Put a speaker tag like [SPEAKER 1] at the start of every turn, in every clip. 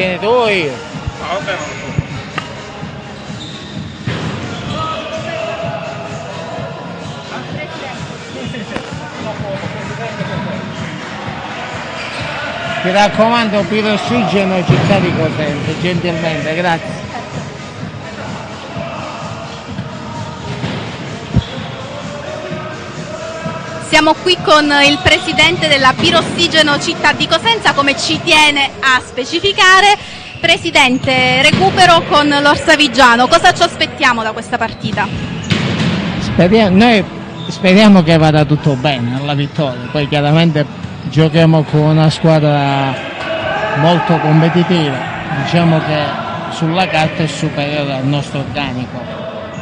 [SPEAKER 1] Io?
[SPEAKER 2] Ah, vabbè.
[SPEAKER 1] Ti raccomando, pirossigeno città di Cosenza, gentilmente, grazie.
[SPEAKER 3] Siamo qui con il presidente della Pirossigeno Città di Cosenza, come ci tiene a specificare. Presidente, recupero con l'Orsavigiano, cosa ci aspettiamo da questa partita?
[SPEAKER 1] Speriamo, noi speriamo che vada tutto bene alla vittoria, poi chiaramente giochiamo con una squadra molto competitiva, diciamo che sulla carta è superiore al nostro organico,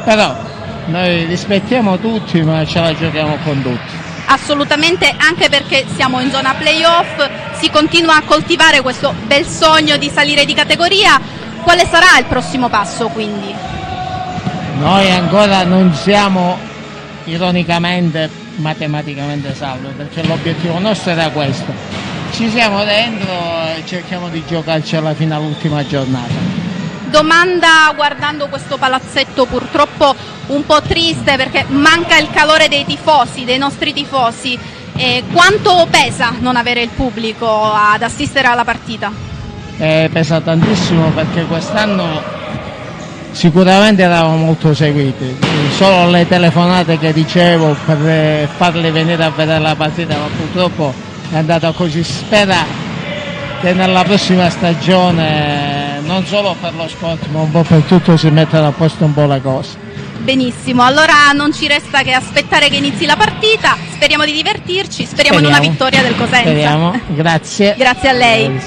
[SPEAKER 1] però noi rispettiamo tutti ma ce la giochiamo con tutti.
[SPEAKER 3] Assolutamente, anche perché siamo in zona playoff, si continua a coltivare questo bel sogno di salire di categoria. Quale sarà il prossimo passo quindi?
[SPEAKER 1] Noi ancora non siamo ironicamente matematicamente salvi perché l'obiettivo nostro era questo. Ci siamo dentro e cerchiamo di giocarcela fino all'ultima giornata.
[SPEAKER 3] Domanda guardando questo palazzetto purtroppo un po' triste perché manca il calore dei tifosi, dei nostri tifosi. E quanto pesa non avere il pubblico ad assistere alla partita?
[SPEAKER 1] Eh, pesa tantissimo perché quest'anno sicuramente eravamo molto seguiti. Solo le telefonate che dicevo per farli venire a vedere la partita, ma purtroppo è andata così. Spera che nella prossima stagione, non solo per lo sport, ma un po' per tutto, si mettano a posto un po' le cose.
[SPEAKER 3] Benissimo, allora non ci resta che aspettare che inizi la partita, speriamo di divertirci, speriamo, in una
[SPEAKER 1] Speriamo.
[SPEAKER 3] vittoria del Cosenza.
[SPEAKER 1] Speriamo, grazie.
[SPEAKER 3] Grazie a lei.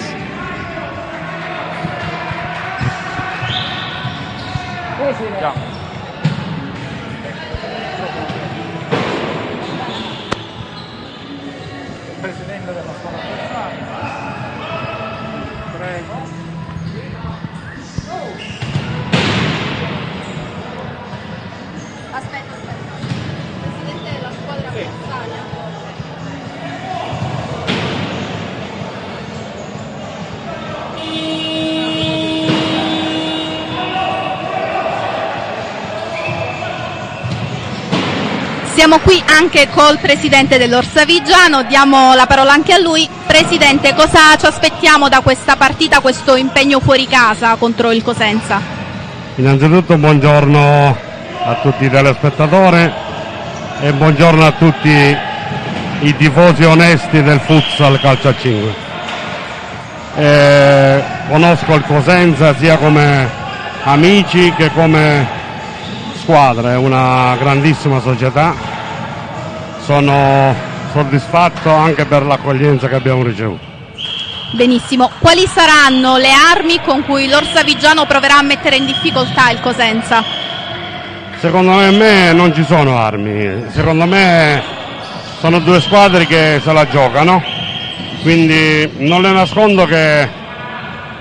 [SPEAKER 2] Presidente della scuola
[SPEAKER 3] Right. Siamo qui anche col presidente dell'Orsavigiano, diamo la parola anche a lui. Presidente, cosa ci aspettiamo da questa partita, questo impegno fuori casa contro il Cosenza?
[SPEAKER 4] Innanzitutto buongiorno a tutti i telespettatori e buongiorno a tutti i tifosi onesti del futsal calcio a 5. Eh, conosco il Cosenza sia come amici che come squadra, è una grandissima società. Sono soddisfatto anche per l'accoglienza che abbiamo ricevuto.
[SPEAKER 3] Benissimo, quali saranno le armi con cui l'Orsavigiano proverà a mettere in difficoltà il Cosenza?
[SPEAKER 4] Secondo me non ci sono armi, secondo me sono due squadre che se la giocano, quindi non le nascondo che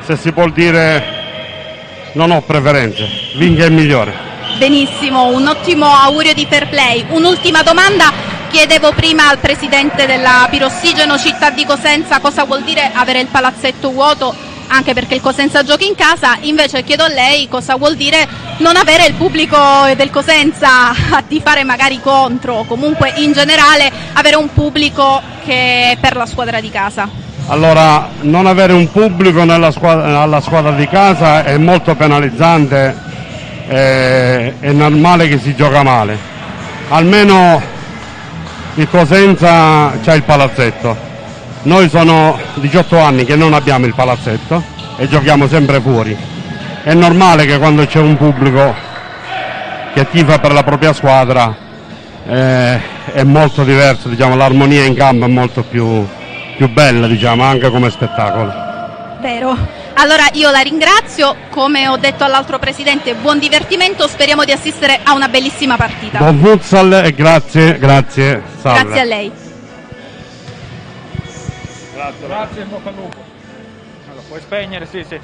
[SPEAKER 4] se si può dire non ho preferenze, vinca il migliore.
[SPEAKER 3] Benissimo, un ottimo augurio di fair play. Un'ultima domanda, chiedevo prima al presidente della Pirossigeno Città di Cosenza cosa vuol dire avere il palazzetto vuoto, anche perché il Cosenza gioca in casa, invece chiedo a lei cosa vuol dire non avere il pubblico del Cosenza a tifare magari contro, o comunque in generale avere un pubblico che è per la squadra di casa.
[SPEAKER 4] Allora, non avere un pubblico squadra, alla squadra di casa è molto penalizzante, eh, è normale che si gioca male. Almeno il Cosenza c'ha il palazzetto. Noi sono 18 anni che non abbiamo il palazzetto e giochiamo sempre fuori. È normale che quando c'è un pubblico che tifa per la propria squadra eh, è molto diverso, diciamo, l'armonia in campo è molto più, più bella, diciamo, anche come spettacolo.
[SPEAKER 3] Vero. Allora io la ringrazio, come ho detto all'altro presidente, buon divertimento, speriamo di assistere a una bellissima partita.
[SPEAKER 4] Buon futsal e grazie, grazie. Salve.
[SPEAKER 3] Grazie a lei.
[SPEAKER 2] Grazie, grazie, bocca al lupo. Allora, puoi spegnere, sì, sì.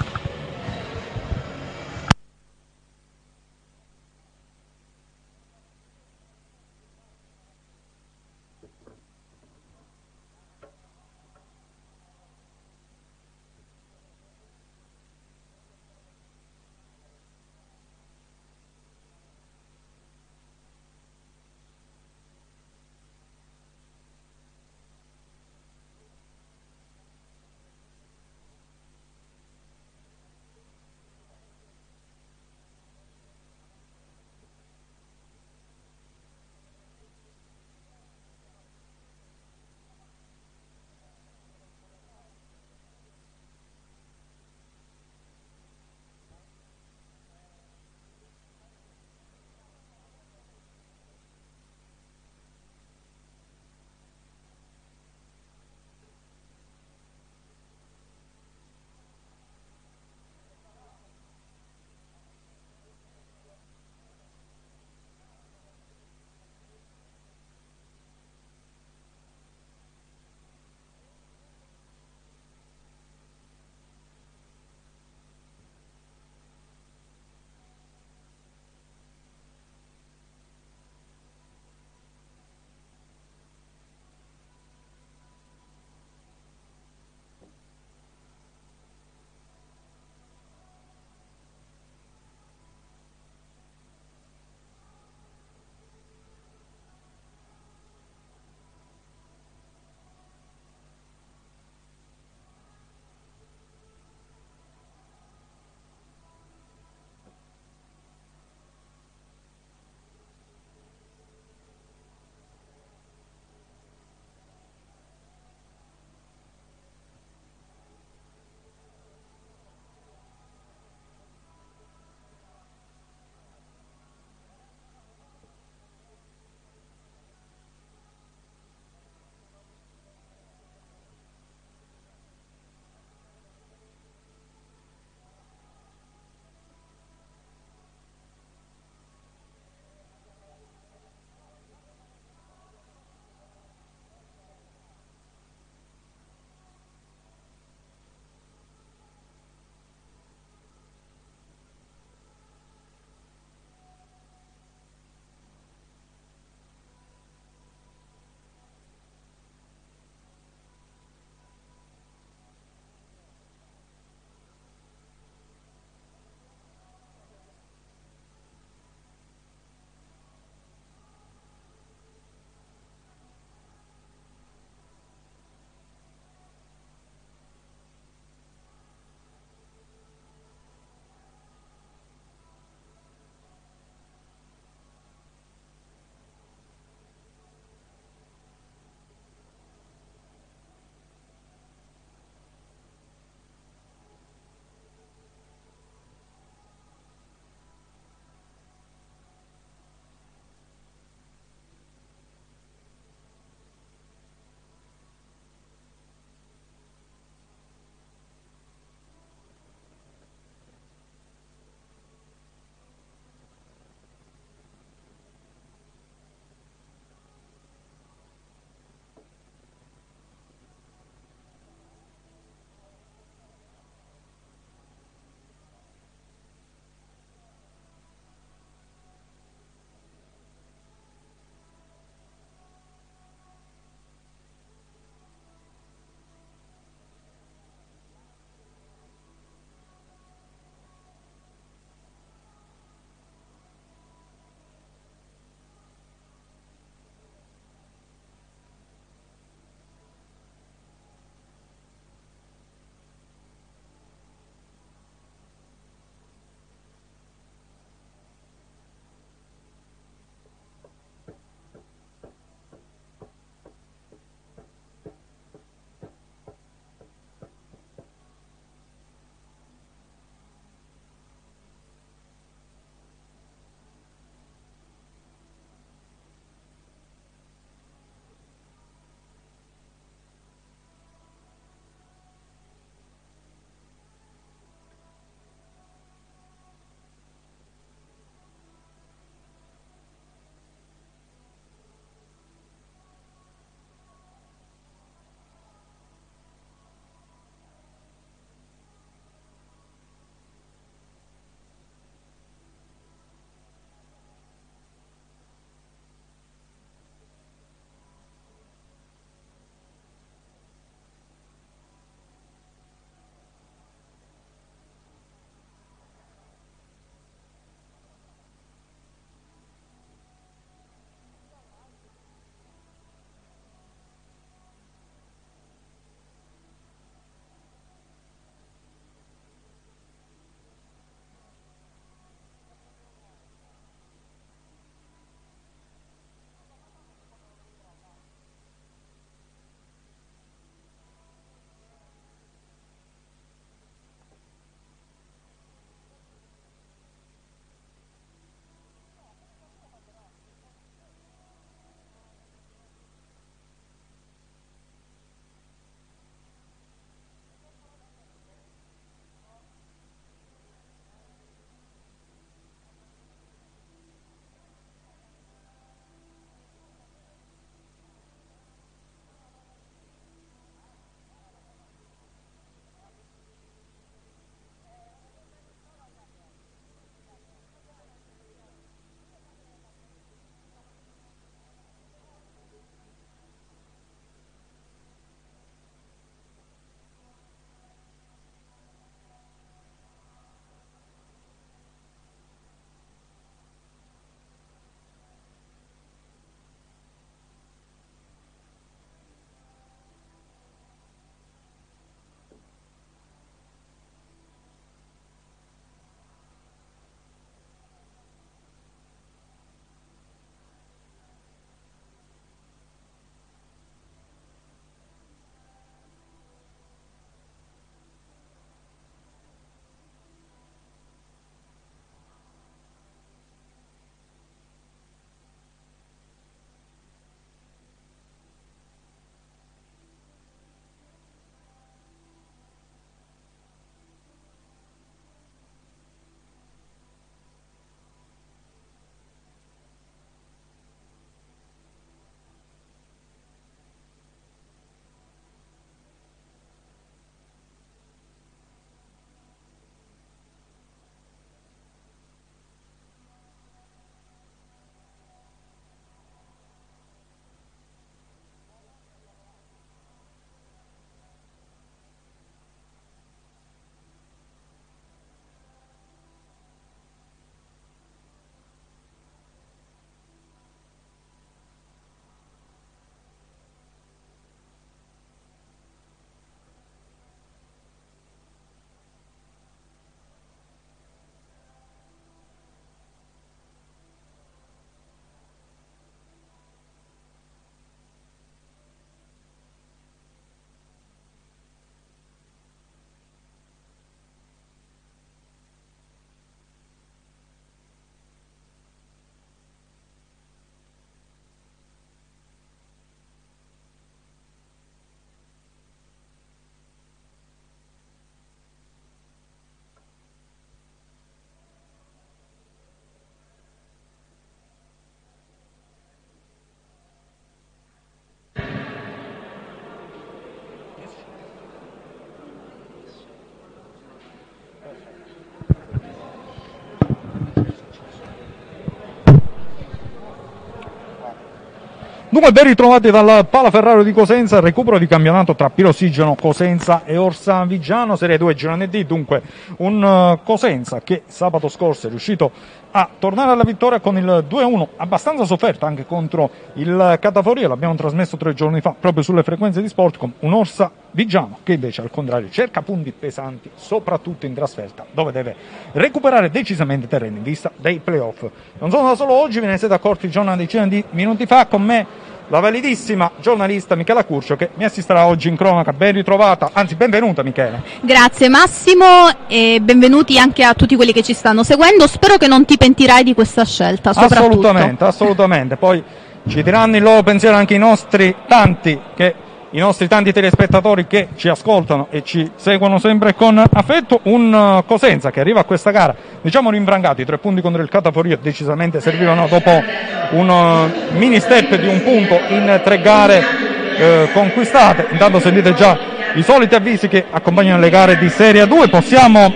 [SPEAKER 5] Dunque, ben ritrovati dal Palaferrario di Cosenza, recupero di campionato tra Pirossigeno, Cosenza e Orsa Vigiano, Serie 2 Girone D. Dunque, un uh, Cosenza che sabato scorso è riuscito a tornare alla vittoria con il 2-1, abbastanza sofferto anche contro il Cataforia, l'abbiamo trasmesso tre giorni fa proprio sulle frequenze di Sportcom, un Orsa Vigiano che invece al contrario cerca punti pesanti, soprattutto in trasferta, dove deve recuperare decisamente terreno in vista dei playoff. Non sono da solo oggi, ve ne siete accorti già una decina di minuti fa con me la validissima giornalista Michela Curcio che mi assisterà oggi in cronaca. Ben ritrovata, anzi benvenuta Michela.
[SPEAKER 3] Grazie Massimo e benvenuti anche a tutti quelli che ci stanno seguendo. Spero che non ti pentirai di questa scelta.
[SPEAKER 5] Assolutamente, assolutamente. Poi ci diranno il loro pensiero anche i nostri tanti che i nostri tanti telespettatori che ci ascoltano e ci seguono sempre con affetto. Un uh, Cosenza che arriva a questa gara, diciamo rimbrangato, i tre punti contro il Cataforio decisamente servivano dopo un uh, mini step di un punto in tre gare uh, conquistate. Intanto sentite già i soliti avvisi che accompagnano le gare di Serie 2. Possiamo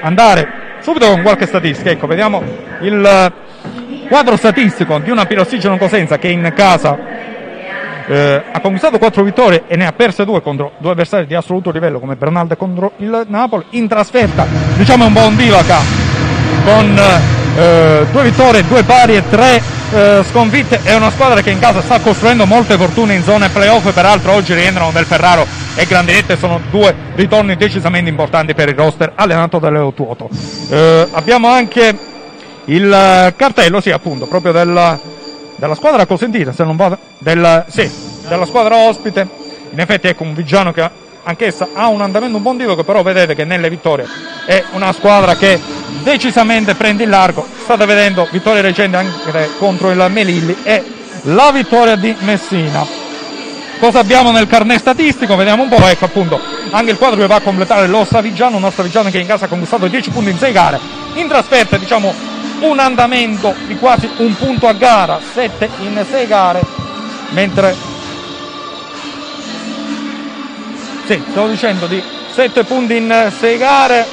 [SPEAKER 5] andare subito con qualche statistica. Ecco, vediamo il quadro statistico di una Pirossigeno Cosenza che in casa eh, ha conquistato 4 vittorie e ne ha perse 2 contro due avversari di assoluto livello come Bernalde contro il Napoli. In trasferta, diciamo un buon divaca con eh, due vittorie, due pari e tre eh, sconfitte. È una squadra che in casa sta costruendo molte fortune in zone playoff. Peraltro, oggi rientrano del Ferraro e Grandinetti sono due ritorni decisamente importanti per il roster allenato da Leo Tuoto. Eh, abbiamo anche il cartello, sì, appunto, proprio del della squadra cosentina, se non vado, del, sì, della squadra ospite. In effetti ecco un Vigiano che anch'essa ha un andamento un po' divoco, però vedete che nelle vittorie è una squadra che decisamente prende il largo. State vedendo vittorie recenti anche contro il Melilli e la vittoria di Messina. Cosa abbiamo nel carnet statistico? Vediamo un po', ecco appunto anche il quadro che va a completare lo Savigiano, un Savigiano che in casa ha conquistato 10 punti in 6 gare. In trasferta diciamo un andamento di quasi un punto a gara, 7 in 6 gare, mentre sì, stavo dicendo di 7 punti in 6 gare.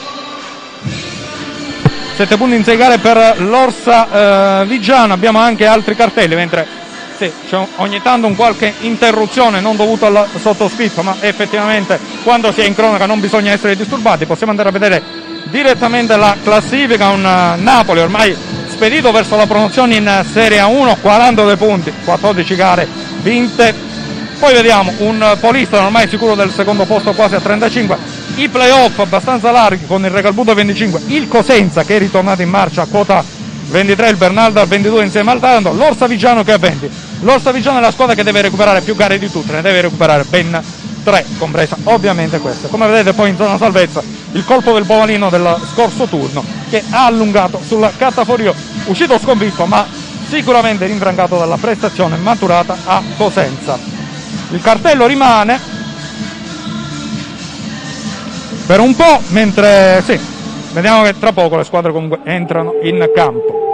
[SPEAKER 5] 7 punti in 6 gare per l'Orsa eh, Vigiano, abbiamo anche altri cartelli, mentre sì, c'è ogni tanto un qualche interruzione non dovuta al sottoscritto, ma effettivamente quando si è in cronaca non bisogna essere disturbati, possiamo andare a vedere direttamente la classifica, un eh, Napoli ormai spedito verso la promozione in Serie A1, 42 punti, 14 gare vinte. Poi vediamo un Polista ormai sicuro del secondo posto quasi a 35, i playoff abbastanza larghi con il Recalbuto 25, il Cosenza che è ritornato in marcia a quota 23, il Bernaldo a 22 insieme al Taranto, l'Orsa Vigiano che ha 20. L'Orsa Vigiano è la squadra che deve recuperare più gare di tutte, ne deve recuperare ben 3, compresa ovviamente questa. Come vedete poi in zona salvezza il colpo del Bovalino del scorso turno che ha allungato sul Cataforio, uscito sconfitto ma sicuramente rinfrancato dalla prestazione maturata a Cosenza. Il cartello rimane per un po', mentre sì, vediamo che tra poco le squadre comunque entrano in campo.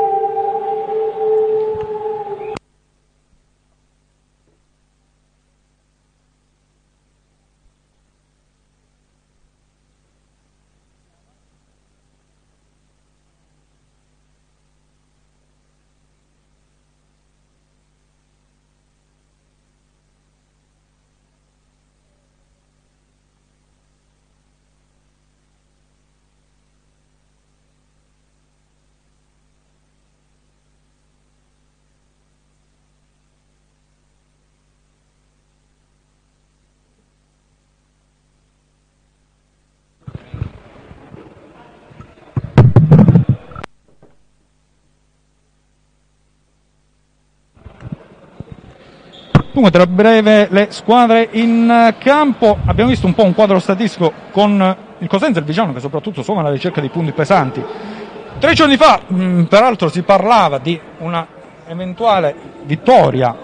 [SPEAKER 5] Dunque, tra breve le squadre in eh, campo. Abbiamo visto un po' un quadro statistico con eh, il Cosenza e il Vigiano che soprattutto sono alla ricerca di punti pesanti. Tre giorni fa, mh, mm, peraltro, si parlava di una eventuale vittoria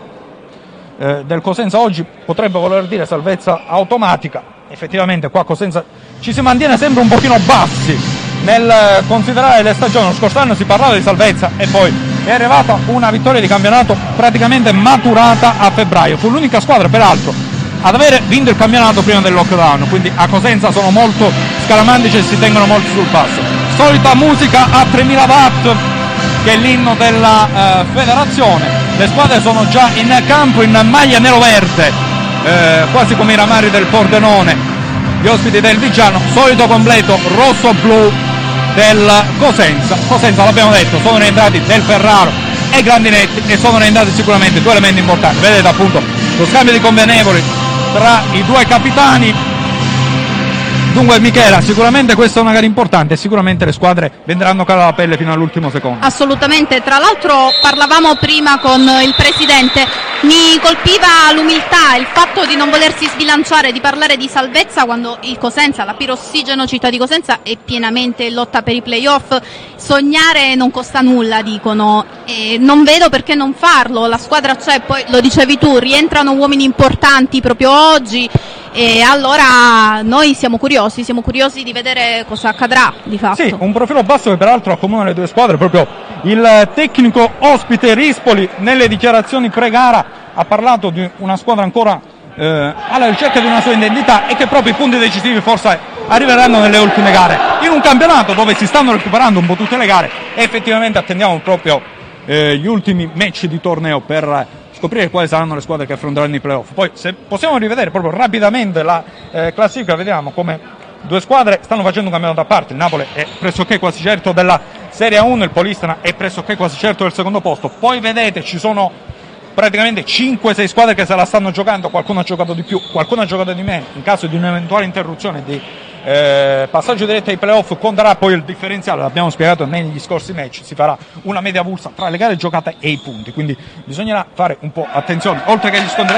[SPEAKER 5] eh, del Cosenza. Oggi potrebbe voler dire salvezza automatica. Effettivamente qua Cosenza ci si mantiene sempre un pochino bassi nel eh, considerare le stagioni. Lo scorso anno si parlava di salvezza e poi è arrivata una vittoria di campionato praticamente maturata a febbraio. Fu l'unica squadra, peraltro, ad avere vinto il campionato prima del lockdown, quindi a Cosenza sono molto scalamantici e si tengono molto sul passo. Solita musica a 3000 watt, che è l'inno della eh, federazione. le squadre sono già in campo in maglia nero-verde, eh, quasi come i ramari del Pordenone, gli ospiti del Vigiano, solito completo rosso-blu del Cosenza. Cosenza l'abbiamo detto, sono rientrati del Ferraro e Grandinetti e sono rientrati sicuramente due elementi importanti. Vedete appunto lo scambio di convenevoli tra i due capitani Dunque Michela, sicuramente questa è una gara importante e sicuramente le squadre venderanno cara la pelle fino all'ultimo secondo.
[SPEAKER 3] Assolutamente, tra l'altro parlavamo prima con il Presidente, mi colpiva l'umiltà, il fatto di non volersi sbilanciare, di parlare di salvezza quando il Cosenza, la Pirossigeno Città di Cosenza è pienamente in lotta per i playoff, sognare non costa nulla dicono, e non vedo perché non farlo, la squadra c'è, poi lo dicevi tu, rientrano uomini importanti proprio oggi e allora noi siamo curiosi, siamo curiosi di vedere cosa accadrà di fatto.
[SPEAKER 5] Sì, un profilo basso che peraltro accomuna le due squadre, proprio il tecnico ospite Rispoli nelle dichiarazioni pre-gara ha parlato di una squadra ancora eh, alla ricerca di una sua identità e che proprio i punti decisivi forse arriveranno nelle ultime gare. In un campionato dove si stanno recuperando un po' tutte le gare effettivamente attendiamo proprio eh, gli ultimi match di torneo per scoprire quali saranno le squadre che affronteranno i playoff. Poi se possiamo rivedere proprio rapidamente la eh, classifica, vediamo come due squadre stanno facendo un campionato a parte. Il Napoli è pressoché quasi certo della Serie 1, il Polistana è pressoché quasi certo del secondo posto. Poi vedete ci sono praticamente 5-6 squadre che se la stanno giocando, qualcuno ha giocato di più, qualcuno ha giocato di meno. In caso di un'eventuale interruzione di eh, passaggio diretto ai playoff conterà poi il differenziale, l'abbiamo spiegato negli scorsi match, si farà una media pulsa tra le gare giocate e i punti, quindi bisognerà fare un po' attenzione, oltre che agli scontri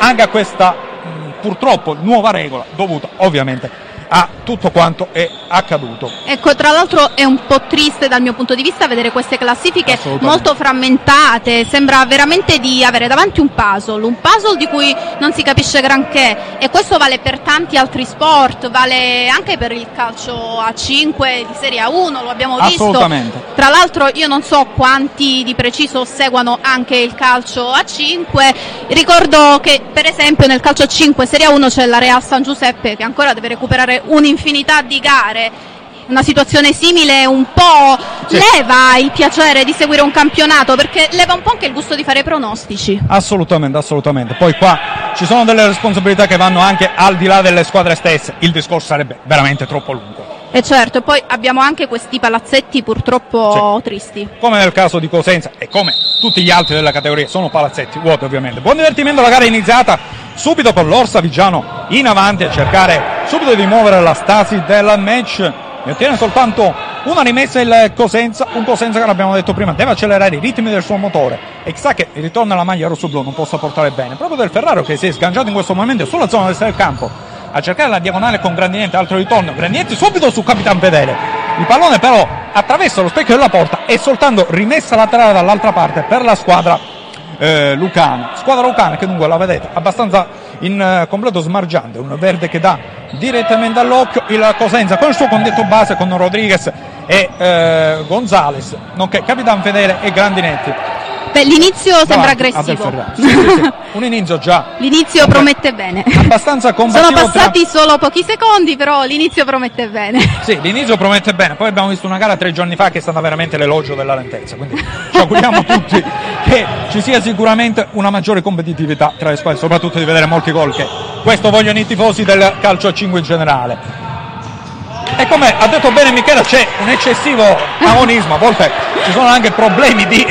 [SPEAKER 5] anche a questa mh, purtroppo nuova regola dovuta ovviamente a tutto quanto è accaduto.
[SPEAKER 3] Ecco, tra l'altro è un po' triste dal mio punto di vista vedere queste classifiche molto frammentate, sembra veramente di avere davanti un puzzle, un puzzle di cui non si capisce granché e questo vale per tanti altri sport, vale anche per il calcio a 5 di Serie A1, lo abbiamo visto.
[SPEAKER 5] Assolutamente.
[SPEAKER 3] Tra l'altro io non so quanti di preciso seguono anche il calcio a 5, ricordo che per esempio nel calcio a 5 Serie A1 c'è la Real San Giuseppe che ancora deve recuperare un'infinità di gare. Una situazione simile un po'
[SPEAKER 5] Sì.
[SPEAKER 3] leva il piacere di seguire un campionato perché leva un po' anche il gusto di fare pronostici.
[SPEAKER 5] Assolutamente, assolutamente. Poi qua ci sono delle responsabilità che vanno anche al di là delle squadre stesse. Il discorso sarebbe veramente troppo lungo.
[SPEAKER 3] E certo, poi abbiamo anche questi palazzetti purtroppo tristi.
[SPEAKER 5] Come nel caso di Cosenza e come tutti gli altri della categoria, sono palazzetti vuoti ovviamente. Buon divertimento, la gara è iniziata subito con l'Orsa Vigiano in avanti a cercare subito di muovere la stasi del match. Ne ottiene soltanto una rimessa il Cosenza, un Cosenza che l'abbiamo detto prima, deve accelerare i ritmi del suo motore e chissà che il ritorno alla maglia rosso-blu non possa portare bene. Proprio del Ferraro che si è sganciato in questo momento sulla zona destra del campo a cercare la diagonale con Grandinetti, altro ritorno, Grandinetti subito su Capitan Fedele. Il pallone però attraversa lo specchio della porta e soltanto rimessa laterale dall'altra parte per la squadra eh, lucana. Squadra lucana che dunque la vedete abbastanza in eh, completo smargiante, un verde che dà direttamente all'occhio il Cosenza con il suo condetto base con Rodriguez e eh, Gonzales, nonché Capitan Fedele e Grandinetti.
[SPEAKER 3] Beh, l'inizio sembra
[SPEAKER 5] davanti
[SPEAKER 3] aggressivo.
[SPEAKER 5] Sì, sì, sì. Un inizio già
[SPEAKER 3] L'inizio promette bene.
[SPEAKER 5] abbastanza
[SPEAKER 3] Sono
[SPEAKER 5] combattivo tra-
[SPEAKER 3] passati solo pochi secondi, però l'inizio promette bene.
[SPEAKER 5] Sì, l'inizio promette bene, poi abbiamo visto una gara tre giorni fa che è stata veramente l'elogio della lentezza, quindi ci auguriamo tutti che ci sia sicuramente una maggiore competitività tra le squadre, soprattutto di vedere molti gol che questo vogliono i tifosi del calcio a 5 in generale. E come ha detto bene Michela c'è un eccessivo agonismo, a volte ci sono anche problemi di,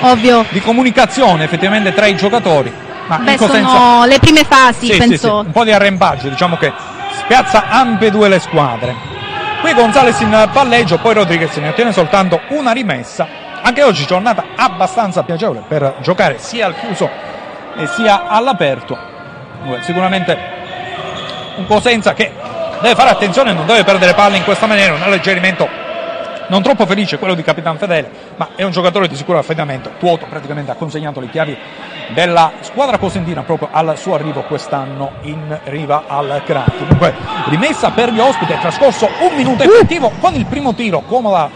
[SPEAKER 3] Ovvio.
[SPEAKER 5] di comunicazione effettivamente tra i giocatori. Ma
[SPEAKER 3] Beh, sono le prime fasi,
[SPEAKER 5] sì, sì,
[SPEAKER 3] penso.
[SPEAKER 5] sì, un po' di arrembaggio, diciamo che spiazza ambedue le squadre. Qui Gonzales in palleggio, poi Rodriguez ne ottiene soltanto una rimessa. Anche oggi giornata abbastanza piacevole per giocare sia al chiuso sia all'aperto. Sicuramente un Cosenza che deve fare attenzione, non deve perdere palle in questa maniera, un alleggerimento non troppo felice quello di Capitan Fedele, ma è un giocatore di sicuro affidamento. Tuoto praticamente ha consegnato le chiavi della squadra cosentina proprio al suo arrivo quest'anno in riva al Crati. Dunque, rimessa per gli ospiti, è trascorso un minuto effettivo con il primo tiro, comoda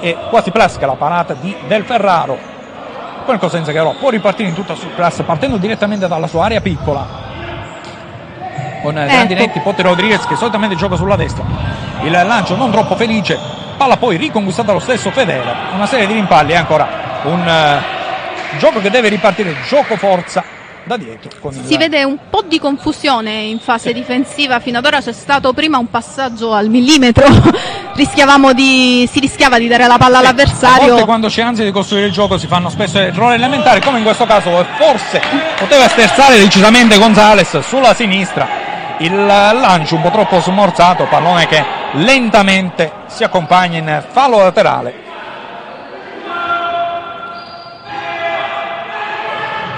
[SPEAKER 5] e quasi plasca la parata di Del Ferraro. Poi il Cosenza che però può ripartire in tutta surclasse partendo direttamente dalla sua area piccola con eh,
[SPEAKER 3] Ecco.
[SPEAKER 5] Grandinetti, Potter Rodriguez che solitamente gioca sulla destra. Il lancio non troppo felice, palla poi riconquistata lo stesso Fedele, una serie di rimpalli e ancora un, eh, gioco che deve ripartire, gioco forza da dietro.
[SPEAKER 3] Si
[SPEAKER 5] il...
[SPEAKER 3] vede un po' di confusione in fase difensiva, fino ad ora c'è stato prima un passaggio al millimetro, Rischiavamo di, si rischiava di dare la palla
[SPEAKER 5] A volte
[SPEAKER 3] all'avversario.
[SPEAKER 5] quando c'è ansia di costruire il gioco si fanno spesso errori elementari, come in questo caso forse poteva sterzare decisamente Gonzales sulla sinistra. Il lancio un po' troppo smorzato, pallone che lentamente si accompagna in fallo laterale.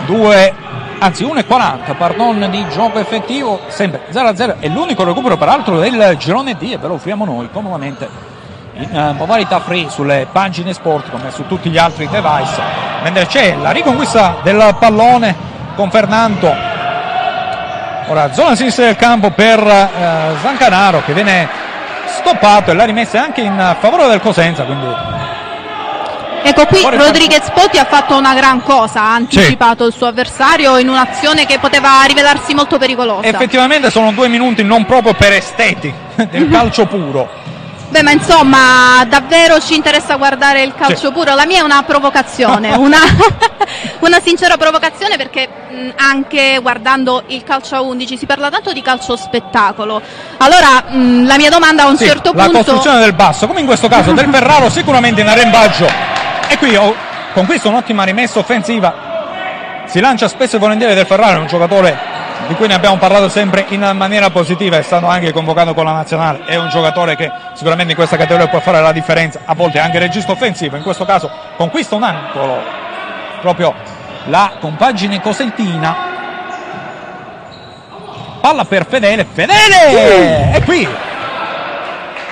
[SPEAKER 5] Due, anzi 1,40 pardon di gioco effettivo, sempre 0-0 è l'unico recupero peraltro del girone D e ve lo offriamo noi comodamente in eh, modalità free sulle pagine sport come su tutti gli altri device mentre c'è la riconquista del pallone con Fernando ora zona sinistra del campo per eh, Zancanaro che viene stoppato e la rimessa anche in favore del Cosenza quindi
[SPEAKER 3] Ecco qui
[SPEAKER 5] Fuori
[SPEAKER 3] Rodriguez Poti ha fatto una gran cosa, ha anticipato il suo avversario in un'azione che poteva rivelarsi molto pericolosa.
[SPEAKER 5] effettivamente sono due minuti non proprio per esteti del calcio puro
[SPEAKER 3] Beh, ma insomma, davvero ci interessa guardare il calcio
[SPEAKER 5] Sì.
[SPEAKER 3] puro. La mia è una provocazione, una, una sincera provocazione perché mh, anche guardando il calcio a 11 si parla tanto di calcio spettacolo. Allora, mh, la mia domanda a un
[SPEAKER 5] Sì,
[SPEAKER 3] certo
[SPEAKER 5] la
[SPEAKER 3] punto
[SPEAKER 5] costruzione del basso, come in questo caso del Ferraro sicuramente in arrembaggio. E qui oh, conquista un'ottima rimessa offensiva. Si lancia spesso e volentieri del Ferraro, è un giocatore di cui ne abbiamo parlato sempre in maniera positiva, è stato anche convocato con la nazionale, è un giocatore che sicuramente in questa categoria può fare la differenza, a volte anche registro offensivo, in questo caso conquista un angolo, proprio la compagine cosentina. Palla per Fedele, Fedele! E qui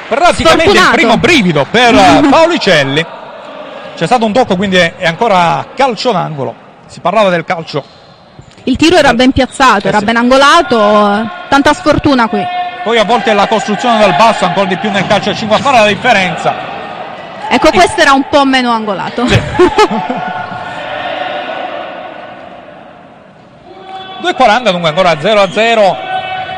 [SPEAKER 5] praticamente il
[SPEAKER 3] Sfortunato.
[SPEAKER 5] primo brivido per Paolicelli. C'è stato un tocco, quindi è ancora calcio d'angolo. Si parlava del calcio.
[SPEAKER 3] Il tiro era ben piazzato,
[SPEAKER 5] Eh
[SPEAKER 3] era
[SPEAKER 5] sì.
[SPEAKER 3] ben angolato, eh, tanta sfortuna qui.
[SPEAKER 5] Poi a volte la costruzione dal basso, ancora di più nel calcio a 5 a fare la differenza.
[SPEAKER 3] Ecco, questo era un po' meno angolato.
[SPEAKER 5] 2,40 dunque ancora 0 a 0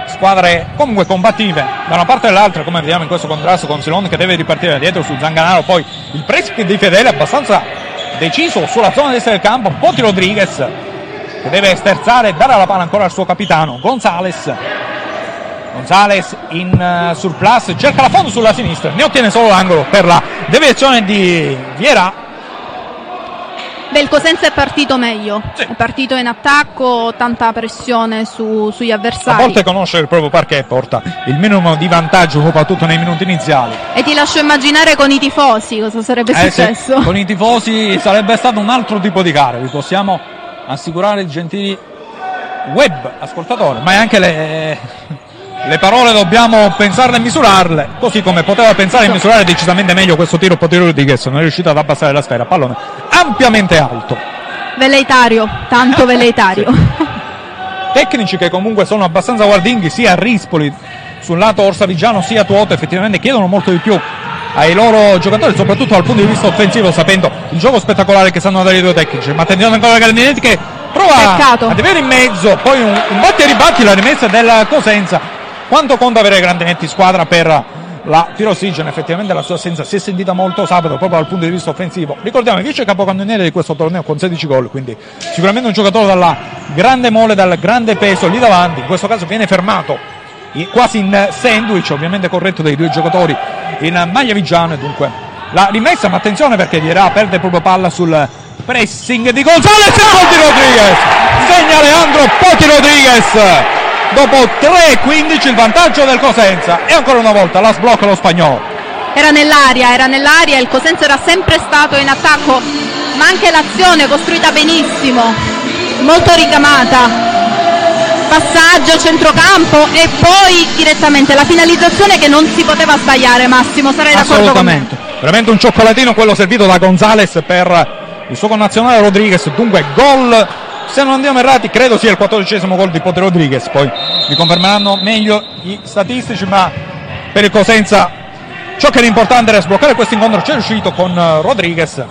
[SPEAKER 5] squadre comunque combattive da una parte e dall'altra come vediamo in questo contrasto con Silon che deve ripartire da dietro su Zanganaro poi il pressing di Fedele abbastanza deciso sulla zona destra del campo Poti Rodriguez che deve sterzare e dare la palla ancora al suo capitano Gonzales Gonzales in eh, surplus cerca la fondo sulla sinistra ne ottiene solo l'angolo per la deviazione di Viera
[SPEAKER 3] Beh, il Cosenza è partito meglio,
[SPEAKER 5] Sì.
[SPEAKER 3] è partito in attacco, tanta pressione su- sugli
[SPEAKER 5] a
[SPEAKER 3] avversari.
[SPEAKER 5] volte conoscere il proprio parquet porta il minimo di vantaggio soprattutto nei minuti iniziali
[SPEAKER 3] E ti lascio immaginare con i tifosi cosa sarebbe
[SPEAKER 5] Eh sì,
[SPEAKER 3] successo.
[SPEAKER 5] con i tifosi sarebbe stato un altro tipo di gara, vi possiamo assicurare gentili web ascoltatori, ma anche le, le parole dobbiamo pensarle e misurarle, così come poteva pensare e misurare decisamente meglio questo tiro Potero Rodriguez, non è riuscito ad abbassare la sfera, pallone ampiamente alto.
[SPEAKER 3] Veleitario, tanto veleitario.
[SPEAKER 5] Tecnici che comunque sono abbastanza guardinghi sia a Rispoli sul lato orsavigiano sia a Tuoto effettivamente chiedono molto di più ai loro giocatori soprattutto dal punto di vista offensivo sapendo il gioco spettacolare che sanno dare i due tecnici. Ma attenzione ancora Grandinetti che prova
[SPEAKER 3] Peccato.
[SPEAKER 5] ad avere in mezzo poi un, un batti e ribatti la rimessa della Cosenza. Quanto conta avere Grandinetti in squadra per la Tirossigeno effettivamente la sua assenza si è sentita molto sabato proprio dal punto di vista offensivo. Ricordiamo il vice capocannoniere di questo torneo con 16 gol? Quindi sicuramente un giocatore dalla grande mole dal grande peso lì davanti. In questo caso viene fermato quasi in sandwich ovviamente corretto dai due giocatori in maglia vigiano e dunque la rimessa ma attenzione perché Vierà perde proprio palla sul pressing di Gonzales e Poti Rodriguez. Segna Leandro Poti Rodriguez. Dopo 3-15 il vantaggio del Cosenza. E ancora una volta la sblocca lo spagnolo.
[SPEAKER 3] Era nell'aria, era nell'aria, il Cosenza era sempre stato in attacco, ma anche l'azione costruita benissimo, molto ricamata. Passaggio, centrocampo e poi direttamente la finalizzazione che non si poteva sbagliare, Massimo, sarei d'accordo con me.
[SPEAKER 5] assolutamente veramente un cioccolatino quello servito da Gonzales per il suo connazionale Rodriguez dunque gol se non andiamo errati credo sia il quattordicesimo gol di Pote Rodriguez poi mi confermeranno meglio i statistici ma per il Cosenza ciò che era importante era sbloccare questo incontro c'è riuscito con eh, Rodriguez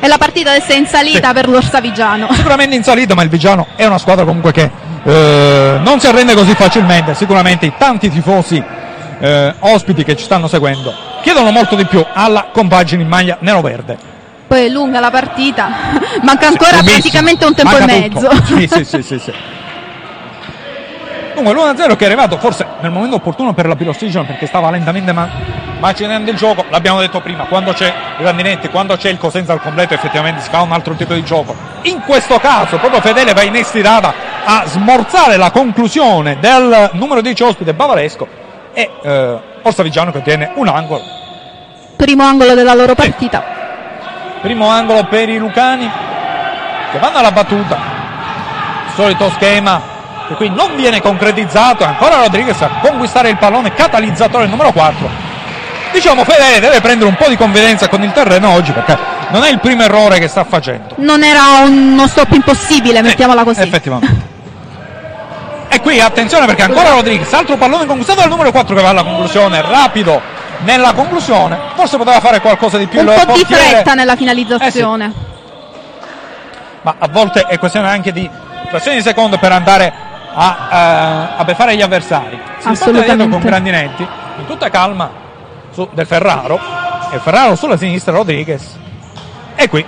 [SPEAKER 3] E la partita adesso è in salita
[SPEAKER 5] Sì.
[SPEAKER 3] per l'Orsavigiano.
[SPEAKER 5] sicuramente in salita ma il Vigiano è una squadra comunque che eh, non si arrende così facilmente sicuramente i tanti tifosi eh, ospiti che ci stanno seguendo chiedono molto di più alla compagine in maglia nero-verde
[SPEAKER 3] poi è lunga la partita, manca ancora
[SPEAKER 5] Lunghissimo.
[SPEAKER 3] praticamente un tempo
[SPEAKER 5] Manca
[SPEAKER 3] e mezzo.
[SPEAKER 5] Sì, sì, sì, sì, sì. Comunque l'1-0 che è arrivato forse nel momento opportuno per la Pirostigeno perché stava lentamente ma- macinando il gioco, l'abbiamo detto prima, quando c'è i Grandinetti, quando c'è il Cosenza al completo effettivamente si fa un altro tipo di gioco. In questo caso proprio Fedele va in estirata a smorzare la conclusione del numero 10 ospite bavaresco e eh, Orsa Vigiano che ottiene un angolo
[SPEAKER 3] Primo angolo della loro partita.
[SPEAKER 5] Primo angolo per i Lucani che vanno alla battuta. Solito schema che qui non viene concretizzato. Ancora Rodriguez a conquistare il pallone, catalizzatore numero 4. Diciamo Fedele deve prendere un po' di confidenza con il terreno oggi perché non è il primo errore che sta facendo.
[SPEAKER 3] Non era uno stop impossibile, mettiamola così.
[SPEAKER 5] Effettivamente. E qui attenzione perché ancora Rodriguez, altro pallone conquistato dal numero 4 che va alla conclusione, rapido nella conclusione. Forse poteva fare qualcosa di più
[SPEAKER 3] Un po' di
[SPEAKER 5] portiere.
[SPEAKER 3] fretta nella finalizzazione.
[SPEAKER 5] ma a volte è questione anche di frazioni di secondo per andare a, eh, a beffare gli avversari. Si
[SPEAKER 3] Assolutamente.
[SPEAKER 5] dietro con Grandinetti, in tutta calma su del Ferraro, e Ferraro sulla sinistra, Rodriguez. E qui,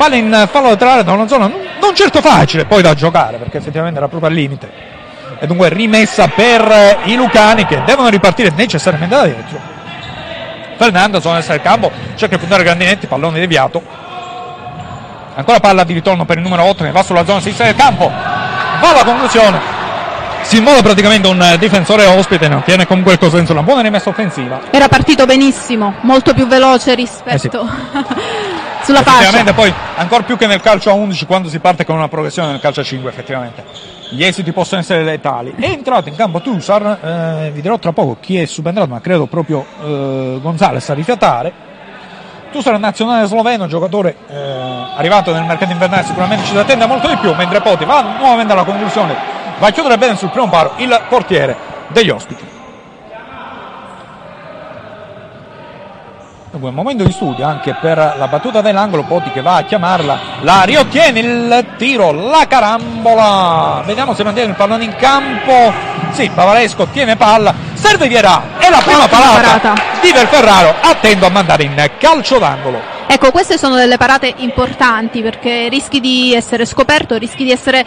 [SPEAKER 5] palla in fallo laterale da una zona non, non certo facile poi da giocare, perché effettivamente era proprio al limite. E dunque rimessa per eh, i Lucani che devono ripartire necessariamente da dietro. Fernando sono essere il campo, cerca di puntare Grandinetti, pallone deviato, Ancora palla di ritorno per il numero 8 che va sulla zona sinistra del campo. Va alla conclusione. Si immola praticamente un eh, difensore ospite, ne ottiene comunque il Cosenza una buona rimessa offensiva.
[SPEAKER 3] Era partito benissimo, molto più veloce rispetto sulla.
[SPEAKER 5] Effettivamente poi ancora più che nel calcio a 11 quando si parte con una progressione nel calcio a 5 effettivamente. Gli esiti possono essere letali. È entrato in campo Tusar, eh, vi dirò tra poco chi è subentrato, ma credo proprio eh, Gonzales a rifiatare. Tusar nazionale sloveno, giocatore eh, arrivato nel mercato invernale, sicuramente ci si attende molto di più, mentre Poti va nuovamente alla conclusione, va a chiudere bene sul primo paro il portiere degli ospiti. Un momento di studio anche per la battuta dell'angolo, Poti che va a chiamarla, la riottiene il tiro, la carambola, vediamo se mantiene il pallone in campo, sì, Bavaresco tiene palla, serve Vierà, è la prima parata, di Del Ferraro, attento a mandare in calcio d'angolo.
[SPEAKER 3] Ecco, queste sono delle parate importanti perché rischi di essere scoperto, rischi di essere,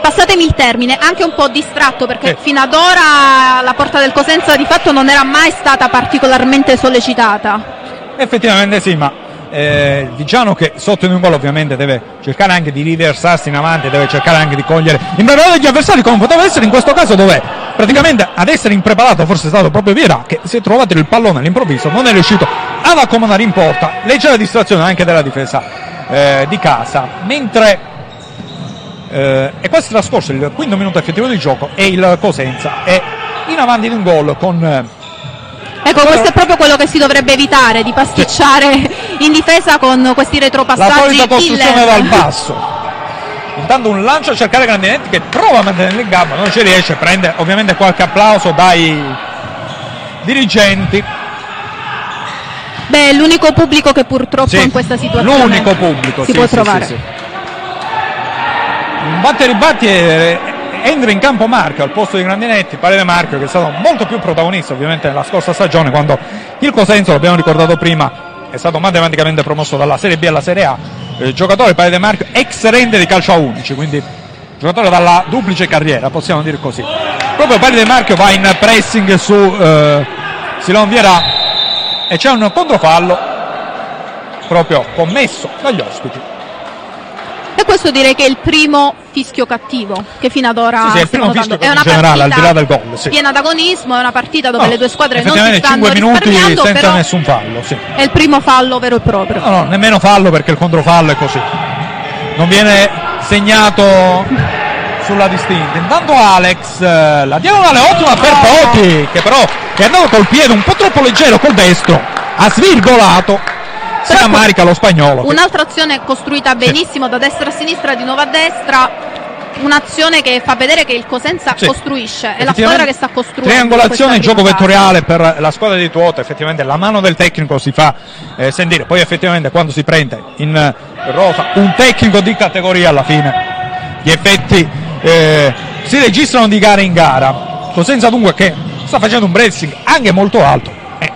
[SPEAKER 3] passatemi il termine, anche un po' distratto perché
[SPEAKER 5] Sì.
[SPEAKER 3] fino ad ora la porta del Cosenza di fatto non era mai stata particolarmente sollecitata.
[SPEAKER 5] Effettivamente sì, ma eh, Vigiano che sotto in un gol ovviamente deve cercare anche di riversarsi in avanti, deve cercare anche di cogliere impreparato degli avversari come poteva essere in questo caso dove praticamente ad essere impreparato forse è stato proprio Vierà che si è trovato il pallone all'improvviso, non è riuscito ad accomodare in porta, leggera distrazione anche della difesa eh, di casa, mentre eh, è quasi trascorso il quinto minuto effettivo di gioco e il Cosenza è in avanti di un gol con...
[SPEAKER 3] Ecco, questo è proprio quello che si dovrebbe evitare, di pasticciare in difesa con questi
[SPEAKER 5] la
[SPEAKER 3] retropassaggi
[SPEAKER 5] solita costruzione
[SPEAKER 3] killer.
[SPEAKER 5] dal basso. Intanto un lancio a cercare Grandinetti che prova a mantenere il gamba, non ci riesce, prende ovviamente qualche applauso dai dirigenti.
[SPEAKER 3] Beh, è l'unico pubblico che purtroppo
[SPEAKER 5] Sì,
[SPEAKER 3] in questa situazione
[SPEAKER 5] l'unico pubblico
[SPEAKER 3] si
[SPEAKER 5] sì,
[SPEAKER 3] può
[SPEAKER 5] sì,
[SPEAKER 3] trovare.
[SPEAKER 5] sì, sì. Un batte e ribatti e entra in campo Marco al posto di Grandinetti, Parere Marco che è stato molto più protagonista ovviamente nella scorsa stagione quando il Cosenzo, l'abbiamo ricordato prima, è stato matematicamente promosso dalla Serie B alla Serie A, Eh, giocatore Parere Marco ex rende di calcio a 11, quindi giocatore dalla duplice carriera, possiamo dire così. Proprio Parere Marco va in pressing su eh, Silon Vierà e c'è un controfallo proprio commesso dagli ospiti.
[SPEAKER 3] E questo direi che è il primo fischio cattivo che fino ad ora
[SPEAKER 5] Sì, sì,
[SPEAKER 3] stiamo notando. È una
[SPEAKER 5] in generale, al
[SPEAKER 3] partita
[SPEAKER 5] di là del gol, sì.
[SPEAKER 3] piena d'agonismo, è una partita dove
[SPEAKER 5] No,
[SPEAKER 3] le due squadre non si stanno
[SPEAKER 5] 5 minuti senza nessun fallo, sì.
[SPEAKER 3] è il primo fallo vero e proprio.
[SPEAKER 5] No, no, nemmeno fallo perché il controfallo è così. Non viene segnato sulla distinta. Intanto Alex, eh, la diagonale ottima per Poti, che però è andato col piede un po' troppo leggero col destro, ha svirgolato, si rammarica lo spagnolo.
[SPEAKER 3] Un'altra azione costruita benissimo da destra a sinistra, di nuovo a destra, un'azione che fa vedere che il Cosenza
[SPEAKER 5] Sì.
[SPEAKER 3] costruisce, è la squadra che sta costruendo.
[SPEAKER 5] Triangolazione, gioco vettoriale per la squadra di Tuota, effettivamente la mano del tecnico si fa eh, sentire, poi effettivamente quando si prende in eh, rosa un tecnico di categoria alla fine gli effetti eh, si registrano di gara in gara. Cosenza dunque che sta facendo un pressing anche molto alto. Eh,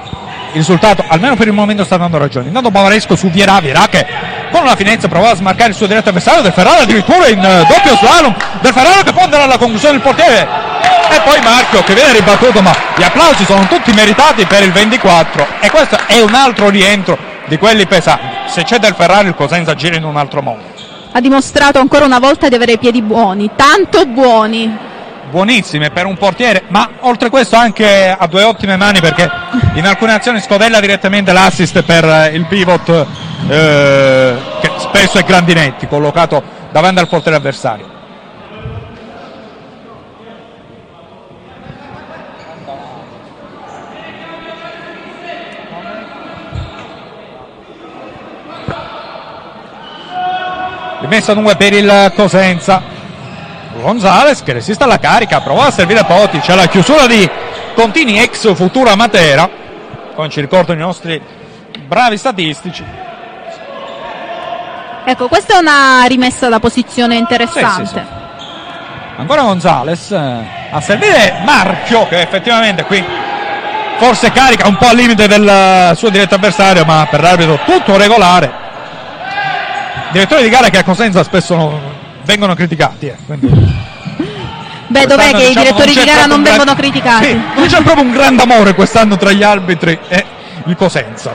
[SPEAKER 5] risultato, almeno per il momento, sta dando ragione. Intanto Bavaresco su Vierà, Vierà che con la finezza provava a smarcare il suo diretto avversario del Ferrara addirittura in eh, doppio slalom. Del Ferrara che può andare alla conclusione del portiere. E poi Marchio che viene ribattuto ma gli applausi sono tutti meritati per il 24 e questo è un altro rientro di quelli pesanti. Se c'è del Ferrari il Cosenza gira in un altro modo.
[SPEAKER 3] Ha dimostrato ancora una volta di avere i piedi buoni, tanto buoni.
[SPEAKER 5] Buonissime per un portiere ma oltre questo anche ha due ottime mani perché in alcune azioni scodella direttamente l'assist per eh, il pivot eh, che spesso è Grandinetti collocato davanti al portiere avversario. Rimessa dunque per il Cosenza Gonzales che resiste alla carica prova a servire Poti c'è la chiusura di Contini ex Futura Matera come ci ricordano i nostri bravi statistici
[SPEAKER 3] Ecco, questa è una rimessa da posizione interessante.
[SPEAKER 5] Sì, sì, sì. ancora Gonzales eh, a servire Marchio che effettivamente qui forse carica un po' al limite del suo diretto avversario ma per l'arbitro tutto regolare direttori di gara che a Cosenza spesso non- vengono criticati eh, quindi
[SPEAKER 3] Beh, dov'è che i
[SPEAKER 5] diciamo,
[SPEAKER 3] direttori di gara non vengono
[SPEAKER 5] gran-
[SPEAKER 3] criticati?
[SPEAKER 5] Sì, non c'è proprio un grande amore quest'anno tra gli arbitri e il Cosenza.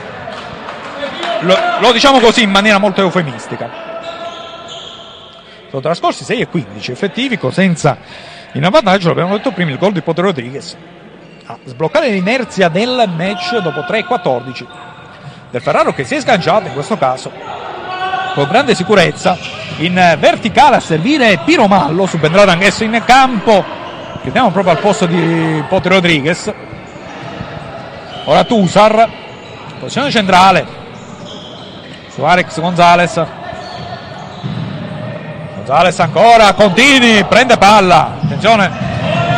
[SPEAKER 5] Lo, lo diciamo così in maniera molto eufemistica. Sono trascorsi 6 e 15 effettivi, Cosenza in avvantaggio, l'abbiamo detto prima, il gol di Potere Rodriguez a sbloccare l'inerzia del match dopo 3 e 14 del Ferraro che si è sganciato in questo caso con grande sicurezza in eh, verticale a servire Piro Mallo subentrato anch'esso in campo. Chiediamo proprio al posto di Pote Rodriguez. Ora Tusar posizione centrale. Su Alex Gonzales Gonzales ancora Contini prende palla. Attenzione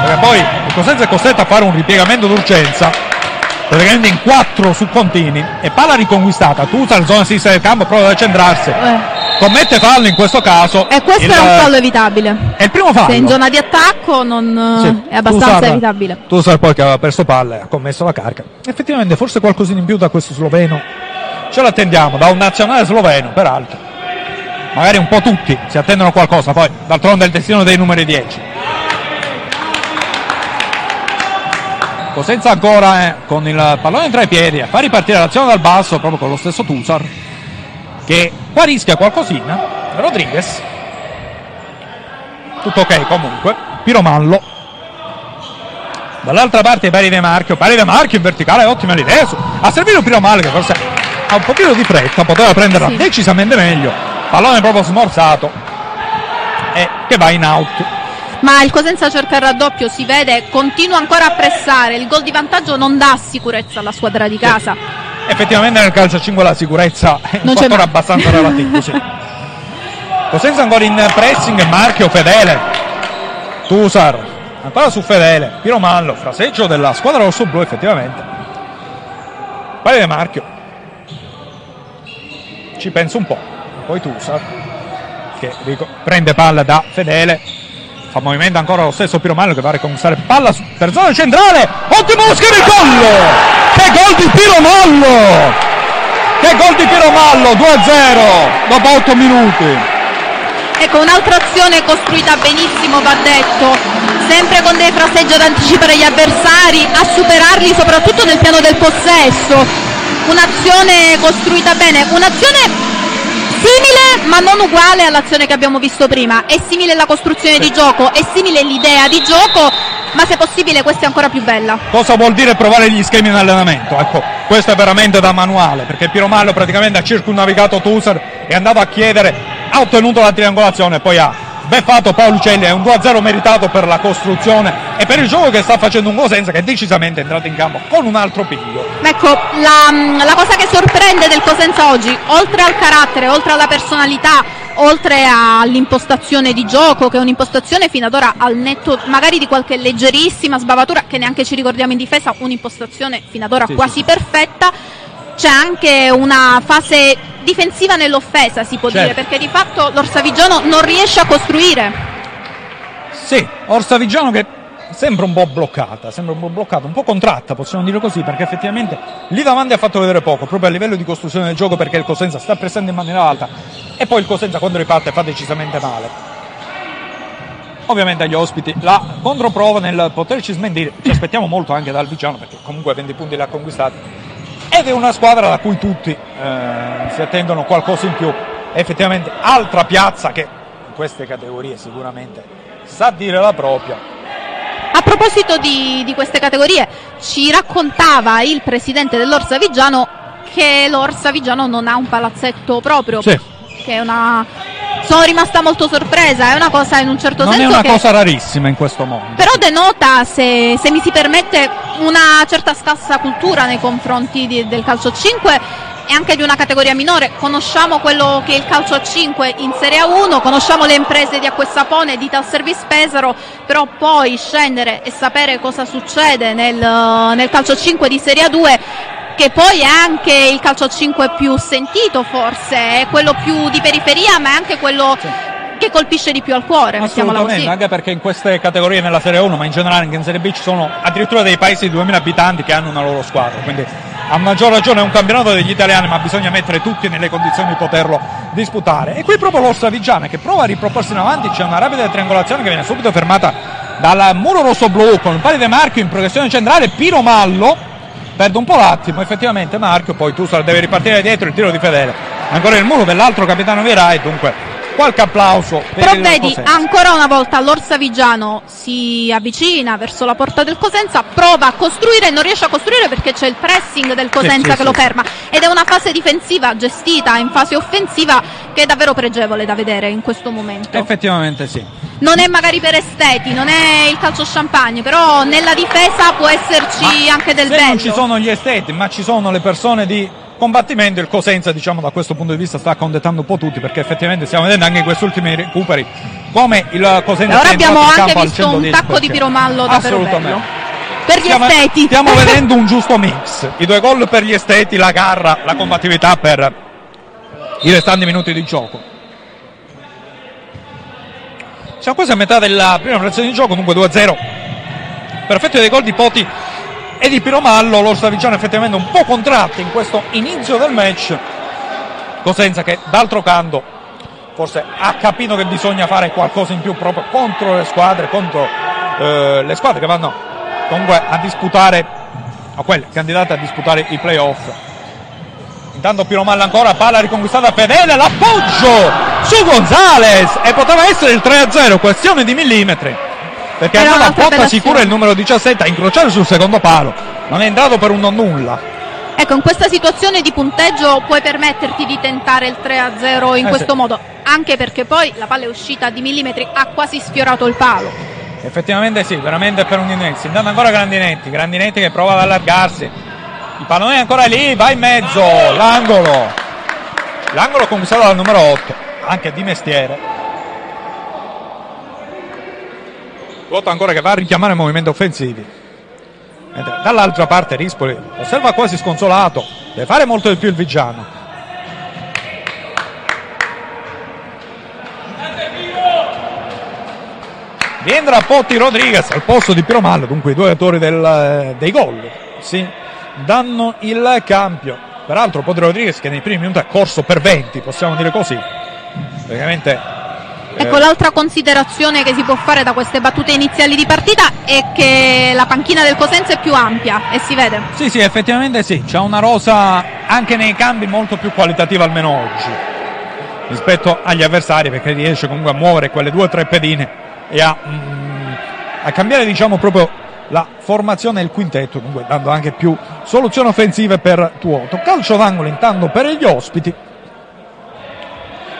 [SPEAKER 5] perché poi Cosenza è costretto a fare un ripiegamento d'urgenza praticamente in 4 su Contini e palla riconquistata. Tusar zona sinistra del campo prova ad accentrarsi.
[SPEAKER 3] Eh,
[SPEAKER 5] commette fallo in questo caso.
[SPEAKER 3] E questo
[SPEAKER 5] Il-
[SPEAKER 3] è un fallo evitabile.
[SPEAKER 5] è il primo fallo.
[SPEAKER 3] Se in zona di attacco non,
[SPEAKER 5] Sì,
[SPEAKER 3] è abbastanza
[SPEAKER 5] Tusar-
[SPEAKER 3] evitabile.
[SPEAKER 5] Tusar poi che aveva perso palle ha commesso la carica. Effettivamente forse qualcosina in più da questo sloveno ce l'attendiamo da un nazionale sloveno peraltro. Magari un po' tutti si attendono qualcosa poi d'altronde è il destino dei numeri 10 Cosenza ancora eh, con il pallone tra i piedi a far ripartire l'azione dal basso proprio con lo stesso Tusar che qua rischia qualcosina. Rodriguez. Tutto ok comunque. Piromallo. Dall'altra parte Pari De Marchio. Pari De Marchio in verticale ottima l'idea. Su- ha servito Piromallo che forse ha un pochino di fretta poteva prenderla
[SPEAKER 3] Sì.
[SPEAKER 5] decisamente meglio. Pallone proprio smorzato. E che va in out
[SPEAKER 3] Ma il Cosenza cerca il raddoppio, si vede, continua ancora a pressare. Il gol di vantaggio non dà sicurezza alla squadra di casa.
[SPEAKER 5] effettivamente nel calcio a 5 la sicurezza è un
[SPEAKER 3] Non
[SPEAKER 5] fattore abbastanza relativo sì. Cosenza ancora in pressing Marchio Fedele Tusar ancora su Fedele Piromallo fraseggio della squadra rosso-blu effettivamente Pari De Marchio ci pensa un po' poi Tusar che prende palla da Fedele fa movimento ancora lo stesso Piromallo che va a riconquistare palla per zona centrale. Ottimo Oscar il gol! Che gol di Piromallo che gol di Piromallo 2-0 dopo 8 minuti.
[SPEAKER 3] Ecco, un'altra azione costruita benissimo, va detto, sempre con dei fraseggi ad anticipare gli avversari, a superarli soprattutto nel piano del possesso. Un'azione costruita bene, un'azione simile ma non uguale all'azione che abbiamo visto prima. È simile la costruzione di gioco, è simile l'idea di gioco, ma se possibile questa è ancora più bella.
[SPEAKER 5] cosa vuol dire provare gli schemi in allenamento ecco questo è veramente da manuale perché Piromallo praticamente ha circunnavigato Tusar è andato a chiedere ha ottenuto la triangolazione poi ha beffato Paolucelli è un 2-0 meritato per la costruzione e per il gioco che sta facendo un Cosenza che decisamente è entrato in campo con un altro piglio
[SPEAKER 3] Ecco, la, la cosa che sorprende del Cosenza oggi, oltre al carattere, oltre alla personalità, oltre all'impostazione di gioco, che è un'impostazione fino ad ora al netto magari di qualche leggerissima sbavatura, che neanche ci ricordiamo in difesa, un'impostazione fino ad ora
[SPEAKER 5] Sì,
[SPEAKER 3] quasi perfetta, c'è anche una fase difensiva nell'offesa, si può
[SPEAKER 5] Certo.
[SPEAKER 3] dire, perché di fatto l'Orsavigiano non riesce a costruire.
[SPEAKER 5] Sì, Orsavigiano che sembra un po' bloccata, sembra un po' bloccata, un po' contratta, possiamo dire così, perché effettivamente lì davanti ha fatto vedere poco, proprio a livello di costruzione del gioco, perché il Cosenza sta pressando in maniera alta e poi il Cosenza quando riparte fa decisamente male. Ovviamente agli ospiti la controprova nel poterci smentire, ci aspettiamo molto anche dal Vigiano perché comunque 20 punti li ha conquistati ed è una squadra da cui tutti eh, si attendono qualcosa in più. Effettivamente altra piazza che in queste categorie sicuramente sa dire la propria.
[SPEAKER 3] A proposito di, di queste categorie, ci raccontava il presidente dell'Orsa Vigiano che l'Orsa Vigiano non ha un palazzetto proprio.
[SPEAKER 5] Sì.
[SPEAKER 3] Che è una. Sono rimasta molto sorpresa, è una cosa in un certo
[SPEAKER 5] Non è
[SPEAKER 3] senso.
[SPEAKER 5] una
[SPEAKER 3] che...
[SPEAKER 5] cosa rarissima in questo mondo.
[SPEAKER 3] Però denota, se, se mi si permette, una certa scarsa cultura nei confronti di- del calcio a 5 e anche di una categoria minore. Conosciamo quello che è il calcio a 5 in Serie A1, conosciamo le imprese di Acquestapone, di Tal Service Pesaro, però poi scendere e sapere cosa succede nel, nel calcio a 5 di Serie A2 che poi è anche il calcio a 5 più sentito forse, è quello più di periferia ma è anche quello che colpisce di più al cuore,
[SPEAKER 5] Assolutamente, anche perché in queste categorie nella Serie 1, ma in generale anche in Serie B ci sono addirittura dei paesi di 2000 abitanti che hanno una loro squadra, quindi a maggior ragione è un campionato degli italiani, ma bisogna mettere tutti nelle condizioni di poterlo disputare. E qui proprio l'Orsa Vigiana che prova a riproporsi in avanti, c'è una rapida triangolazione che viene subito fermata dal muro rosso-blu con il pari di Marchio in progressione centrale, Piro Mallo perde un po' l'attimo, effettivamente Marchio, poi Tussar deve ripartire dietro il tiro di Fedele. Ancora il muro dell'altro capitano Vieira e dunque qualche applauso per
[SPEAKER 3] Però vedi, ancora una volta l'Orsa Vigiano si avvicina verso la porta del Cosenza, prova a costruire non riesce a costruire perché c'è il pressing del Cosenza
[SPEAKER 5] sì,
[SPEAKER 3] che lo
[SPEAKER 5] sì.
[SPEAKER 3] ferma ed è una fase difensiva gestita in fase offensiva che è davvero pregevole da vedere in questo momento.
[SPEAKER 5] Effettivamente sì.
[SPEAKER 3] Non è magari per esteti, non è il calcio champagne, però nella difesa può esserci anche del bello.
[SPEAKER 5] non ci sono gli esteti, ma ci sono le persone di combattimento, il Cosenza, diciamo, da questo punto di vista sta accontentando un po' tutti, perché effettivamente stiamo vedendo anche in questi ultimi recuperi come il Cosenza
[SPEAKER 3] ora abbiamo anche visto un
[SPEAKER 5] 110%.
[SPEAKER 3] tacco di Piromallo davvero
[SPEAKER 5] Assolutamente.
[SPEAKER 3] Per gli
[SPEAKER 5] Stiamo,
[SPEAKER 3] esteti.
[SPEAKER 5] stiamo vedendo un giusto mix. I due gol per gli esteti, la garra, la combattività per i restanti minuti di gioco. Siamo quasi a metà della prima frazione di gioco, dunque 2-0. Per effetto dei gol di Poti e di Piromallo, l'Orsa Vigiano effettivamente un po' contratti in questo inizio del match. Cosenza che d'altro canto forse ha capito che bisogna fare qualcosa in più proprio contro le squadre, contro eh, le squadre che vanno comunque a disputare, a quelle candidate a disputare i playoff. Intanto Piromalla ancora, palla riconquistata fedele, l'appoggio su Gonzales e poteva essere il 3-0, questione di millimetri. Perché
[SPEAKER 3] Era
[SPEAKER 5] andava a
[SPEAKER 3] un'altra
[SPEAKER 5] porta sicura il numero 17 a incrociare sul secondo palo. Non è entrato per un non nulla.
[SPEAKER 3] Ecco, in questa situazione di punteggio puoi permetterti di tentare il 3-0 in
[SPEAKER 5] Eh,
[SPEAKER 3] questo
[SPEAKER 5] sì.
[SPEAKER 3] modo, anche perché poi la palla è uscita di millimetri, ha quasi sfiorato il palo.
[SPEAKER 5] Effettivamente sì, veramente per un Grandinetti. Intanto ancora Grandinetti, Grandinetti che prova ad allargarsi. Il pallone è ancora lì, va in mezzo, l'angolo. L'angolo conquistato dal numero 8, anche di mestiere. Vuoto ancora che va a richiamare movimenti offensivi. Mentre dall'altra parte Rispoli osserva quasi sconsolato, deve fare molto di più il Vigiano. Rientra Potti Rodriguez al posto di Piromallo, dunque i due autori del, eh, dei gol. Si danno il cambio. Peraltro Potti Rodriguez che nei primi minuti ha corso per 20, possiamo dire così. Praticamente
[SPEAKER 3] Ecco, l'altra considerazione che si può fare da queste battute iniziali di partita è che la panchina del Cosenza è più ampia e si vede.
[SPEAKER 5] Sì, sì, effettivamente sì, c'è una rosa anche nei cambi molto più qualitativa almeno oggi rispetto agli avversari perché riesce comunque a muovere quelle due o tre pedine e a, mm, a cambiare diciamo proprio la formazione del quintetto, comunque dando anche più soluzioni offensive per Tuoto. Calcio d'angolo intanto per gli ospiti.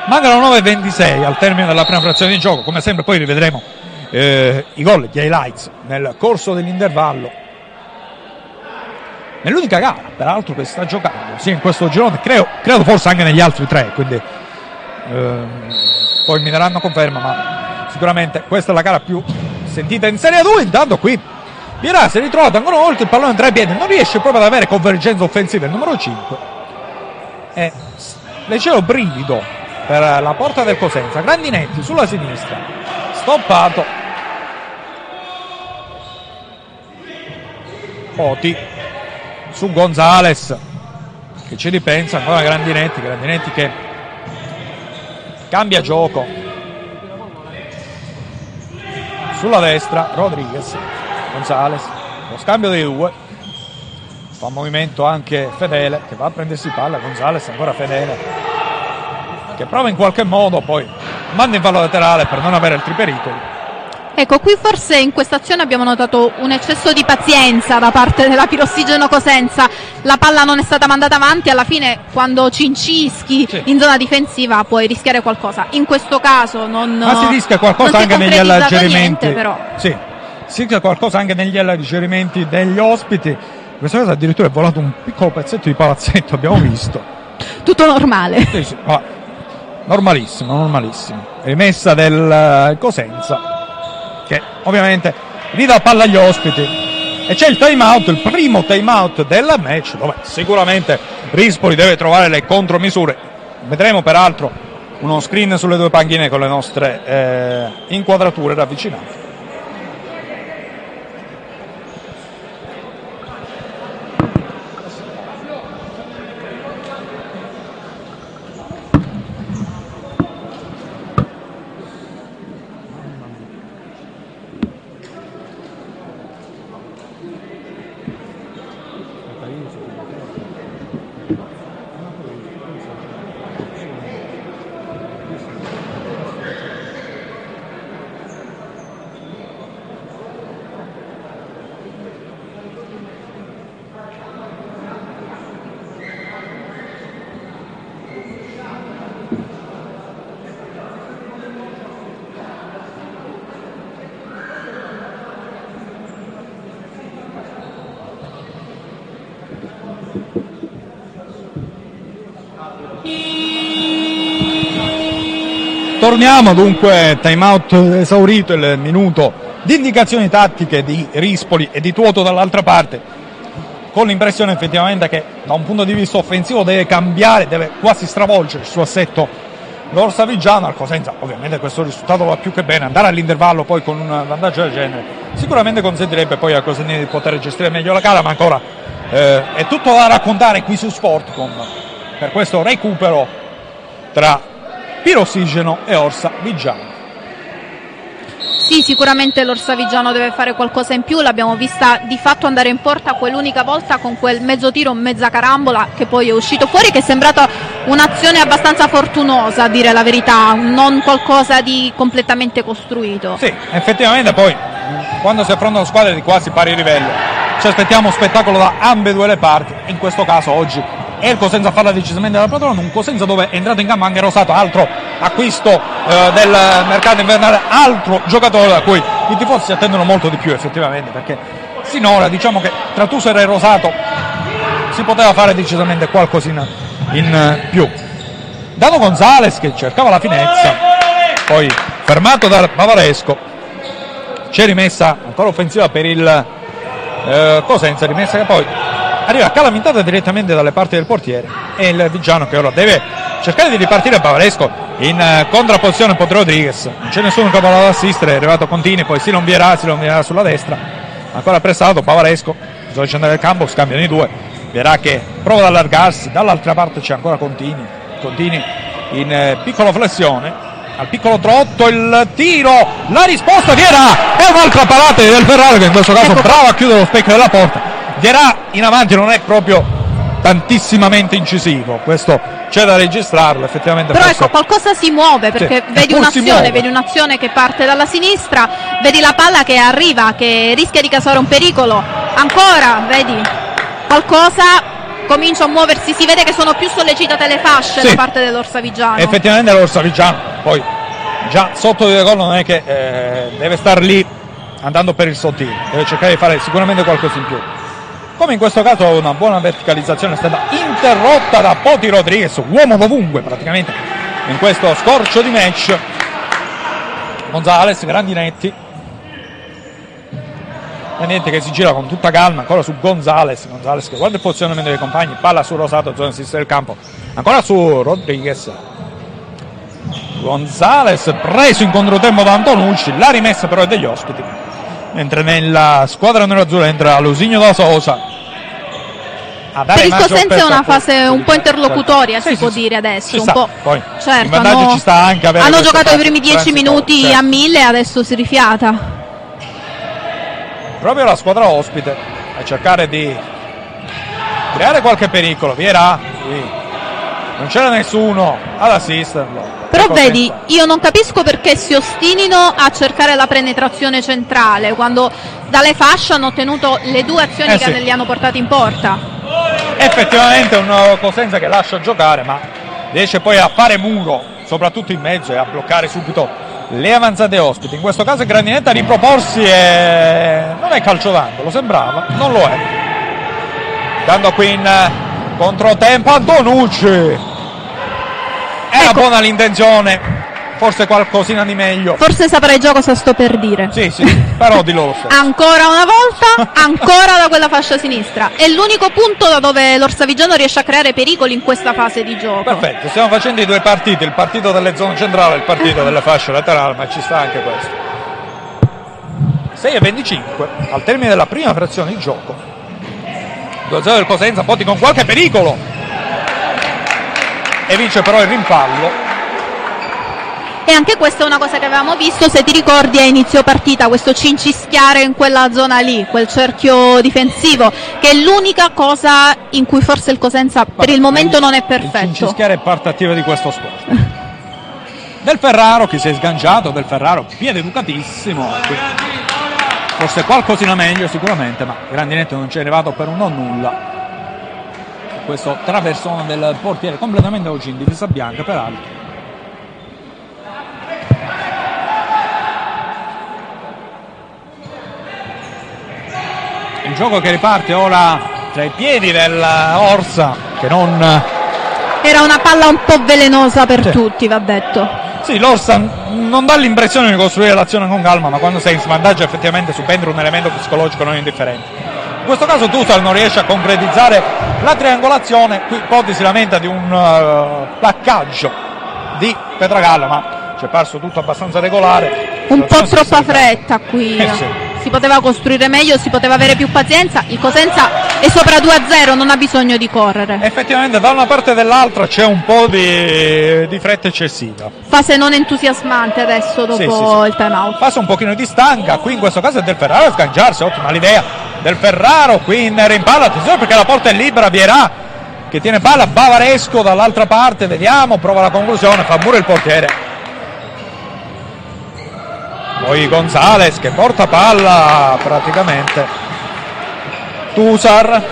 [SPEAKER 5] Mancano 9.26 al termine della prima frazione di gioco, come sempre poi rivedremo eh, i gol, gli highlights nel corso dell'intervallo. Nell'unica gara peraltro che sta giocando sia in questo girone credo, credo forse anche negli altri tre quindi ehm, poi mi daranno conferma ma sicuramente questa è la gara più sentita in Serie 2 intanto qui Pirà si è ritrovato ancora una volta il pallone tra i piedi non riesce proprio ad avere convergenza offensiva il numero 5 e leggero brivido per la porta del Cosenza. Grandinetti sulla sinistra. Stoppato. Poti su Gonzales che ci ripensa ancora Grandinetti, Grandinetti che cambia gioco. Sulla destra Rodriguez, Gonzales, lo scambio dei due, fa movimento anche Fedele che va a prendersi palla, Gonzales ancora Fedele che prova in qualche modo poi manda in fallo laterale per non avere altri pericoli.
[SPEAKER 3] Ecco, qui forse in questa azione abbiamo notato un eccesso di pazienza da parte della Pirossigeno Cosenza. La palla non è stata mandata avanti, alla fine quando ci incischi
[SPEAKER 5] Sì.
[SPEAKER 3] in zona difensiva puoi rischiare qualcosa. In questo caso non
[SPEAKER 5] Ma si rischia qualcosa anche negli alleggerimenti.
[SPEAKER 3] niente, però.
[SPEAKER 5] Sì, si rischia qualcosa anche negli alleggerimenti degli ospiti. In questo caso addirittura è volato un piccolo pezzetto di palazzetto, abbiamo visto.
[SPEAKER 3] Tutto normale.
[SPEAKER 5] Sì, sì, ma normalissimo, normalissimo. Rimessa del eh, Cosenza, che ovviamente ridà palla agli ospiti. E c'è il time out, il primo time out del match, dove sicuramente Rispoli deve trovare le contromisure. Vedremo peraltro uno screen sulle due panchine con le nostre eh, inquadrature ravvicinate. Torniamo dunque, time out esaurito il minuto di indicazioni tattiche di Rispoli e di Tuoto dall'altra parte, con l'impressione effettivamente che da un punto di vista offensivo deve cambiare, deve quasi stravolgere il suo assetto l'Orsavigiano, al Cosenza ovviamente questo risultato va più che bene, andare all'intervallo poi con un vantaggio del genere sicuramente consentirebbe poi al Cosentino di poter gestire meglio la gara, ma ancora eh, è tutto da raccontare qui su Sportcom. Per questo recupero tra Pirossigeno e Orsa Vigiano.
[SPEAKER 3] Sì, sicuramente l'Orsavigiano deve fare qualcosa in più, l'abbiamo vista di fatto andare in porta quell'unica volta con quel mezzo tiro, mezza carambola che poi è uscito fuori, che è sembrata un'azione abbastanza fortunosa, a dire la verità, non qualcosa di completamente costruito.
[SPEAKER 5] Sì, effettivamente poi quando si affrontano squadre di quasi pari livello ci aspettiamo spettacolo da ambedue le parti, in questo caso oggi è il Cosenza a farla decisamente da padrone, un Cosenza dove è entrato in campo anche Rosato, altro acquisto eh, del mercato invernale, altro giocatore da cui i tifosi si attendono molto di più effettivamente, perché sinora diciamo che tra Tusera e Rosato si poteva fare decisamente qualcosina in eh, più. Dano Gonzales che cercava la finezza, poi fermato dal Bavaresco, c'è rimessa ancora offensiva per il eh, Cosenza, rimessa che poi arriva calamitata direttamente dalle parti del portiere e il Vigiano che ora deve cercare di ripartire Bavaresco in eh, contrapposizione con Rodriguez. Non c'è nessuno che va ad assistere è arrivato Contini poi Silon Vierà Silon Vierà sulla destra. Ancora pressato Bavaresco bisogna scendere nel campo scambiano i due. Vierà che prova ad allargarsi dall'altra parte c'è ancora Contini. Contini in eh, piccola flessione al piccolo trotto il tiro la risposta Vierà è un'altra parata del Ferrari che in questo caso
[SPEAKER 3] Ecco.
[SPEAKER 5] brava a chiudere lo specchio della porta Vierà in avanti non è proprio tantissimamente incisivo questo c'è da registrarlo effettivamente
[SPEAKER 3] Però
[SPEAKER 5] forse-
[SPEAKER 3] ecco, qualcosa si muove perché
[SPEAKER 5] Sì,
[SPEAKER 3] vedi un'azione, vedi un'azione che parte dalla sinistra, vedi la palla che arriva, che rischia di causare un pericolo. Ancora, vedi, qualcosa comincia a muoversi, si vede che sono più sollecitate le fasce
[SPEAKER 5] Sì.
[SPEAKER 3] da parte dell'Orsavigiano.
[SPEAKER 5] effettivamente l'Orsavigiano poi già sotto di gol non è che eh, deve star lì andando per il sottile deve cercare di fare sicuramente qualcosa in più come in questo caso una buona verticalizzazione è stata interrotta da Poti Rodriguez uomo dovunque praticamente in questo scorcio di match. Gonzales Grandinetti Grandinetti che si gira con tutta calma ancora su Gonzales Gonzales che guarda il posizionamento dei compagni palla su Rosato zona sinistra del campo. Ancora su Rodriguez. Gonzales preso in controtempo da Antonucci, la rimessa però è degli ospiti. Mentre nella squadra nerazzurra entra Lusigno da Sosa
[SPEAKER 3] Per il
[SPEAKER 5] maggior
[SPEAKER 3] Cosenza è una fase un po' interlocutoria,
[SPEAKER 5] Sì,
[SPEAKER 3] si
[SPEAKER 5] sì,
[SPEAKER 3] può
[SPEAKER 5] sì.
[SPEAKER 3] dire adesso. Un po'.
[SPEAKER 5] Poi,
[SPEAKER 3] Certo, hanno,
[SPEAKER 5] ci sta anche avere
[SPEAKER 3] hanno giocato i primi 10
[SPEAKER 5] transitorie,
[SPEAKER 3] minuti
[SPEAKER 5] certo.
[SPEAKER 3] a mille e adesso si rifiata.
[SPEAKER 5] proprio la squadra ospite a cercare di creare qualche pericolo. Vierà, sì. non c'era nessuno ad assisterlo.
[SPEAKER 3] Però vedi, io non capisco perché si ostinino a cercare la penetrazione centrale quando dalle fasce hanno ottenuto le due azioni
[SPEAKER 5] Eh
[SPEAKER 3] che
[SPEAKER 5] sì.
[SPEAKER 3] li hanno portati in porta.
[SPEAKER 5] effettivamente è un Cosenza che lascia giocare, ma riesce poi a fare muro, soprattutto in mezzo, e a bloccare subito le avanzate ospiti. In questo caso è Grandinetta a riproporsi e non è calcio d'angolo, sembrava, non lo è. Dando qui in controtempo Antonucci. Era
[SPEAKER 3] Ecco.
[SPEAKER 5] buona l'intenzione, forse qualcosina di meglio.
[SPEAKER 3] Forse saprai già cosa sto per dire.
[SPEAKER 5] Sì, sì, però di loro.
[SPEAKER 3] Ancora una volta, ancora da quella fascia sinistra. È l'unico punto da dove l'Orsavigiano riesce a creare pericoli in questa fase di gioco.
[SPEAKER 5] Perfetto, stiamo facendo i due partiti, il partito delle zone centrali e il partito delle fasce laterali, ma ci sta anche questo. 6 e 25, al termine della prima frazione di gioco. 2-0 del Cosenza, Botti con qualche pericolo. E vince però il rimpallo.
[SPEAKER 3] E anche questa è una cosa che avevamo visto, se ti ricordi, a inizio partita, questo cincischiare in quella zona lì, quel cerchio difensivo, che è l'unica cosa in cui forse il Cosenza per il momento non è
[SPEAKER 5] Il
[SPEAKER 3] perfetto.
[SPEAKER 5] cincischiare è parte attiva di questo sport. Del Ferraro che si è sganciato, Del Ferraro piede educatissimo. Forse qualcosina meglio sicuramente, ma Grandinetto non ci è arrivato per un non nulla. Questo traversone del portiere completamente oggi in difesa bianca peraltro. Il gioco che riparte ora tra i piedi dell'Orsa che non
[SPEAKER 3] Era una palla un po' velenosa per
[SPEAKER 5] Sì.
[SPEAKER 3] tutti, va detto.
[SPEAKER 5] Sì, l'Orsa non dà l'impressione di costruire l'azione con calma, ma quando sei in svantaggio effettivamente subentra un elemento psicologico non indifferente. In questo caso Tusal non riesce a concretizzare la triangolazione, qui Potti si lamenta di un eh, placcaggio di Petragallo, ma ci è parso tutto abbastanza regolare.
[SPEAKER 3] Un po' troppa fretta qui.
[SPEAKER 5] Eh sì.
[SPEAKER 3] Si poteva costruire meglio, si poteva avere più pazienza. Il Cosenza è sopra 2-0, non ha bisogno di correre.
[SPEAKER 5] Effettivamente da una parte e dall'altra c'è un po' di, di fretta eccessiva.
[SPEAKER 3] Fase non entusiasmante adesso dopo
[SPEAKER 5] Sì, sì,
[SPEAKER 3] il time out.
[SPEAKER 5] Passa un pochino di stanca, qui in questo caso è Del Ferraro a sganciarsi, ottima l'idea del Ferraro, qui in rimpalla, attenzione perché la porta è libera, Vierà che tiene palla, Bavaresco dall'altra parte, vediamo, prova la conclusione, fa muro il portiere. Poi Gonzales che porta palla praticamente. Tusar.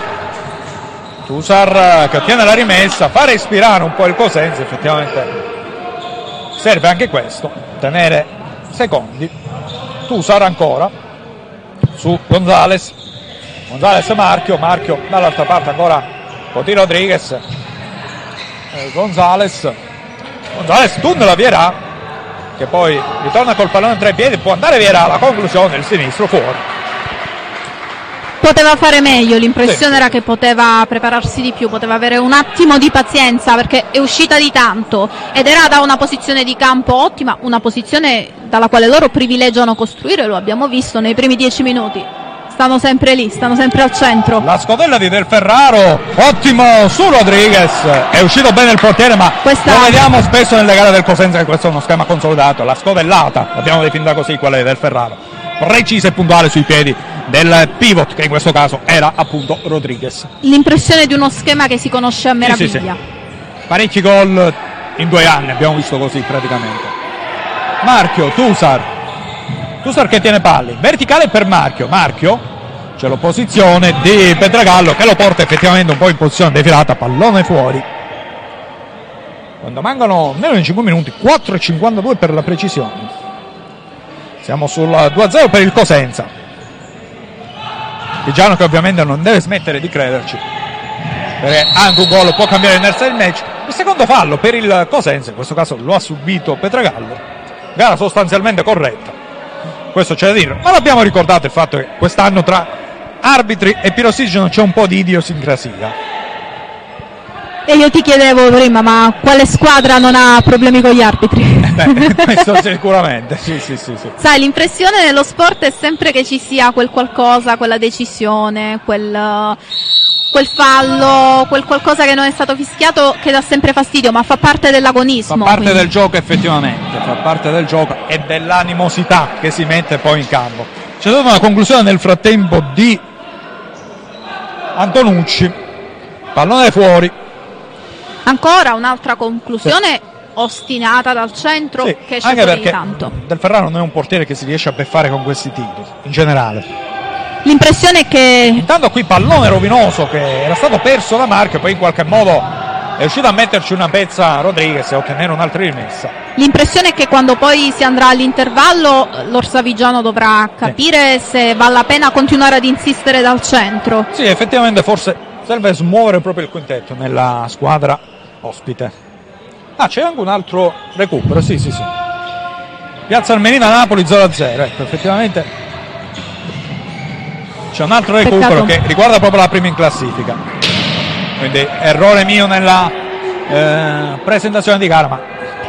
[SPEAKER 5] Tusar che ottiene la rimessa, fa respirare un po' il Cosenza, effettivamente serve anche questo, tenere secondi. Tusar ancora su Gonzales. Gonzales Marchio, Marchio dall'altra parte ancora Coti Rodriguez. Eh, Gonzales. Gonzales tunnela Vierà che poi ritorna col pallone tra i piedi, può andare Vierà la conclusione, il sinistro fuori.
[SPEAKER 3] Poteva fare meglio, l'impressione
[SPEAKER 5] Sì.
[SPEAKER 3] era che poteva prepararsi di più, poteva avere un attimo di pazienza perché è uscita di tanto ed era da una posizione di campo ottima, una posizione dalla quale loro privilegiano costruire, lo abbiamo visto nei primi dieci minuti. Stanno sempre lì, stanno sempre al centro.
[SPEAKER 5] La scodella di Del Ferraro, ottimo su Rodriguez, è uscito bene il portiere ma
[SPEAKER 3] Questa-
[SPEAKER 5] lo vediamo spesso nelle gare del Cosenza che questo è uno schema consolidato, la scodellata, l'abbiamo definita così quella di Del Ferraro, precisa e puntuale sui piedi del pivot che in questo caso era appunto Rodriguez.
[SPEAKER 3] L'impressione di uno schema che si conosce a
[SPEAKER 5] Sì, sì, sì.
[SPEAKER 3] meraviglia.
[SPEAKER 5] Parecchi gol in due anni, abbiamo visto così praticamente. Marchio, Tusar, Tusar che tiene palle, verticale per Marchio, Marchio c'è l'opposizione di Petragallo che lo porta effettivamente un po' in posizione defilata, pallone fuori. Quando mancano meno di 5 minuti, 4,52 per la precisione. Siamo sul 2-0 per il Cosenza. Pigiano che ovviamente non deve smettere di crederci perché anche un gol può cambiare l'inerzia del match. Il secondo fallo per il Cosenza, in questo caso lo ha subito Petragallo. Gara sostanzialmente corretta. Questo c'è da dire. Ma l'abbiamo ricordato il fatto che quest'anno tra arbitri e pirossigeno c'è un po' di idiosincrasia.
[SPEAKER 3] E io ti chiedevo prima, ma quale squadra non ha problemi con gli arbitri?
[SPEAKER 5] Beh, questo sicuramente, sì, sì, sì, sì.
[SPEAKER 3] Sai, l'impressione nello sport è sempre che ci sia quel qualcosa, quella decisione, quel, quel fallo, quel qualcosa che non è stato fischiato che dà sempre fastidio, ma fa parte
[SPEAKER 5] Fa
[SPEAKER 3] dell'agonismo.
[SPEAKER 5] parte
[SPEAKER 3] quindi.
[SPEAKER 5] del gioco effettivamente, fa parte del gioco e dell'animosità che si mette poi in campo. C'è stata una conclusione nel frattempo di Antonucci, pallone fuori,
[SPEAKER 3] Ancora un'altra conclusione ostinata dal centro
[SPEAKER 5] Sì,
[SPEAKER 3] che esce
[SPEAKER 5] anche perché
[SPEAKER 3] tanto.
[SPEAKER 5] Del Ferraro non è un portiere che si riesce a beffare con questi tiri, in generale.
[SPEAKER 3] L'impressione è che
[SPEAKER 5] Intanto qui pallone rovinoso che era stato perso da Marco e poi in qualche modo è riuscito a metterci una pezza Rodriguez e ottenere un'altra rimessa.
[SPEAKER 3] L'impressione è che quando poi si andrà all'intervallo l'Orsavigiano dovrà capire se vale la pena continuare ad insistere dal centro.
[SPEAKER 5] Sì, effettivamente forse serve smuovere proprio il quintetto nella squadra ospite. Ah, c'è anche un altro recupero, sì, sì, sì. Piazza Armerina Napoli 0-0, ecco, effettivamente c'è un altro recupero
[SPEAKER 3] Peccato.
[SPEAKER 5] che riguarda proprio la prima in classifica. Quindi errore mio nella eh, presentazione di gara, ma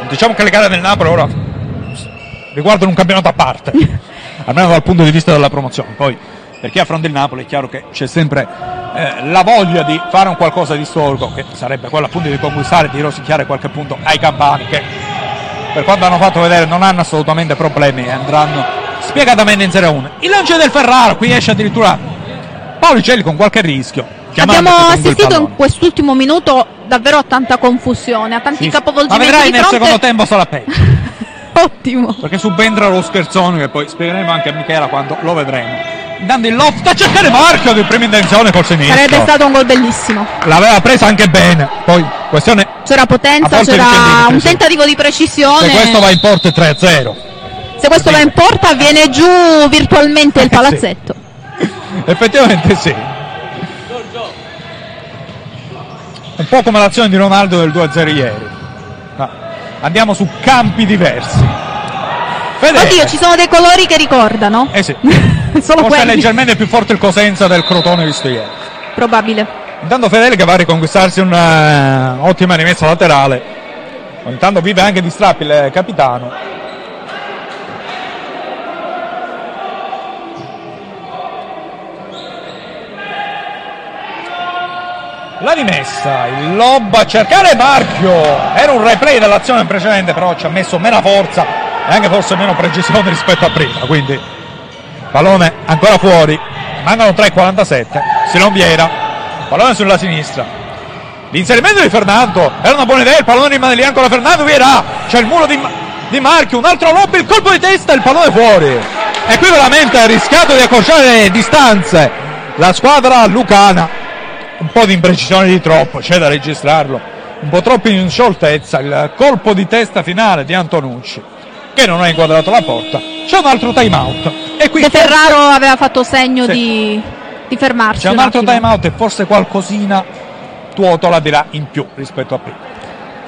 [SPEAKER 5] diciamo che le gare del Napoli ora riguardano un campionato a parte, almeno dal punto di vista della promozione. Poi per chi affronta il Napoli è chiaro che c'è sempre eh, la voglia di fare un qualcosa di storico, che sarebbe quello appunto di conquistare, di rosicchiare qualche punto ai campani, che per quanto hanno fatto vedere non hanno assolutamente problemi e andranno spiegatamente in Serie 1. Il lancio del Ferraro, qui esce addirittura Paolicelli con qualche rischio.
[SPEAKER 3] Abbiamo assistito in quest'ultimo minuto davvero a tanta confusione, a tanti
[SPEAKER 5] Sì,
[SPEAKER 3] capovolgimenti
[SPEAKER 5] Ma vedrai nel
[SPEAKER 3] fronte.
[SPEAKER 5] secondo tempo sarà peggio.
[SPEAKER 3] Ottimo.
[SPEAKER 5] Perché subentra lo scherzone che poi spiegheremo anche a Michela quando lo vedremo. Dando il loft a cercare Marco di prima intenzione col sinistro.
[SPEAKER 3] Sarebbe stato un gol bellissimo.
[SPEAKER 5] L'aveva presa anche bene. Poi questione
[SPEAKER 3] C'era potenza, c'era un tentativo di precisione.
[SPEAKER 5] se questo va in porta è 3-0.
[SPEAKER 3] Se questo va in porta viene giù virtualmente il
[SPEAKER 5] Eh, sì.
[SPEAKER 3] palazzetto.
[SPEAKER 5] Effettivamente sì. Un po' come l'azione di Ronaldo del 2-0 ieri. Ma andiamo su campi diversi. Fedele.
[SPEAKER 3] Oddio, ci sono dei colori che ricordano.
[SPEAKER 5] Eh sì.
[SPEAKER 3] Solo
[SPEAKER 5] Forse è
[SPEAKER 3] quelli.
[SPEAKER 5] leggermente più forte il Cosenza del Crotone visto ieri.
[SPEAKER 3] Probabile.
[SPEAKER 5] Intanto Fedele che va a riconquistarsi un'ottima rimessa laterale. Intanto vive anche di strappi il capitano. La rimessa, il lob a cercare Marchio. Era un replay dell'azione precedente, però ci ha messo meno forza e anche forse meno precisione rispetto a prima. Quindi pallone ancora fuori. Mancano 3,47. Silon Vieira, pallone sulla sinistra. L'inserimento di Fernando era una buona idea. Il pallone rimane lì ancora Fernando Vieira. C'è il muro di, di Marchio. Un altro lob, il colpo di testa, il pallone fuori. E qui veramente ha rischiato di accorciare le distanze. La squadra lucana un po' di imprecisione di troppo, c'è da registrarlo, un po' troppo in scioltezza, il colpo di testa finale di Antonucci, che non ha inquadrato la porta, c'è un altro time out, e qui
[SPEAKER 3] Ferraro aveva fatto segno
[SPEAKER 5] Sì.
[SPEAKER 3] di, di fermarsi.
[SPEAKER 5] c'è un altro
[SPEAKER 3] attimo.
[SPEAKER 5] time out e forse qualcosina Tuoto la dirà in più rispetto a prima.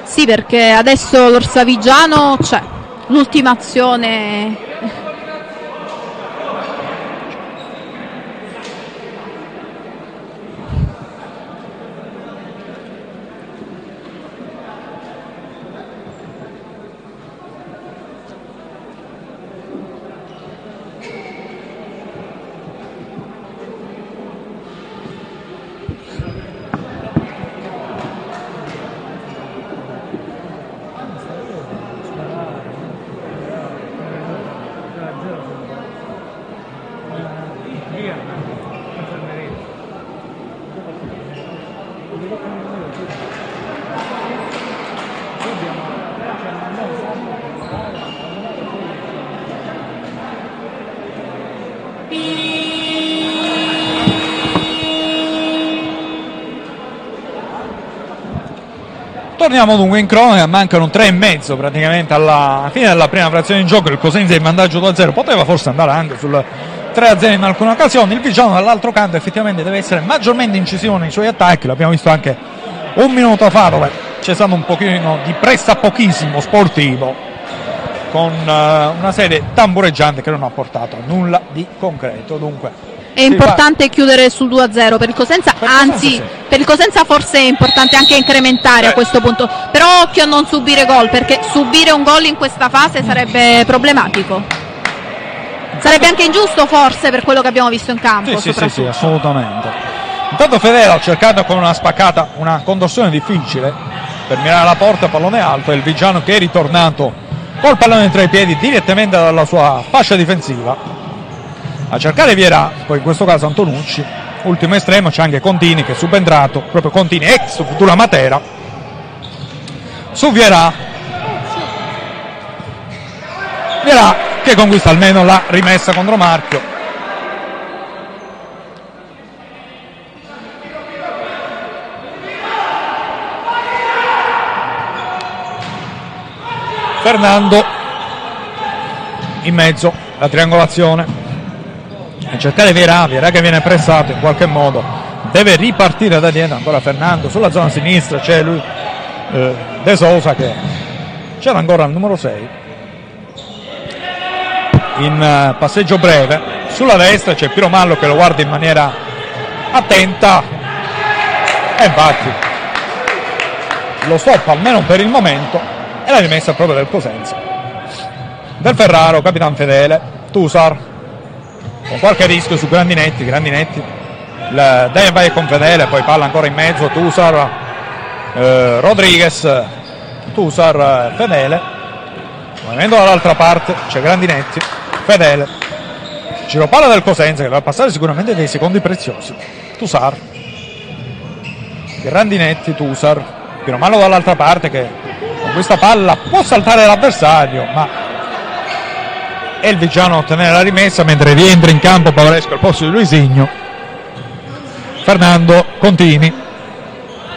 [SPEAKER 3] Sì, perché adesso l'Orsavigiano c'è. L'ultima azione
[SPEAKER 5] Torniamo dunque in cronaca, mancano tre e mezzo praticamente alla fine della prima frazione di gioco, il Cosenza è in vantaggio 2-0, poteva forse andare anche sul 3-0 in alcune occasioni, il Vigiano dall'altro canto effettivamente deve essere maggiormente incisivo nei suoi attacchi, l'abbiamo visto anche un minuto fa dove c'è stato un pochino di pressa pochissimo sportivo con eh, una serie tambureggiante che non ha portato a nulla di concreto, dunque
[SPEAKER 3] è importante chiudere sul 2-0 per il Cosenza,
[SPEAKER 5] Per il Cosenza
[SPEAKER 3] anzi
[SPEAKER 5] sì.
[SPEAKER 3] Per il Cosenza forse è importante anche incrementare a
[SPEAKER 5] Eh.
[SPEAKER 3] questo punto, però occhio a non subire gol perché subire un gol in questa fase sarebbe problematico. Sarebbe anche ingiusto forse per quello che abbiamo visto in campo.
[SPEAKER 5] Sì, sì, sì, sì, assolutamente. Intanto Fedele ha cercato con una spaccata, una contorsione difficile per mirare la porta, pallone alto, e il Vigiano che è ritornato col pallone tra i piedi direttamente dalla sua fascia difensiva. A cercare Viera, poi in questo caso Antonucci, ultimo estremo c'è anche Contini che è subentrato, proprio Contini ex futura Matera. Su Viera. Viera che conquista almeno la rimessa contro Marchio. Fernando in mezzo la triangolazione a cercare Viera Viera che viene pressato in qualche modo. Deve ripartire da dietro ancora Fernando sulla zona sinistra c'è lui eh, De Sosa che c'era ancora il numero 6 in eh, passeggio breve sulla destra c'è Piero Mallo che lo guarda in maniera attenta. E infatti lo stop almeno per il momento e la rimessa proprio del Cosenza. Del Ferraro, Capitan Fedele Tusar con qualche rischio su Grandinetti Grandinetti il Daniel vai con Fedele poi palla ancora in mezzo Tusar eh, Rodriguez Tusar Fedele. Movimento dall'altra parte c'è Grandinetti Fedele. Giro palla del Cosenza che va a passare sicuramente dei secondi preziosi. Tusar. Grandinetti Tusar. Piromallo dall'altra parte che con questa palla può saltare l'avversario ma è il Vigiano a ottenere la rimessa mentre rientra in campo Pavaresco al posto di Luisigno Fernando Contini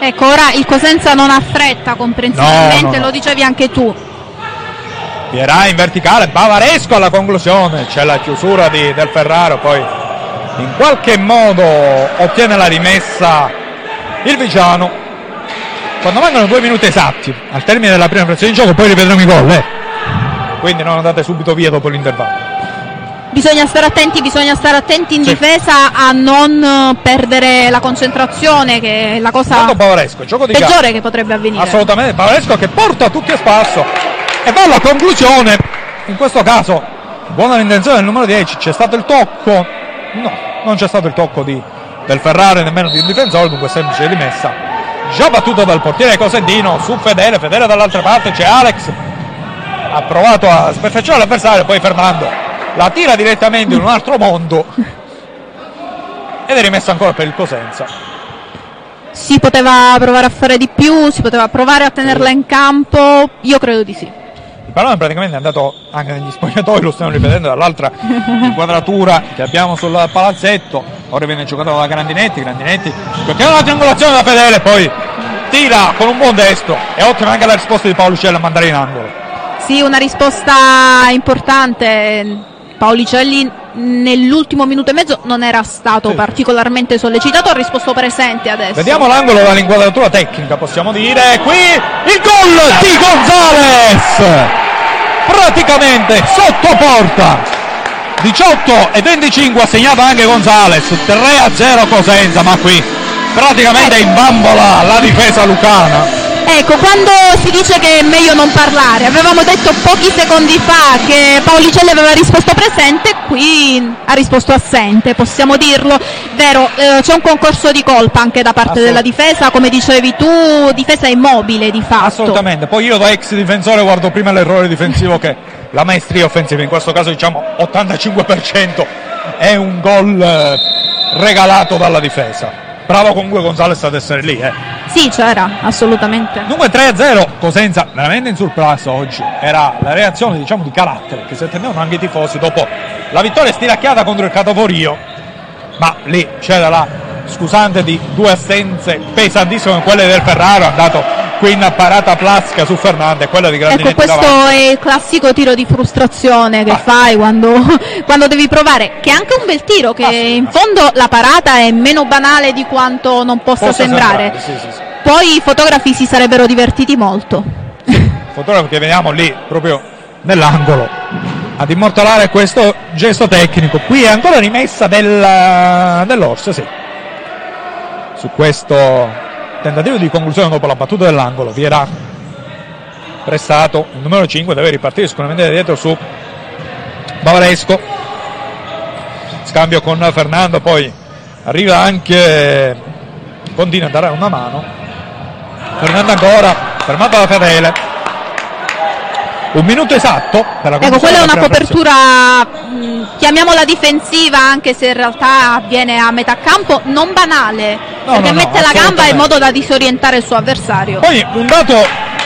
[SPEAKER 3] Ecco, ora il Cosenza non ha fretta, comprensibilmente,
[SPEAKER 5] No, no, no.
[SPEAKER 3] lo dicevi anche tu.
[SPEAKER 5] Pierà in verticale, Bavaresco alla conclusione, c'è la chiusura di- del Ferraro, poi in qualche modo ottiene la rimessa il Vigiano. Quando mancano due minuti esatti al termine della prima frazione di gioco, poi rivedremo i gol. eh. Quindi non andate subito via dopo l'intervallo.
[SPEAKER 3] Bisogna stare attenti, bisogna stare attenti in
[SPEAKER 5] Sì.
[SPEAKER 3] difesa a non perdere la concentrazione, che è la cosa peggiore che potrebbe avvenire.
[SPEAKER 5] Assolutamente, Bavaresco che porta tutti a spasso e va alla conclusione. In questo caso, buona l'intenzione del numero 10, c'è stato il tocco. No, non c'è stato il tocco di- del Ferrari nemmeno di un difensore, dunque semplice rimessa. Già battuto dal portiere Cosendino su Fedele, Fedele dall'altra parte c'è Alex. Ha provato a sperfecciare l'avversario, poi Fernando la tira direttamente in un altro mondo. Ed è rimessa ancora per il Cosenza.
[SPEAKER 3] Si poteva provare a fare di più, si poteva provare a tenerla in campo, io credo di sì.
[SPEAKER 5] Il pallone praticamente è andato anche negli spogliatoi, lo stiamo rivedendo dall'altra inquadratura che abbiamo sul palazzetto. Ora viene giocato da Grandinetti, Grandinetti è una triangolazione da Fedele, poi tira con un buon destro. È ottima anche la risposta di Paolo Uccello a mandare in angolo.
[SPEAKER 3] Sì, una risposta importante. Paolicelli nell'ultimo minuto e mezzo non era stato
[SPEAKER 5] Sì.
[SPEAKER 3] particolarmente sollecitato, ha risposto presente adesso.
[SPEAKER 5] Vediamo l'angolo dall'inquadratura tecnica, possiamo dire. Qui il gol di Gonzales! Praticamente sotto porta. 18 e 25 ha segnato anche Gonzales. 3 a 0 Cosenza, ma qui praticamente in bambola la difesa lucana.
[SPEAKER 3] Ecco, quando si dice che è meglio non parlare, avevamo detto pochi secondi fa che Paolicelli aveva risposto presente, qui ha risposto assente, possiamo dirlo. Vero, eh, c'è un concorso di colpa anche da parte della difesa, come dicevi tu, difesa immobile di fatto.
[SPEAKER 5] Assolutamente. Poi io da ex difensore guardo prima l'errore difensivo che la maestria offensiva. In questo caso diciamo 85% è un gol eh, regalato dalla difesa. Bravo comunque Gonzales ad essere lì. Eh.
[SPEAKER 3] Sì, c'era, assolutamente.
[SPEAKER 5] Dunque 3-0, Cosenza veramente in surplus oggi. Era la reazione diciamo di carattere che si attendevano anche i tifosi dopo la vittoria stiracchiata contro il Catoforio. Ma lì c'era la scusante di due assenze pesantissime quelle del Ferraro, è andato qui in parata plasca su Fernando e quella di
[SPEAKER 3] Ecco,
[SPEAKER 5] Grandinetti
[SPEAKER 3] questo
[SPEAKER 5] davanti.
[SPEAKER 3] è il classico tiro di frustrazione che
[SPEAKER 5] Ah.
[SPEAKER 3] fai quando, quando devi provare, che è anche un bel tiro, che
[SPEAKER 5] Ah, sì,
[SPEAKER 3] in
[SPEAKER 5] ah, sì.
[SPEAKER 3] fondo la parata è meno banale di quanto non possa,
[SPEAKER 5] Possa
[SPEAKER 3] sembrare.
[SPEAKER 5] sembrare, sì.
[SPEAKER 3] Poi i fotografi si sarebbero divertiti molto.
[SPEAKER 5] fotografo che vediamo lì proprio nell'angolo ad immortalare questo gesto tecnico. Qui è ancora rimessa del, dell'Orso, sì. su questo tentativo di conclusione dopo la battuta dell'angolo. Vierà pressato il numero 5, deve ripartire sicuramente da dietro su Bavaresco. Scambio con Fernando, poi arriva anche continua a dare una mano. Fernando ancora, fermato da Fedele. Un minuto esatto per la
[SPEAKER 3] Ecco, quella è una copertura, chiamiamola difensiva, anche se in realtà avviene a metà campo, non banale,
[SPEAKER 5] No,
[SPEAKER 3] perché
[SPEAKER 5] no, no,
[SPEAKER 3] mette la gamba in modo da disorientare il suo avversario.
[SPEAKER 5] Poi un dato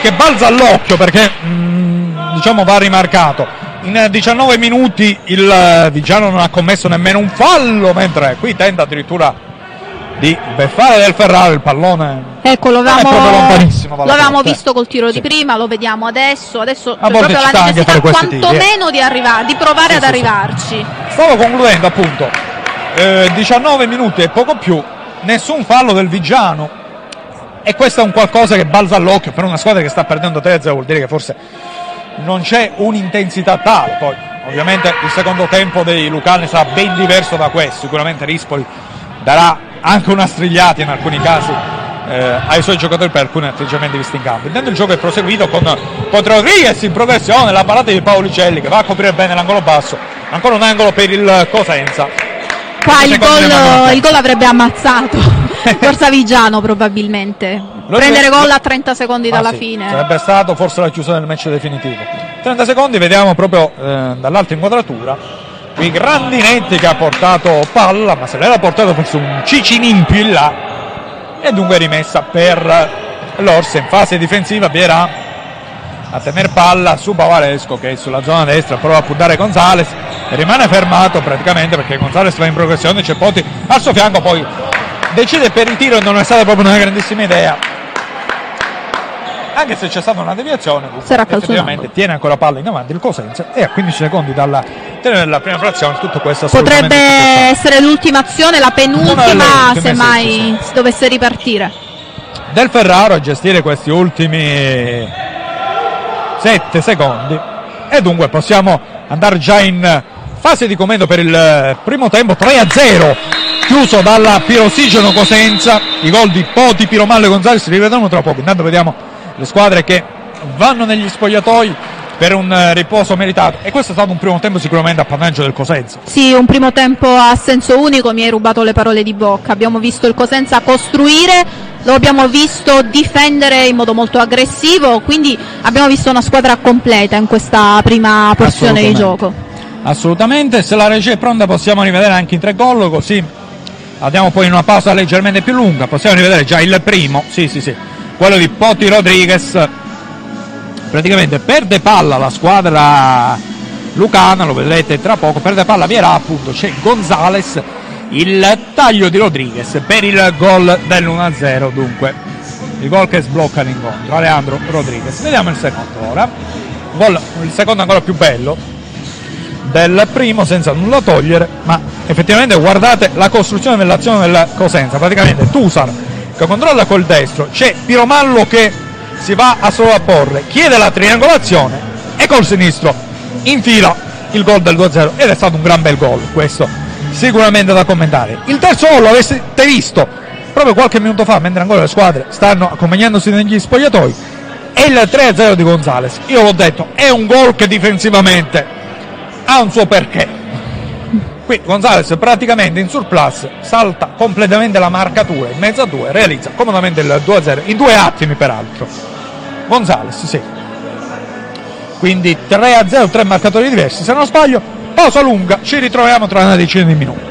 [SPEAKER 5] che balza all'occhio perché mh, diciamo va rimarcato. In 19 minuti il eh, Vigiano non ha commesso nemmeno un fallo, mentre qui tenta addirittura di beffare del Ferrari il pallone.
[SPEAKER 3] Ecco, lo avevamo,
[SPEAKER 5] eh.
[SPEAKER 3] visto col tiro
[SPEAKER 5] Sì.
[SPEAKER 3] di prima, lo vediamo adesso. Adesso
[SPEAKER 5] A
[SPEAKER 3] c'è proprio la necessità
[SPEAKER 5] eh.
[SPEAKER 3] quantomeno di, arriva- di provare
[SPEAKER 5] Sì,
[SPEAKER 3] ad
[SPEAKER 5] sì.
[SPEAKER 3] arrivarci.
[SPEAKER 5] Stavo concludendo appunto. Eh, 19 minuti e poco più, nessun fallo del Vigiano. E questo è un qualcosa che balza all'occhio per una squadra che sta perdendo 3-0, vuol dire che forse non c'è un'intensità tale. Poi, ovviamente, il secondo tempo dei Lucani sarà ben diverso da questo. Sicuramente Rispoli darà anche una strigliata in alcuni casi eh, ai suoi giocatori per alcuni atteggiamenti visti in campo. Intanto il gioco è proseguito con Ponte Rodriguez in progressione, la parata di Paolicelli che va a coprire bene l'angolo basso. Ancora un angolo per il Cosenza.
[SPEAKER 3] Qua il gol, il gol avrebbe ammazzato Forza Vigiano probabilmente.
[SPEAKER 5] Lo-
[SPEAKER 3] Prendere gol a 30 secondi
[SPEAKER 5] Ma
[SPEAKER 3] dalla
[SPEAKER 5] sì,
[SPEAKER 3] fine.
[SPEAKER 5] Sarebbe stato forse la chiusura del match definitivo. 30 secondi, vediamo proprio eh, dall'altra inquadratura. Qui Grandinetti che ha portato palla, ma se l'era portato forse un Cicinin più in là. E dunque rimessa per l'Orsa in fase difensiva. Vierà a tenere palla su Bavaresco che è sulla zona destra prova a puntare Gonzales e rimane fermato praticamente perché Gonzales va in progressione c'è Poti al suo fianco poi decide per il tiro e non è stata proprio una grandissima idea anche se c'è stata una deviazione effettivamente tiene ancora palla in avanti il Cosenza e a 15 secondi dalla fine della prima frazione tutto questo
[SPEAKER 3] Potrebbe essere l'ultima azione, la penultima, se mai si dovesse ripartire.
[SPEAKER 5] del Ferraro a gestire questi ultimi 7 secondi. E dunque possiamo andare già in fase di commento per il primo tempo 3 a 0 chiuso dalla Pirossigeno Cosenza. I gol di Poti, Piromallo e Gonzalez si rivedranno tra poco. Intanto vediamo le squadre che vanno negli spogliatoi per un eh, riposo meritato. E questo è stato un primo tempo sicuramente appannaggio del Cosenza.
[SPEAKER 3] Sì, un primo tempo a senso unico, mi hai rubato le parole di bocca. Abbiamo visto il Cosenza costruire, lo abbiamo visto difendere in modo molto aggressivo, quindi abbiamo visto una squadra completa in questa prima porzione di gioco.
[SPEAKER 5] Assolutamente, se la regia è pronta possiamo rivedere anche i tre gol così andiamo poi in una pausa leggermente più lunga, possiamo rivedere già il primo, sì sì sì, quello di Poti Rodriguez, praticamente perde palla la squadra lucana, lo vedrete tra poco, perde palla Vierà appunto, c'è Gonzales, il taglio di Rodriguez per il gol dell'1-0 dunque, il gol che sblocca l'incontro, Alejandro Rodriguez, vediamo il secondo ora, gol, il secondo ancora più bello, del primo senza nulla togliere, ma effettivamente guardate la costruzione dell'azione del Cosenza, praticamente Tusar che controlla col destro, c'è Piromallo che si va a sovrapporre, chiede la triangolazione e col sinistro infila il gol del 2-0 ed è stato un gran bel gol questo, sicuramente da commentare. Il terzo gol l'avete visto proprio qualche minuto fa, mentre ancora le squadre stanno accompagnandosi negli spogliatoi, è il 3-0 di Gonzales. Io l'ho detto, è un gol che difensivamente ha un suo perché. Qui Gonzales praticamente in surplus salta completamente la marcatura in mezzo a due, realizza comodamente il 2-0 in due attimi peraltro. Gonzales, sì. Quindi 3-0, tre marcatori diversi, se non sbaglio, pausa lunga, ci ritroviamo tra una decina di minuti.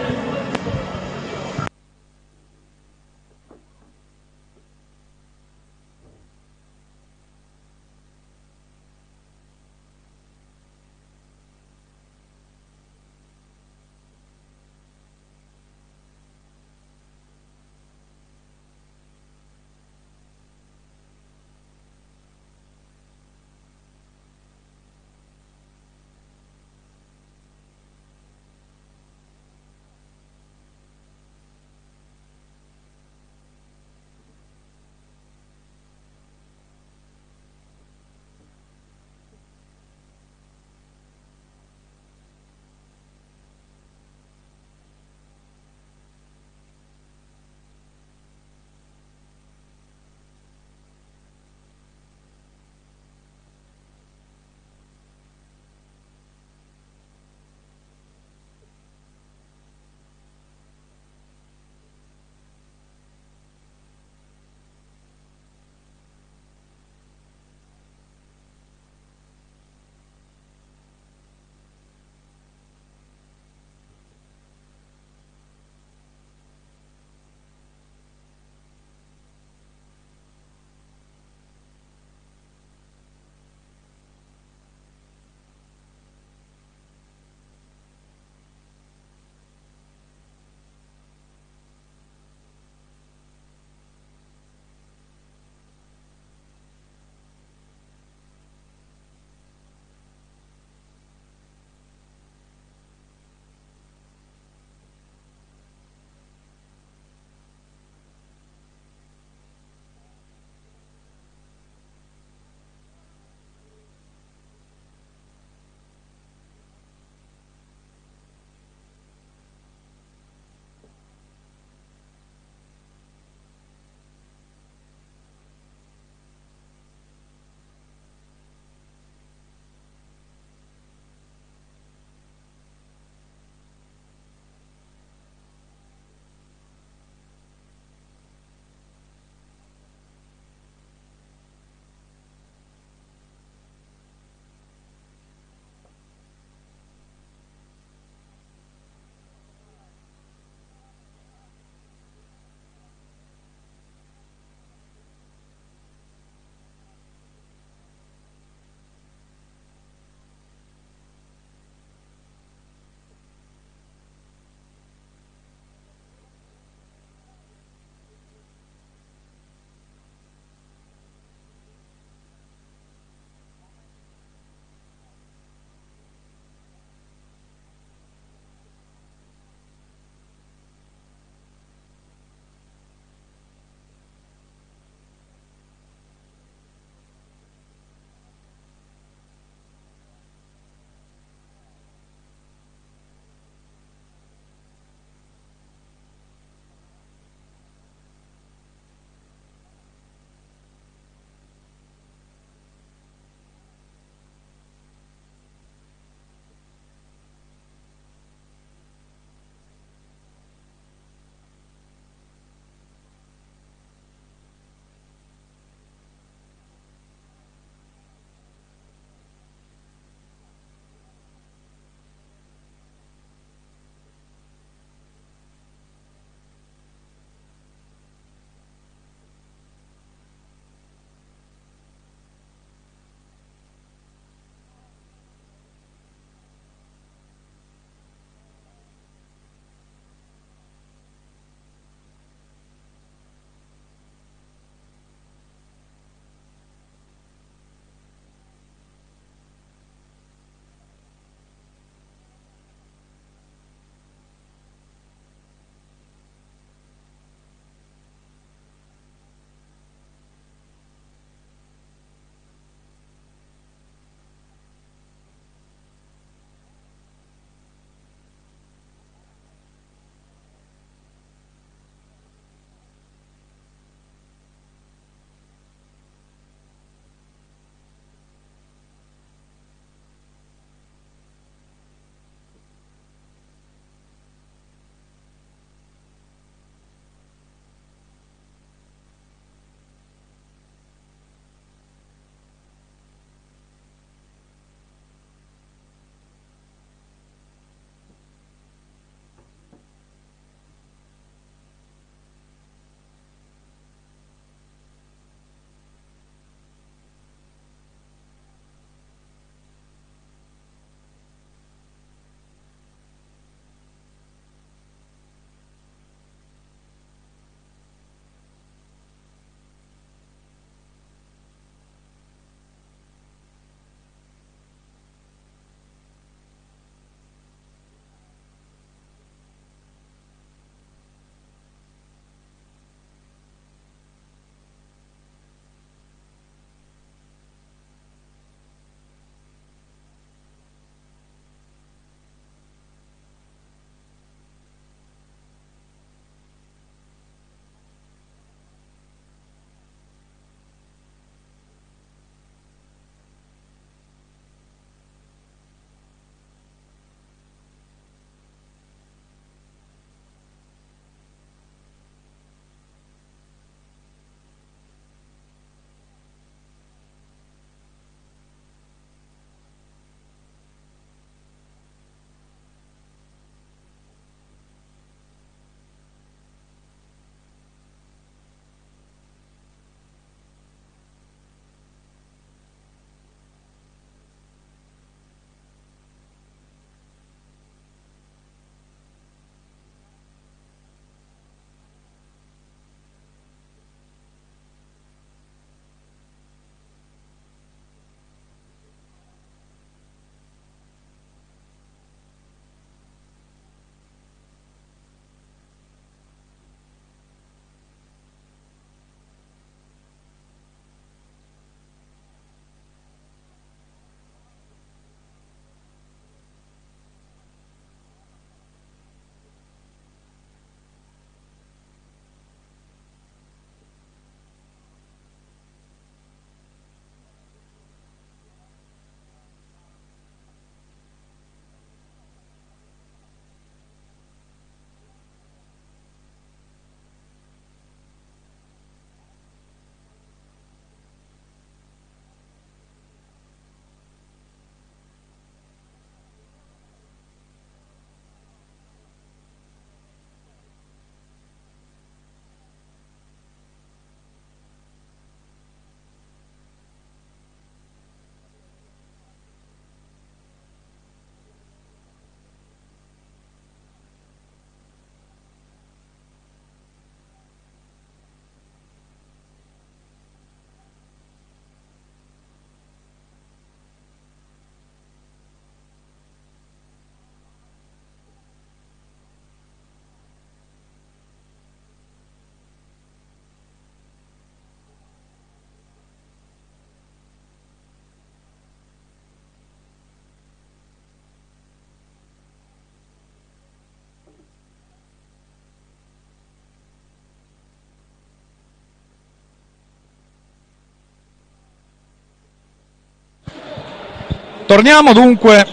[SPEAKER 5] Torniamo dunque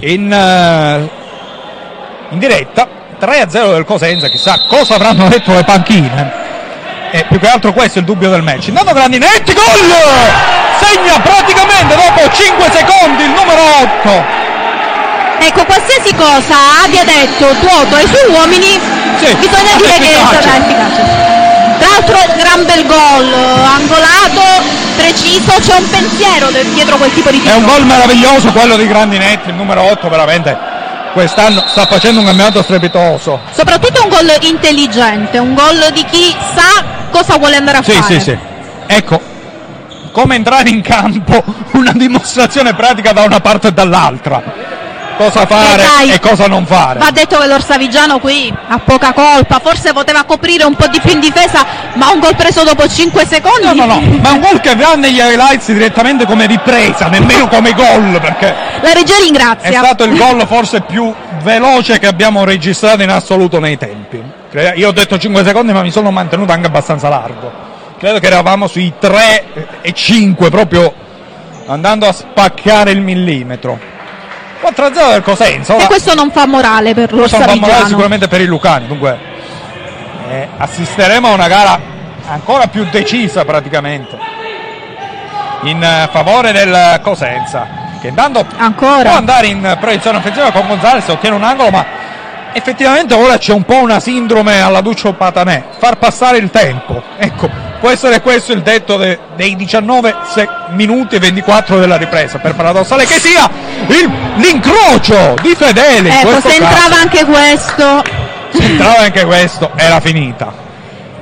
[SPEAKER 5] in, eh, in diretta 3-0 del Cosenza, chissà cosa avranno detto le panchine. E più che altro questo è il dubbio del match. Intanto Grandinetti, gol! Segna praticamente dopo 5 secondi il numero 8.
[SPEAKER 3] Ecco, qualsiasi cosa abbia detto Tuoto ai suoi uomini,
[SPEAKER 5] Sì,
[SPEAKER 3] bisogna dire che è
[SPEAKER 5] efficace.
[SPEAKER 3] stata efficace. Tra l'altro gran bel gol, angolato, preciso, c'è un pensiero dietro quel tipo di
[SPEAKER 5] È un
[SPEAKER 3] tiro.
[SPEAKER 5] gol meraviglioso quello di Grandinetti, il numero 8 veramente quest'anno sta facendo un campionato strepitoso.
[SPEAKER 3] Soprattutto un gol intelligente, un gol di chi sa cosa vuole andare a
[SPEAKER 5] Sì,
[SPEAKER 3] fare.
[SPEAKER 5] sì, sì. Ecco, come entrare in campo, una dimostrazione pratica da una parte e dall'altra. Cosa fare
[SPEAKER 3] Eh, dai.
[SPEAKER 5] e cosa non fare.
[SPEAKER 3] Va detto che l'Orsavigiano qui ha poca colpa, forse poteva coprire un po' di più in difesa, ma un gol preso dopo 5 secondi.
[SPEAKER 5] No, no, no, ma è un gol che va negli highlights direttamente come ripresa, nemmeno come gol, perché
[SPEAKER 3] La regia
[SPEAKER 5] è
[SPEAKER 3] ringrazia.
[SPEAKER 5] stato il gol forse più veloce che abbiamo registrato in assoluto nei tempi. Io ho detto 5 secondi, ma mi sono mantenuto anche abbastanza largo. Credo che eravamo sui 3 e 5, proprio andando a spaccare il millimetro. 4-0 del Cosenza.
[SPEAKER 3] E
[SPEAKER 5] ora-
[SPEAKER 3] questo non fa morale per
[SPEAKER 5] questo non fa morale sicuramente per i Lucani, dunque eh, assisteremo a una gara ancora più decisa praticamente in eh, favore del Cosenza che intanto
[SPEAKER 3] Ancora.
[SPEAKER 5] può andare in proiezione offensiva con Gonzalez ottiene un angolo ma effettivamente ora c'è un po' una sindrome alla Duccio Patanè far passare il tempo ecco può essere questo il detto de- dei 19 se- minuti e 24 della ripresa per paradossale che sia il- l'incrocio di Fedele in
[SPEAKER 3] Ecco, se entrava anche questo.
[SPEAKER 5] Se entrava anche questo era finita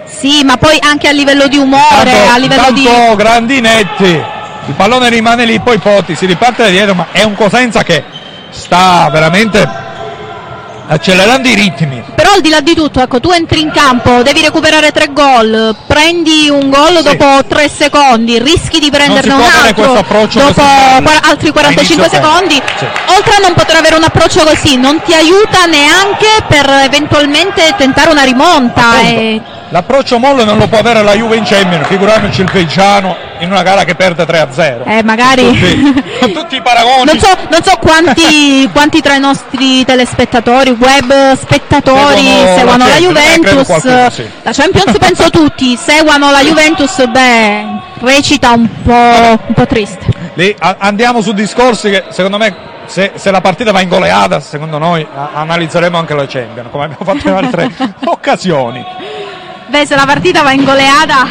[SPEAKER 3] Sì, ma poi anche a livello di umore,
[SPEAKER 5] Tanto-
[SPEAKER 3] a livello di.
[SPEAKER 5] tanto Grandinetti il pallone rimane lì poi Potti si riparte da dietro ma è un Cosenza che sta veramente accelerando i ritmi
[SPEAKER 3] Però al di là di tutto, ecco, tu entri in campo, devi recuperare tre gol, prendi un gol
[SPEAKER 5] Sì.
[SPEAKER 3] dopo tre secondi, rischi di prenderne un altro dopo altri 45
[SPEAKER 5] a inizio
[SPEAKER 3] secondi.
[SPEAKER 5] Sì.
[SPEAKER 3] Oltre a non poter avere un approccio così, non ti aiuta neanche per eventualmente tentare una rimonta.
[SPEAKER 5] L'approccio molle non lo può avere la Juve in Champions figuriamoci il Veggiano in una gara che perde 3-0
[SPEAKER 3] Eh, magari.
[SPEAKER 5] con tutti, con tutti i paragoni
[SPEAKER 3] Non so, non so quanti, quanti tra i nostri telespettatori, web spettatori
[SPEAKER 5] Seguono
[SPEAKER 3] seguono
[SPEAKER 5] la
[SPEAKER 3] la,
[SPEAKER 5] eh,
[SPEAKER 3] Juventus.
[SPEAKER 5] qualcuno, sì.
[SPEAKER 3] La Champions penso tutti, seguono la Juventus, beh, recita un po', un po' triste.
[SPEAKER 5] Lì a- andiamo su discorsi che secondo me se, se la partita va in goleada secondo noi a- analizzeremo anche la Champions come abbiamo fatto in altre occasioni
[SPEAKER 3] Beh, se la partita va in goleada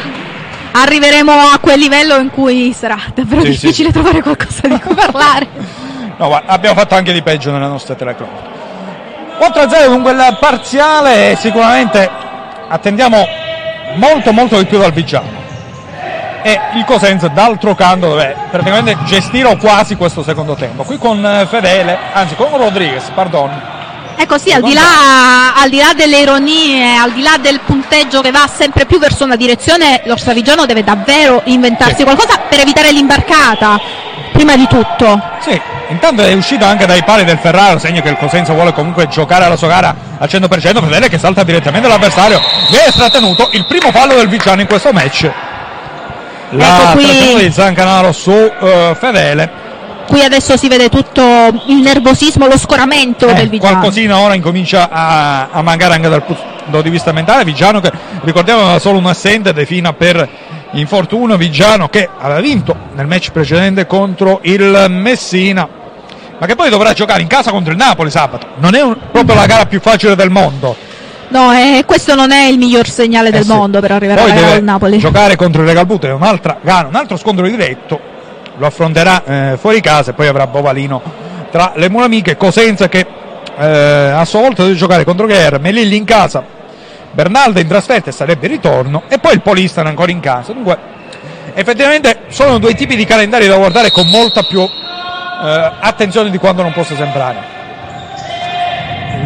[SPEAKER 3] arriveremo a quel livello in cui sarà davvero
[SPEAKER 5] Sì, sì,
[SPEAKER 3] difficile trovare qualcosa di cui parlare.
[SPEAKER 5] No, guarda, abbiamo fatto anche di peggio nelle nostre telecronache. 4-0 con quel parziale sicuramente attendiamo molto molto di più dal Vigiano. E il Cosenza d'altro canto deve praticamente gestire quasi questo secondo tempo. Qui con eh, Fedele, anzi con Rodriguez, pardon.
[SPEAKER 3] Ecco sì, al di, là, al di là delle ironie, al di là del punteggio che va sempre più verso una direzione, l'Orsavigiano deve davvero inventarsi
[SPEAKER 5] Sì.
[SPEAKER 3] qualcosa per evitare l'imbarcata, prima di tutto.
[SPEAKER 5] Sì, intanto è uscito anche dai pali del Ferraro, segno che il Cosenza vuole comunque giocare la sua gara al 100%, Fedele che salta direttamente l'avversario, viene trattenuto il primo fallo del Vigiano in questo match. La
[SPEAKER 3] Ecco qui-
[SPEAKER 5] di Zancanaro su eh, Fedele.
[SPEAKER 3] Qui adesso si vede tutto il nervosismo, lo scoramento
[SPEAKER 5] Eh,
[SPEAKER 3] del Vigiano.
[SPEAKER 5] qualcosina ora incomincia a, a mancare anche dal punto di vista mentale. Vigiano che ricordiamo aveva solo un assente defina per infortunio. Vigiano che aveva vinto nel match precedente contro il Messina, ma che poi dovrà giocare in casa contro il Napoli sabato. Non è un- proprio la gara più facile del mondo.
[SPEAKER 3] No, eh, questo non è il miglior segnale del
[SPEAKER 5] Eh sì.
[SPEAKER 3] mondo per arrivare
[SPEAKER 5] Poi
[SPEAKER 3] alla gara del Napoli.
[SPEAKER 5] giocare contro il Regal Buto è un'altra gara, un altro scontro diretto. Lo affronterà eh, fuori casa e poi avrà Bovalino tra le mura amiche. Cosenza che eh, a sua volta deve giocare contro Guerra, Melilli in casa, Bernaldo in trasferta e sarebbe il ritorno e poi il Polistano ancora in casa. Dunque, effettivamente sono due tipi di calendari da guardare con molta più eh, attenzione di quanto non possa sembrare.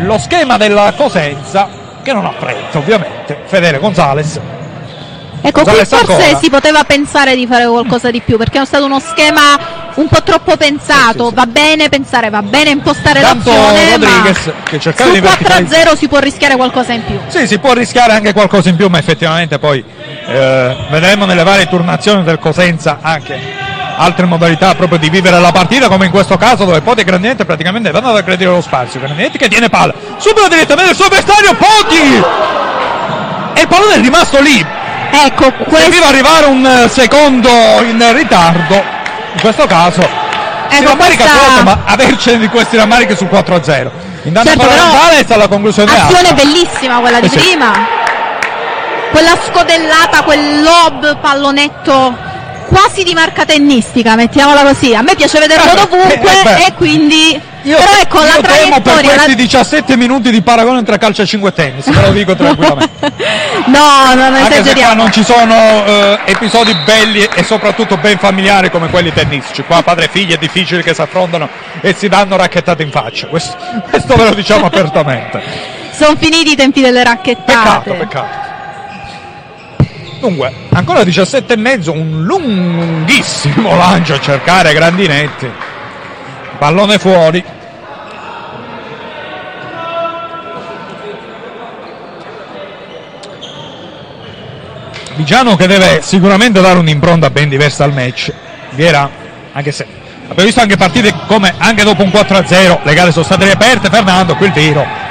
[SPEAKER 5] Lo schema della Cosenza, che non ha fretta ovviamente, Fedele Gonzales,
[SPEAKER 3] Ecco, qui forse
[SPEAKER 5] ancora.
[SPEAKER 3] si poteva pensare di fare qualcosa di più, perché è stato uno schema un po' troppo pensato.
[SPEAKER 5] Sì, sì.
[SPEAKER 3] Va bene pensare, va bene impostare
[SPEAKER 5] Tanto
[SPEAKER 3] l'azione,
[SPEAKER 5] Rodriguez,
[SPEAKER 3] ma
[SPEAKER 5] che cercava
[SPEAKER 3] su
[SPEAKER 5] di verticalizzare.
[SPEAKER 3] 4-0 si può rischiare qualcosa in più.
[SPEAKER 5] Sì, si può rischiare anche qualcosa in più, ma effettivamente poi eh, vedremo nelle varie turnazioni del Cosenza anche altre modalità proprio di vivere la partita, come in questo caso dove Poti e Grandinetti praticamente vanno ad aggredire lo spazio. Grandinetti che tiene palla, subito direttamente il suo vestario, Poti! E il pallone è rimasto lì.
[SPEAKER 3] Ecco, questo
[SPEAKER 5] Serviva arrivare un eh, secondo in ritardo, in questo caso.
[SPEAKER 3] Ecco,
[SPEAKER 5] rammarica
[SPEAKER 3] questa-
[SPEAKER 5] Flotta, ma avercene di questi rammarichi sul 4-0. Intanto
[SPEAKER 3] Certo,
[SPEAKER 5] però
[SPEAKER 3] però-
[SPEAKER 5] Gonzalez alla conclusione
[SPEAKER 3] azione
[SPEAKER 5] alta.
[SPEAKER 3] bellissima quella di
[SPEAKER 5] Eh sì.
[SPEAKER 3] prima. Quella scodellata, quel lob pallonetto quasi di marca tennistica, mettiamola così. A me piace vederlo
[SPEAKER 5] Eh,
[SPEAKER 3] dovunque
[SPEAKER 5] eh,
[SPEAKER 3] e quindi
[SPEAKER 5] Io,
[SPEAKER 3] però ecco
[SPEAKER 5] io
[SPEAKER 3] la
[SPEAKER 5] temo per
[SPEAKER 3] traiettoria la-
[SPEAKER 5] questi 17 minuti di paragone tra calcio e 5 tennis, ve lo dico tranquillamente.
[SPEAKER 3] No, no, non
[SPEAKER 5] Anche
[SPEAKER 3] esageriamo.
[SPEAKER 5] non ci sono eh, episodi belli e soprattutto ben familiari come quelli tennistici. Qua padre e figli è difficile che si affrontano e si danno racchettate in faccia. Questo, questo ve lo diciamo apertamente.
[SPEAKER 3] Sono finiti i tempi delle racchettate.
[SPEAKER 5] Peccato, peccato. Dunque, ancora 17 e mezzo, un lunghissimo lancio a cercare Grandinetti. Pallone fuori. Vigiano che deve sicuramente dare un'impronta ben diversa al match. Viera, anche se abbiamo visto anche partite come anche dopo un 4-0 le gare sono state riaperte. Fernando, qui il tiro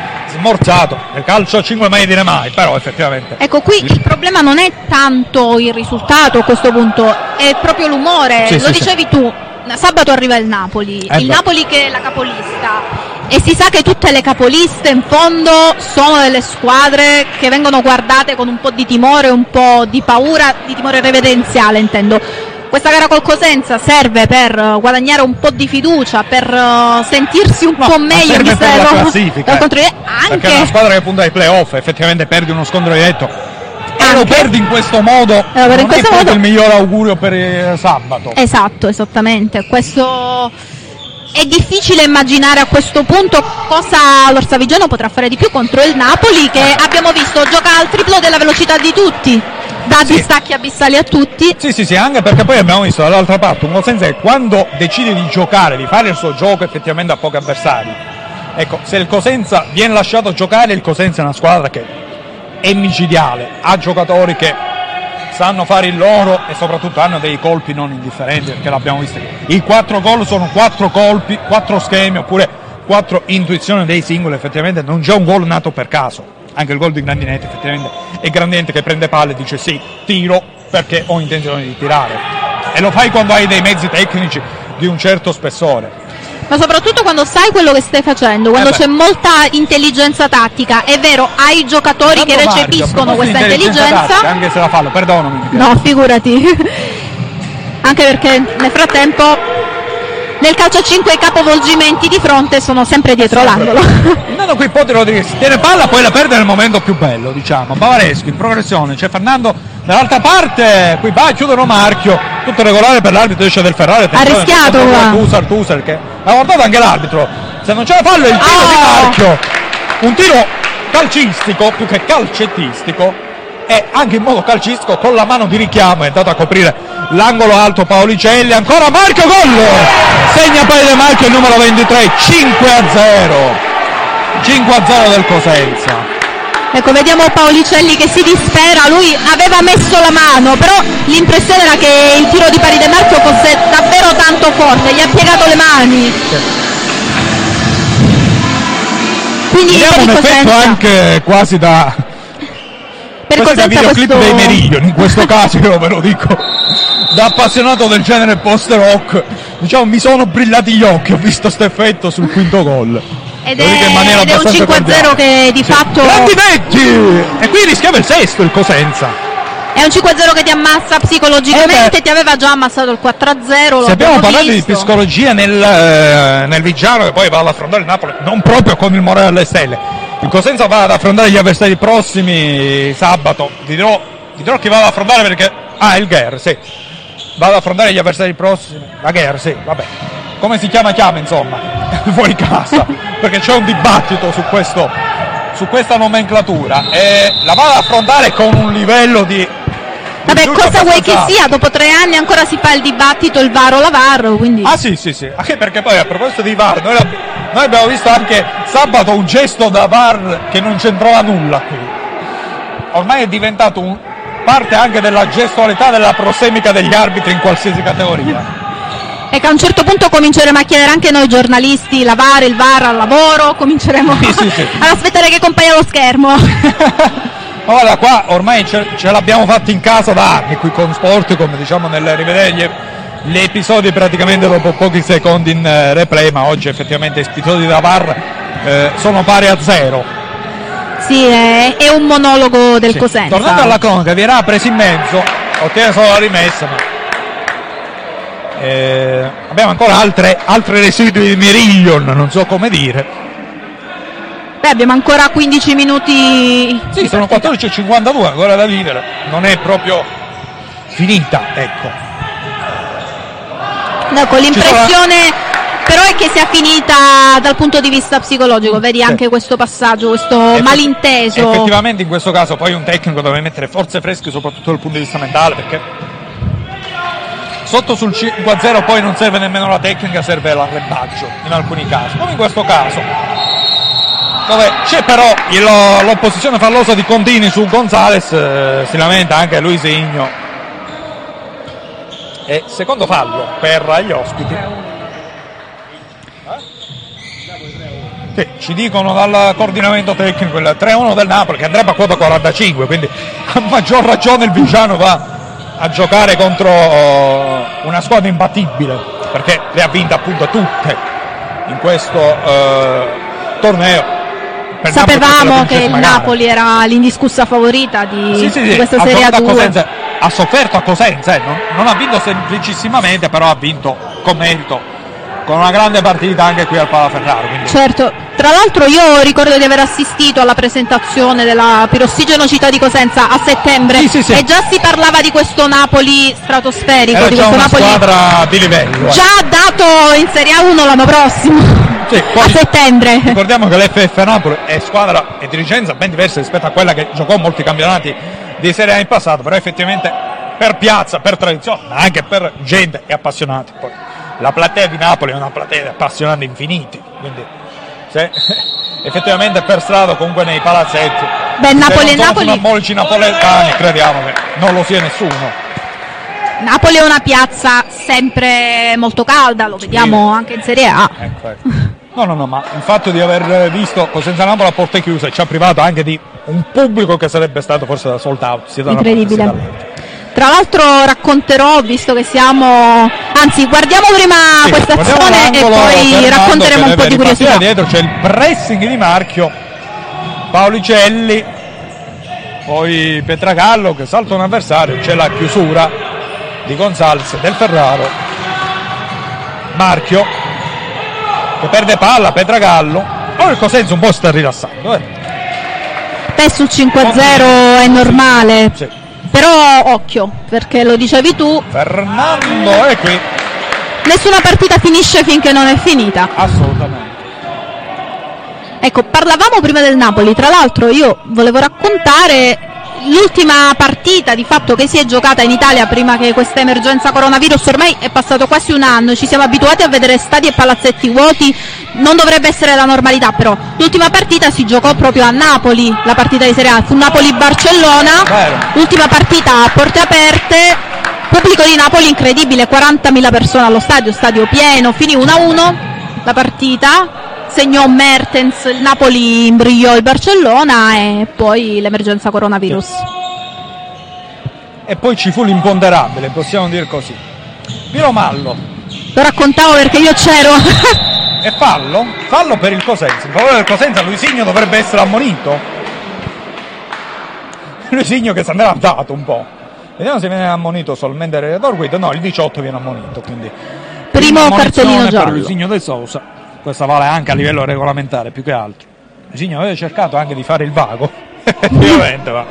[SPEAKER 5] smorzato. Nel calcio a 5 mai dire mai, però effettivamente.
[SPEAKER 3] Ecco, qui il problema non è tanto il risultato a questo punto, è proprio l'umore.
[SPEAKER 5] Sì,
[SPEAKER 3] Lo
[SPEAKER 5] sì,
[SPEAKER 3] dicevi tu, sabato arriva il Napoli,
[SPEAKER 5] Eh
[SPEAKER 3] il
[SPEAKER 5] beh.
[SPEAKER 3] Napoli che è la capolista. E si sa che tutte le capoliste in fondo sono delle squadre che vengono guardate con un po' di timore, un po' di paura, di timore reverenziale intendo. Questa gara col Cosenza serve per eh, guadagnare un po' di fiducia, per eh, sentirsi un
[SPEAKER 5] No,
[SPEAKER 3] po' meglio in
[SPEAKER 5] la
[SPEAKER 3] dello-
[SPEAKER 5] classifica, eh.
[SPEAKER 3] controllo.
[SPEAKER 5] Perché è una
[SPEAKER 3] Anche,
[SPEAKER 5] squadra che punta ai playoff, effettivamente perdi uno scontro diretto. E lo
[SPEAKER 3] Anche.
[SPEAKER 5] perdi in questo modo.
[SPEAKER 3] per in
[SPEAKER 5] non
[SPEAKER 3] questo
[SPEAKER 5] è
[SPEAKER 3] modo-
[SPEAKER 5] il miglior augurio per eh, sabato.
[SPEAKER 3] Esatto, esattamente. Questo è difficile immaginare a questo punto cosa l'Orsavigiano potrà fare di più contro il Napoli che abbiamo visto gioca al triplo della velocità di tutti, dà
[SPEAKER 5] Sì.
[SPEAKER 3] distacchi abissali a tutti.
[SPEAKER 5] Sì, sì, sì, anche perché poi abbiamo visto dall'altra parte un Cosenza che quando decide di giocare, di fare il suo gioco effettivamente a pochi avversari. Ecco, se il Cosenza viene lasciato giocare, il Cosenza è una squadra che è micidiale, ha giocatori che sanno fare il loro e soprattutto hanno dei colpi non indifferenti, perché l'abbiamo visto. I quattro gol sono quattro colpi, quattro schemi oppure quattro intuizioni dei singoli, effettivamente non c'è un gol nato per caso. Anche il gol di Grandinetti effettivamente è Grandinetti che prende palle e dice sì, tiro perché ho intenzione di tirare. E lo fai quando hai dei mezzi tecnici di un certo spessore.
[SPEAKER 3] Ma soprattutto quando sai quello che stai facendo, quando
[SPEAKER 5] Eh
[SPEAKER 3] c'è molta intelligenza tattica, è vero, hai giocatori che
[SPEAKER 5] Tanto Mario, a
[SPEAKER 3] recepiscono
[SPEAKER 5] proposito
[SPEAKER 3] questa
[SPEAKER 5] di
[SPEAKER 3] intelligenza.
[SPEAKER 5] tattica, anche se la fallo, perdonami.
[SPEAKER 3] No, figurati. Anche perché nel frattempo nel calcio a 5 i capovolgimenti di fronte sono sempre dietro l'angolo.
[SPEAKER 5] Intanto qui Potti Rodriguez tiene palla, poi la perde nel momento più bello, diciamo. Bavareschi in progressione, c'è Fernando dall'altra parte, qui va, chiudono marchio, tutto regolare per l'arbitro esce del Ferrari. attenzione,
[SPEAKER 3] rischiato, qua.
[SPEAKER 5] Tusar, Tusar, che ha guardato anche l'arbitro. Se non c'è la fallo è il tiro di
[SPEAKER 3] Oh!
[SPEAKER 5] marchio. Un tiro calcistico, più che calcettistico, e anche in modo calcistico con la mano di richiamo è andato a coprire l'angolo alto Paolicelli ancora Marco gol segna poi De Marco il numero 23 5 a 0 5 a 0 del Cosenza.
[SPEAKER 3] Ecco, vediamo Paolicelli che si dispera, lui aveva messo la mano, però l'impressione era che il tiro di pari De Marco fosse davvero tanto forte, gli ha piegato le mani. Quindi
[SPEAKER 5] vediamo un effetto anche quasi da
[SPEAKER 3] per
[SPEAKER 5] quasi da videoclip
[SPEAKER 3] questo...
[SPEAKER 5] dei Meridian in questo caso io ve lo dico da appassionato del genere post rock diciamo mi sono brillati gli occhi ho visto questo effetto sul quinto gol
[SPEAKER 3] Ed è, ed è un
[SPEAKER 5] abbastanza
[SPEAKER 3] 5-0
[SPEAKER 5] cordiale.
[SPEAKER 3] che di fatto
[SPEAKER 5] Grandinetti e qui rischiava il sesto il Cosenza
[SPEAKER 3] è un 5-0 che ti ammassa psicologicamente,
[SPEAKER 5] Eh
[SPEAKER 3] ti aveva già ammazzato il 4-0. lo
[SPEAKER 5] Se abbiamo parlato di
[SPEAKER 3] visto.
[SPEAKER 5] psicologia nel, eh, nel Vigiano che poi va ad affrontare il Napoli, non proprio con il morale alle stelle. Il Cosenza va ad affrontare gli avversari prossimi sabato. Ti dirò, ti dirò chi va ad affrontare perché. Ah, il Gher, sì. Va ad affrontare gli avversari prossimi. La Gher, sì, vabbè. Come si chiama chiama, insomma. Fuori casa. Perché c'è un dibattito su questo. Su questa nomenclatura e la va ad affrontare con un livello di.
[SPEAKER 3] Vabbè, cosa vuoi che sia? Dopo tre anni ancora si fa il dibattito, il varo la VAR, quindi...
[SPEAKER 5] Ah sì, sì, sì, anche perché poi a proposito di VAR, noi, noi abbiamo visto anche sabato un gesto da VAR che non c'entrava nulla qui. Ormai è diventato un- parte anche della gestualità della prosemica degli arbitri in qualsiasi categoria.
[SPEAKER 3] E che a un certo punto cominceremo a chiedere anche noi giornalisti, lavare il VAR al lavoro, cominceremo
[SPEAKER 5] Sì, sì, sì.
[SPEAKER 3] ad aspettare che compaia lo schermo.
[SPEAKER 5] Ma guarda, qua ormai ce, ce l'abbiamo fatta in casa da anni, qui con Sport, come diciamo nel rivedere gli, gli episodi praticamente dopo pochi secondi in eh, replay, ma oggi effettivamente gli episodi da VAR eh, sono pari a zero.
[SPEAKER 3] Sì, è, è un monologo del
[SPEAKER 5] Sì.
[SPEAKER 3] Cosenza.
[SPEAKER 5] Tornando alla cronaca, Vierà preso in mezzo, ottiene solo la rimessa, ma eh, abbiamo ancora altre, altre residui di Mirillion, non so come dire.
[SPEAKER 3] Beh, abbiamo ancora 15 minuti.
[SPEAKER 5] Sì, sono 14.52, ancora da vivere, non è proprio finita, ecco.
[SPEAKER 3] No, con l'impressione però è che sia finita dal punto di vista psicologico, vedi anche questo passaggio, questo
[SPEAKER 5] Effetti-
[SPEAKER 3] malinteso.
[SPEAKER 5] Effettivamente in questo caso poi un tecnico deve mettere forze fresche soprattutto dal punto di vista mentale perché sotto sul 5-0 poi non serve nemmeno la tecnica, serve l'arrembaggio in alcuni casi, come in questo caso. Dove c'è però il- l'opposizione fallosa di Contini su Gonzales, eh, si lamenta anche Luisigno. E secondo fallo per gli ospiti. Sì, ci dicono dal coordinamento tecnico il 3-1 del Napoli che andrebbe a quota 45, quindi a maggior ragione il Vigiano va a giocare contro oh, una squadra imbattibile, perché le ha vinte appunto tutte in questo eh, torneo. Per
[SPEAKER 3] Sapevamo che il. Napoli era l'indiscussa favorita di,
[SPEAKER 5] Sì, sì,
[SPEAKER 3] di questa Serie
[SPEAKER 5] a
[SPEAKER 3] A2.
[SPEAKER 5] Cosenza, ha sofferto a Cosenza, eh, non, non ha vinto semplicissimamente, però ha vinto con merito, con una grande partita anche qui al Palaferraro. Quindi
[SPEAKER 3] Certo, tra l'altro io ricordo di aver assistito alla presentazione della Pirossigeno Città di Cosenza a settembre
[SPEAKER 5] Sì, sì, sì.
[SPEAKER 3] e già si parlava di questo Napoli stratosferico,
[SPEAKER 5] era
[SPEAKER 3] di questo Napoli
[SPEAKER 5] squadra di livello. eh.
[SPEAKER 3] già dato in Serie A1 l'anno prossimo, a settembre.
[SPEAKER 5] Ricordiamo che l'FF Napoli è squadra e dirigenza ben diversa rispetto a quella che giocò molti campionati di Serie A in passato, però effettivamente per piazza, per tradizione, ma anche per gente e appassionati. Poi la platea di Napoli è una platea di appassionati infiniti, quindi se effettivamente per strada comunque nei palazzetti
[SPEAKER 3] Beh, Napoli e Napoli-
[SPEAKER 5] funnamolici napoletani crediamo che non lo sia nessuno.
[SPEAKER 3] Napoli è una piazza sempre molto calda, lo vediamo anche in Serie A.
[SPEAKER 5] Ecco, ecco. No, no, no, ma il fatto di aver visto Cosenza Napoli a porte chiuse ci ha privato anche di un pubblico che sarebbe stato forse da sold out. sia da una parte
[SPEAKER 3] Incredibile.
[SPEAKER 5] dall'altra.
[SPEAKER 3] Tra l'altro racconterò, visto che siamo... Anzi, guardiamo prima
[SPEAKER 5] Sì,
[SPEAKER 3] questa azione e poi
[SPEAKER 5] Fernando
[SPEAKER 3] racconteremo un po' di curiosità.
[SPEAKER 5] Dietro c'è il pressing di Marchio, Paolicelli, poi Petragallo che salta un avversario, c'è la chiusura di Gonzalez del Ferraro. Marchio che perde palla, Petragallo. Ora il Cosenza un po' sta rilassando. Eh.
[SPEAKER 3] Beh, sul 5-0 è normale,
[SPEAKER 5] Sì.
[SPEAKER 3] Però occhio, perché lo dicevi tu,
[SPEAKER 5] Fernando è qui,
[SPEAKER 3] nessuna partita finisce finché non è finita.
[SPEAKER 5] assolutamente.
[SPEAKER 3] Ecco, parlavamo prima del Napoli, tra l'altro io volevo raccontare l'ultima partita di fatto che si è giocata in Italia prima che questa emergenza coronavirus, ormai è passato quasi un anno, ci siamo abituati a vedere stadi e palazzetti vuoti, non dovrebbe essere la normalità però. L'ultima partita si giocò proprio a Napoli, la partita di Serie A, fu Napoli-Barcellona,
[SPEAKER 5] Vero.
[SPEAKER 3] l'ultima partita a porte aperte, pubblico di Napoli incredibile, 40.000 persone allo stadio, stadio pieno, finì 1-1 la partita, segnò Mertens, il Napoli imbrigliò il Barcellona e poi l'emergenza coronavirus.
[SPEAKER 5] E poi ci fu l'imponderabile, possiamo dire così. Piromallo,
[SPEAKER 3] Lo raccontavo perché io c'ero.
[SPEAKER 5] E fallo? Fallo per il Cosenza. In favore del Cosenza Luisigno dovrebbe essere ammonito. Luisigno che se ne era dato un po'. Vediamo se viene ammonito solamente il Dorguid. No, il 18 viene ammonito. Quindi
[SPEAKER 3] Primo cartellino
[SPEAKER 5] ammonizione per
[SPEAKER 3] giallo.
[SPEAKER 5] Luisigno De Sousa. Questa vale anche a livello regolamentare più che altro. Luisigno aveva cercato anche di fare il vago. Effettivamente, ma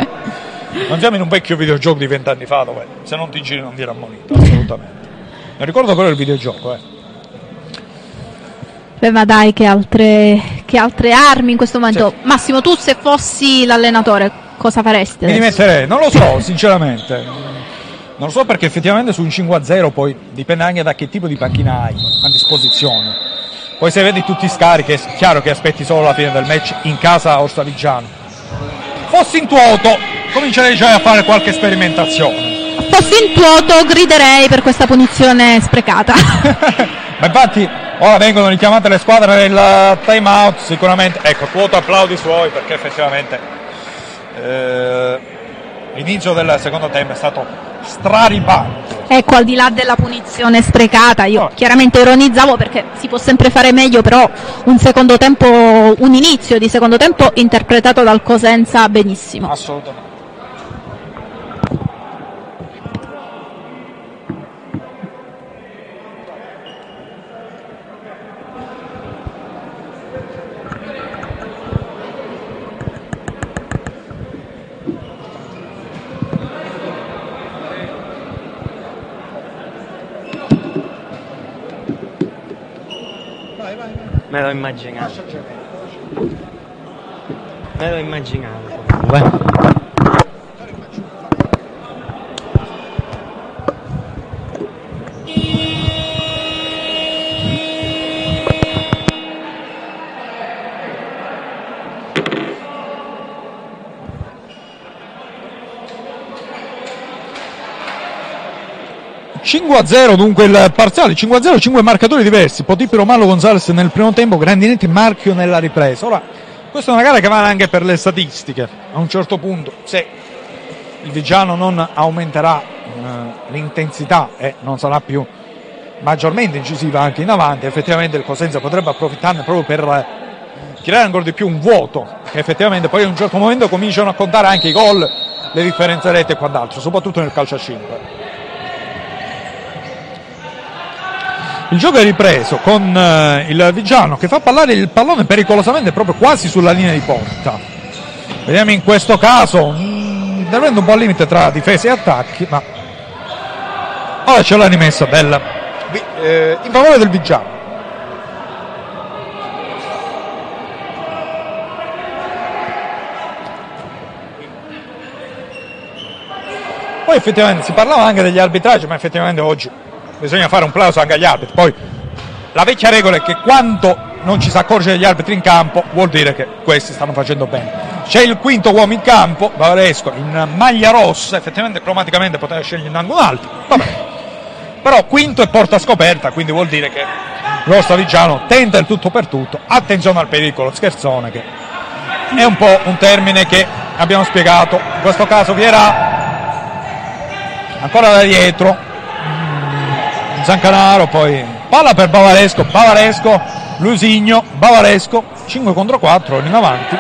[SPEAKER 5] non siamo in un vecchio videogioco di vent'anni fa dove se non ti giri non viene ammonito. Assolutamente. Mi ricordo quello del videogioco, eh.
[SPEAKER 3] Beh, ma dai, che altre, che altre armi in questo momento. Massimo, tu se fossi l'allenatore, cosa faresti?
[SPEAKER 5] Mi dimetterei, non lo so, sinceramente. Non lo so perché effettivamente su un 5-0 poi dipende anche da che tipo di panchina hai a disposizione. Poi se vedi tutti i scarichi è chiaro che aspetti solo la fine del match in casa a Orsavigiano. Fossi in tuoto, comincerei già a fare qualche sperimentazione.
[SPEAKER 3] fossi in tuoto griderei per questa punizione sprecata.
[SPEAKER 5] Ma infatti ora vengono richiamate le squadre nel time out, sicuramente. Ecco, quoto applaudi suoi perché effettivamente eh, l'inizio del secondo tempo è stato straripante.
[SPEAKER 3] Ecco, al di là della punizione sprecata, io chiaramente ironizzavo perché si può sempre fare meglio, però un secondo tempo, un inizio di secondo tempo interpretato dal Cosenza benissimo.
[SPEAKER 5] Assolutamente.
[SPEAKER 6] Me l'ho immaginato. Me l'ho immaginato. Uè.
[SPEAKER 5] 5 a 0 dunque il parziale, 5 a 0, 5 marcatori diversi, Potipi Romano Gonzalez nel primo tempo, Grandinetti e Marchio nella ripresa. Ora, questa è una gara che vale anche per le statistiche, a un certo punto se il Vigiano non aumenterà eh, l'intensità e eh, non sarà più maggiormente incisiva anche in avanti, effettivamente il Cosenza potrebbe approfittarne proprio per eh, creare ancora di più un vuoto, che effettivamente poi a un certo momento cominciano a contare anche i gol, le differenze rette e quant'altro, soprattutto nel calcio a 5. Il gioco è ripreso con eh, il Vigiano che fa pallare il pallone pericolosamente proprio quasi sulla linea di porta. Vediamo in questo caso un intervento un po' al limite tra difesa e attacchi, ma ora c'è la rimessa del, eh, in favore del Vigiano. Poi effettivamente si parlava anche degli arbitraggi, ma effettivamente oggi bisogna fare un plauso anche agli arbitri. Poi la vecchia regola è che quando non ci si accorge degli arbitri in campo vuol dire che questi stanno facendo bene. C'è il quinto uomo in campo, Bavaresco, in maglia rossa, effettivamente cromaticamente poteva scegliere un altro, vabbè. Però quinto è porta scoperta, quindi vuol dire che lo Stavigiano tenta il tutto per tutto. Attenzione al pericolo, scherzone, che è un po' un termine che abbiamo spiegato. In questo caso Vierà ancora da dietro, Zancanaro, poi palla per Bavaresco, Bavaresco, Lusigno, Bavaresco, 5 contro 4, in avanti.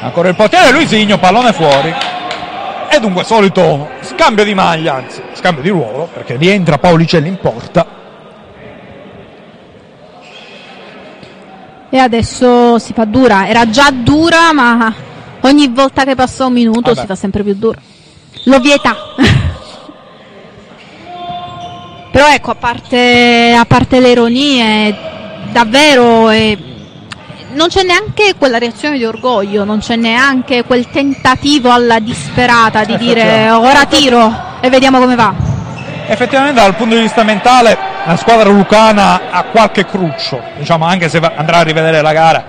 [SPEAKER 5] Ancora il portiere Luisigno, pallone fuori. E dunque solito scambio di maglia, anzi scambio di ruolo, perché rientra Paolicelli in porta.
[SPEAKER 3] E adesso si fa dura, era già dura, ma ogni volta che passa un minuto
[SPEAKER 5] Vabbè.
[SPEAKER 3] si fa sempre più dura. L'ovvietà. Però ecco, a parte, a parte le ironie, davvero eh, non c'è neanche quella reazione di orgoglio, non c'è neanche quel tentativo alla disperata di dire
[SPEAKER 5] Effettivamente.
[SPEAKER 3] ora tiro e vediamo come va.
[SPEAKER 5] Effettivamente dal punto di vista mentale la squadra lucana ha qualche cruccio, diciamo anche se andrà a rivedere la gara,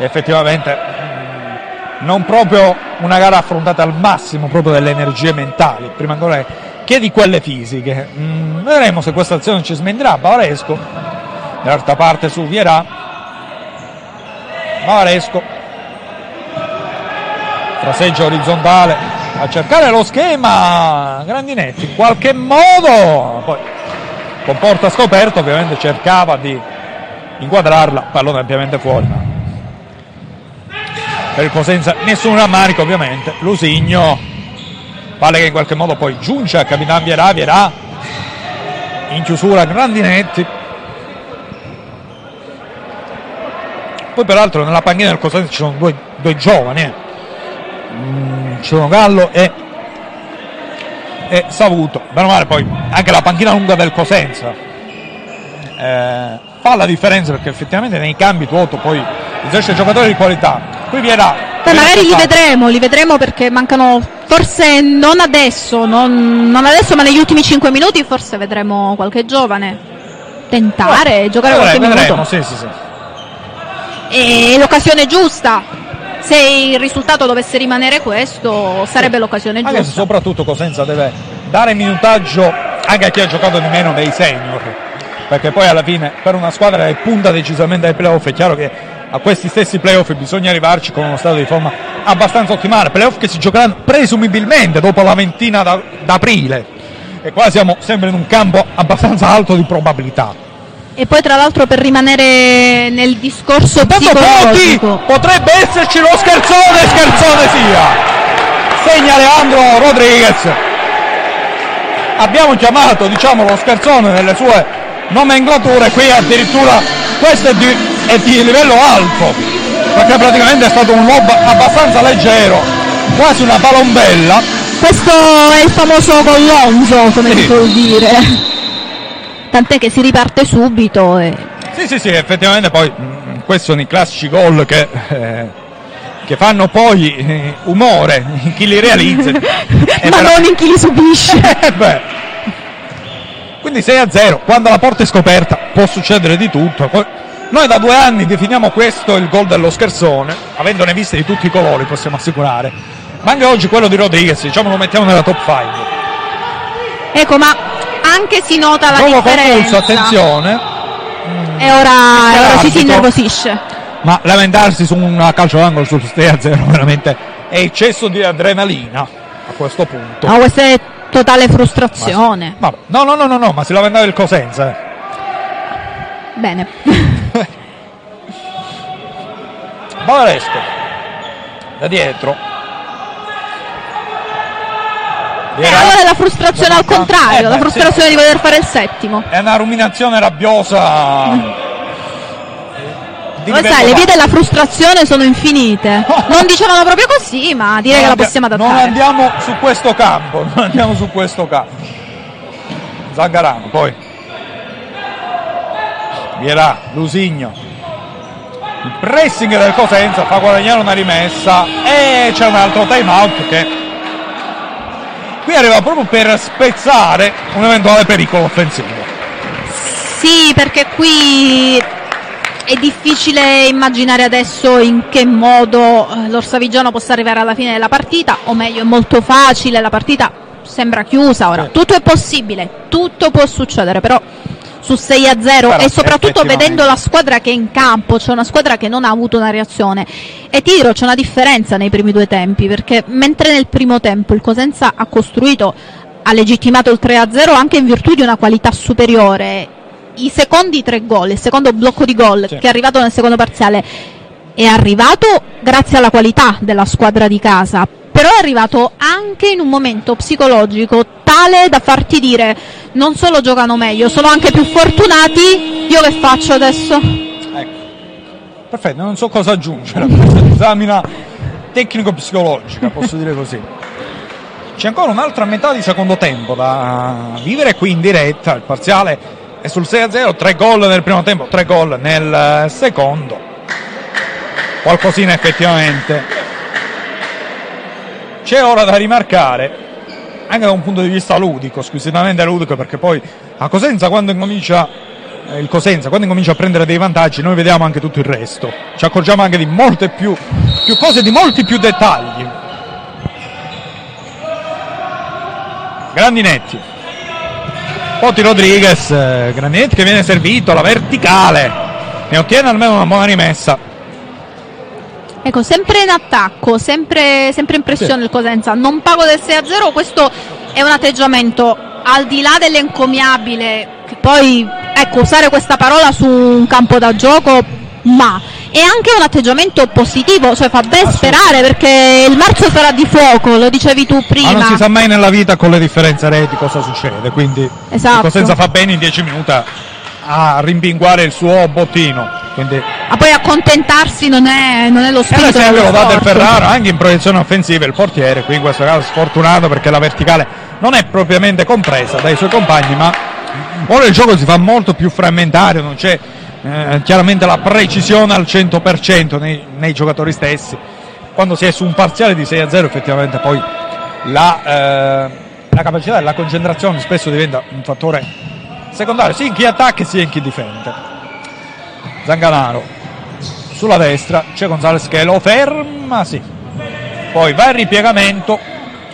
[SPEAKER 5] effettivamente mm, non proprio una gara affrontata al massimo proprio delle energie mentali, prima ancora che di quelle fisiche. Mm, vedremo se questa azione ci smentirà. Bavaresco, dall'altra parte su Vierà. Bavaresco, fraseggio orizzontale a cercare lo schema. Grandinetti in qualche modo. Poi con porta scoperta ovviamente cercava di inquadrarla. Pallone ampiamente fuori. Ma per il Cosenza nessun rammarico ovviamente. Lusigno palle che in qualche modo poi giunge a Capitan Vierà Vierà in chiusura Grandinetti. Poi peraltro nella panchina del Cosenza ci sono due, due giovani eh. Mm, ci sono Gallo e, e Savuto. Meno male poi anche la panchina lunga del Cosenza. Eh, fa la differenza perché effettivamente nei cambi Tuoto poi esercita giocatori di qualità qui Vierà
[SPEAKER 3] Beh, magari li vedremo, li vedremo perché mancano, forse non adesso, non, non adesso, ma negli ultimi 5 minuti forse vedremo qualche giovane tentare, giocare qualche
[SPEAKER 5] vedremo,
[SPEAKER 3] minuto.
[SPEAKER 5] sì, sì, sì.
[SPEAKER 3] E l'occasione giusta se il risultato dovesse rimanere questo, sarebbe l'occasione giusta.
[SPEAKER 5] soprattutto Cosenza deve dare minutaggio anche a chi ha giocato di meno dei senior. Perché poi alla fine per una squadra che punta decisamente ai playoff è chiaro che a questi stessi playoff bisogna arrivarci con uno stato di forma abbastanza ottimale. Playoff che si giocheranno presumibilmente dopo la ventina da- d'aprile. E qua siamo sempre in un campo abbastanza alto di probabilità.
[SPEAKER 3] E poi tra l'altro per rimanere nel discorso psicologico,
[SPEAKER 5] potrebbe esserci lo scherzone, scherzone sia. Segna Leandro Rodriguez. Abbiamo chiamato, diciamo, lo scherzone nelle sue nomenclature, qui addirittura questo è di, è di livello alto, perché praticamente è stato un lob abbastanza leggero, quasi una palombella.
[SPEAKER 3] questo è il famoso gollonzo, come
[SPEAKER 5] Sì.
[SPEAKER 3] si suol dire. Tant'è che si riparte subito e
[SPEAKER 5] Sì, sì, sì, effettivamente poi mm, questi sono i classici gol che, eh, che fanno poi eh, umore in chi li realizza. E
[SPEAKER 3] ma non in chi li subisce.
[SPEAKER 5] Eh. Quindi 6 a 0, quando la porta è scoperta può succedere di tutto. Poi- Noi da due anni definiamo questo il gol dello scherzone, avendone viste di tutti i colori, possiamo assicurare. Ma anche oggi quello di Rodriguez, diciamo lo mettiamo nella top 5.
[SPEAKER 3] ecco, ma anche si nota la
[SPEAKER 5] Nuovo
[SPEAKER 3] differenza.
[SPEAKER 5] convulso, attenzione,
[SPEAKER 3] E ora, e ora ci si innervosisce.
[SPEAKER 5] ma lamentarsi su un calcio d'angolo sul 6 a 0 veramente è eccesso di adrenalina a questo punto.
[SPEAKER 3] No, questa è totale frustrazione.
[SPEAKER 5] Vabbè, No, no, no, no, no, ma si lamentava il Cosenza. eh.
[SPEAKER 3] Bene.
[SPEAKER 5] Bavaresco da dietro.
[SPEAKER 3] E allora è la frustrazione al contrario,
[SPEAKER 5] Eh,
[SPEAKER 3] la frustrazione di poter fare il settimo.
[SPEAKER 5] è una ruminazione rabbiosa. Livello
[SPEAKER 3] sai, le vie della frustrazione sono infinite. Non dicevano proprio così, ma direi che la possiamo
[SPEAKER 5] non
[SPEAKER 3] adattare.
[SPEAKER 5] andiamo su questo campo non andiamo su questo campo. Zaggarano poi Vierà Lusigno. Il pressing del Cosenza fa guadagnare una rimessa. E c'è un altro time out che qui arriva proprio per spezzare un eventuale pericolo offensivo.
[SPEAKER 3] Sì, perché qui è difficile immaginare adesso in che modo eh, l'Orsavigiano possa arrivare alla fine della partita, o meglio è molto facile, la partita sembra chiusa. Ora. Tutto è possibile, tutto può succedere, però su 6 a 0
[SPEAKER 5] Però,
[SPEAKER 3] e soprattutto vedendo la squadra che è in campo, c'è una squadra che non ha avuto una reazione. E ti dirò, c'è una differenza nei primi due tempi, perché mentre nel primo tempo il Cosenza ha costruito, ha legittimato il 3 a 0 anche in virtù di una qualità superiore. I secondi tre gol, il secondo blocco di gol
[SPEAKER 5] Sì.
[SPEAKER 3] che è arrivato nel secondo parziale è arrivato grazie alla qualità della squadra di casa, però è arrivato anche in un momento psicologico tale da farti dire non solo giocano meglio, sono anche più fortunati, io che faccio adesso?
[SPEAKER 5] ecco perfetto non so cosa aggiungere a questa disamina tecnico-psicologica posso dire così c'è ancora un'altra metà di secondo tempo da vivere qui in diretta. Il parziale è sul 6-0, 3 gol nel primo tempo, 3 gol nel eh, secondo. Qualcosina effettivamente. C'è ora da rimarcare, anche da un punto di vista ludico, squisitamente ludico, perché poi a Cosenza quando incomincia eh, il Cosenza, quando incomincia a prendere dei vantaggi, noi vediamo anche tutto il resto. Ci accorgiamo anche di molte più, più cose, di molti più dettagli. Grandinetti. Poti Rodriguez, eh, Grandinetti che viene servito, la verticale. Ne ottiene almeno una buona rimessa.
[SPEAKER 3] Ecco, sempre in attacco, sempre, sempre in pressione il Cosenza. Non pago del 6 a 0, questo è un atteggiamento al di là dell'encomiabile, che poi, ecco, usare questa parola su un campo da gioco, ma è anche un atteggiamento positivo, cioè fa ben sperare perché il marzo sarà di fuoco, lo dicevi tu
[SPEAKER 5] Ma
[SPEAKER 3] prima.
[SPEAKER 5] non si sa mai nella vita con le differenze reti cosa succede, quindi
[SPEAKER 3] Esatto.
[SPEAKER 5] il Cosenza fa bene in 10 minuti a, a rimpinguare il suo bottino. Quindi
[SPEAKER 3] Ma poi accontentarsi non è, non è lo
[SPEAKER 5] E
[SPEAKER 3] spirito dello
[SPEAKER 5] lo dà del
[SPEAKER 3] sport.
[SPEAKER 5] Ferraro anche in proiezione offensiva il portiere, qui in questo caso sfortunato perché la verticale non è propriamente compresa dai suoi compagni, ma ora il gioco si fa molto più frammentario, non c'è eh, chiaramente la precisione al 100% nei, nei giocatori stessi. Quando si è su un parziale di 6 a 0 effettivamente poi la, eh, la capacità e la concentrazione spesso diventa un fattore secondario, sia in chi attacca sia in chi difende. Zanganaro sulla destra c'è Gonzales che lo ferma, sì. Poi va il ripiegamento,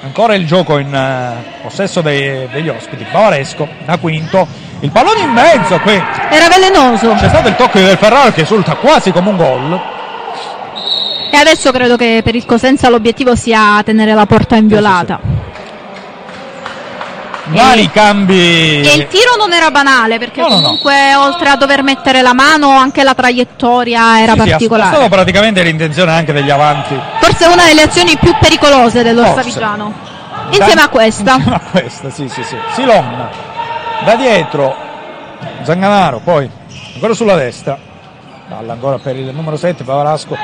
[SPEAKER 5] ancora il gioco in eh, possesso dei- degli ospiti, Bavaresco da quinto, il pallone in mezzo qui,
[SPEAKER 3] Era velenoso.
[SPEAKER 5] c'è stato il tocco del Ferraro che risulta quasi come un gol.
[SPEAKER 3] E adesso credo che per il Cosenza l'obiettivo sia tenere la porta inviolata.
[SPEAKER 5] Vari cambi.
[SPEAKER 3] E il tiro non era banale perché
[SPEAKER 5] No, no, no.
[SPEAKER 3] comunque oltre a dover mettere la mano anche la traiettoria era
[SPEAKER 5] Sì, sì,
[SPEAKER 3] particolare.
[SPEAKER 5] spostato praticamente l'intenzione anche degli avanti.
[SPEAKER 3] Forse una delle azioni più pericolose dello
[SPEAKER 5] Forse.
[SPEAKER 3] Stavigiano. Insieme a questa.
[SPEAKER 5] Insieme a questa, sì, sì, sì. Silon da dietro, Zanganaro, poi ancora sulla destra. Palla ancora per il numero 7, Pavarasco.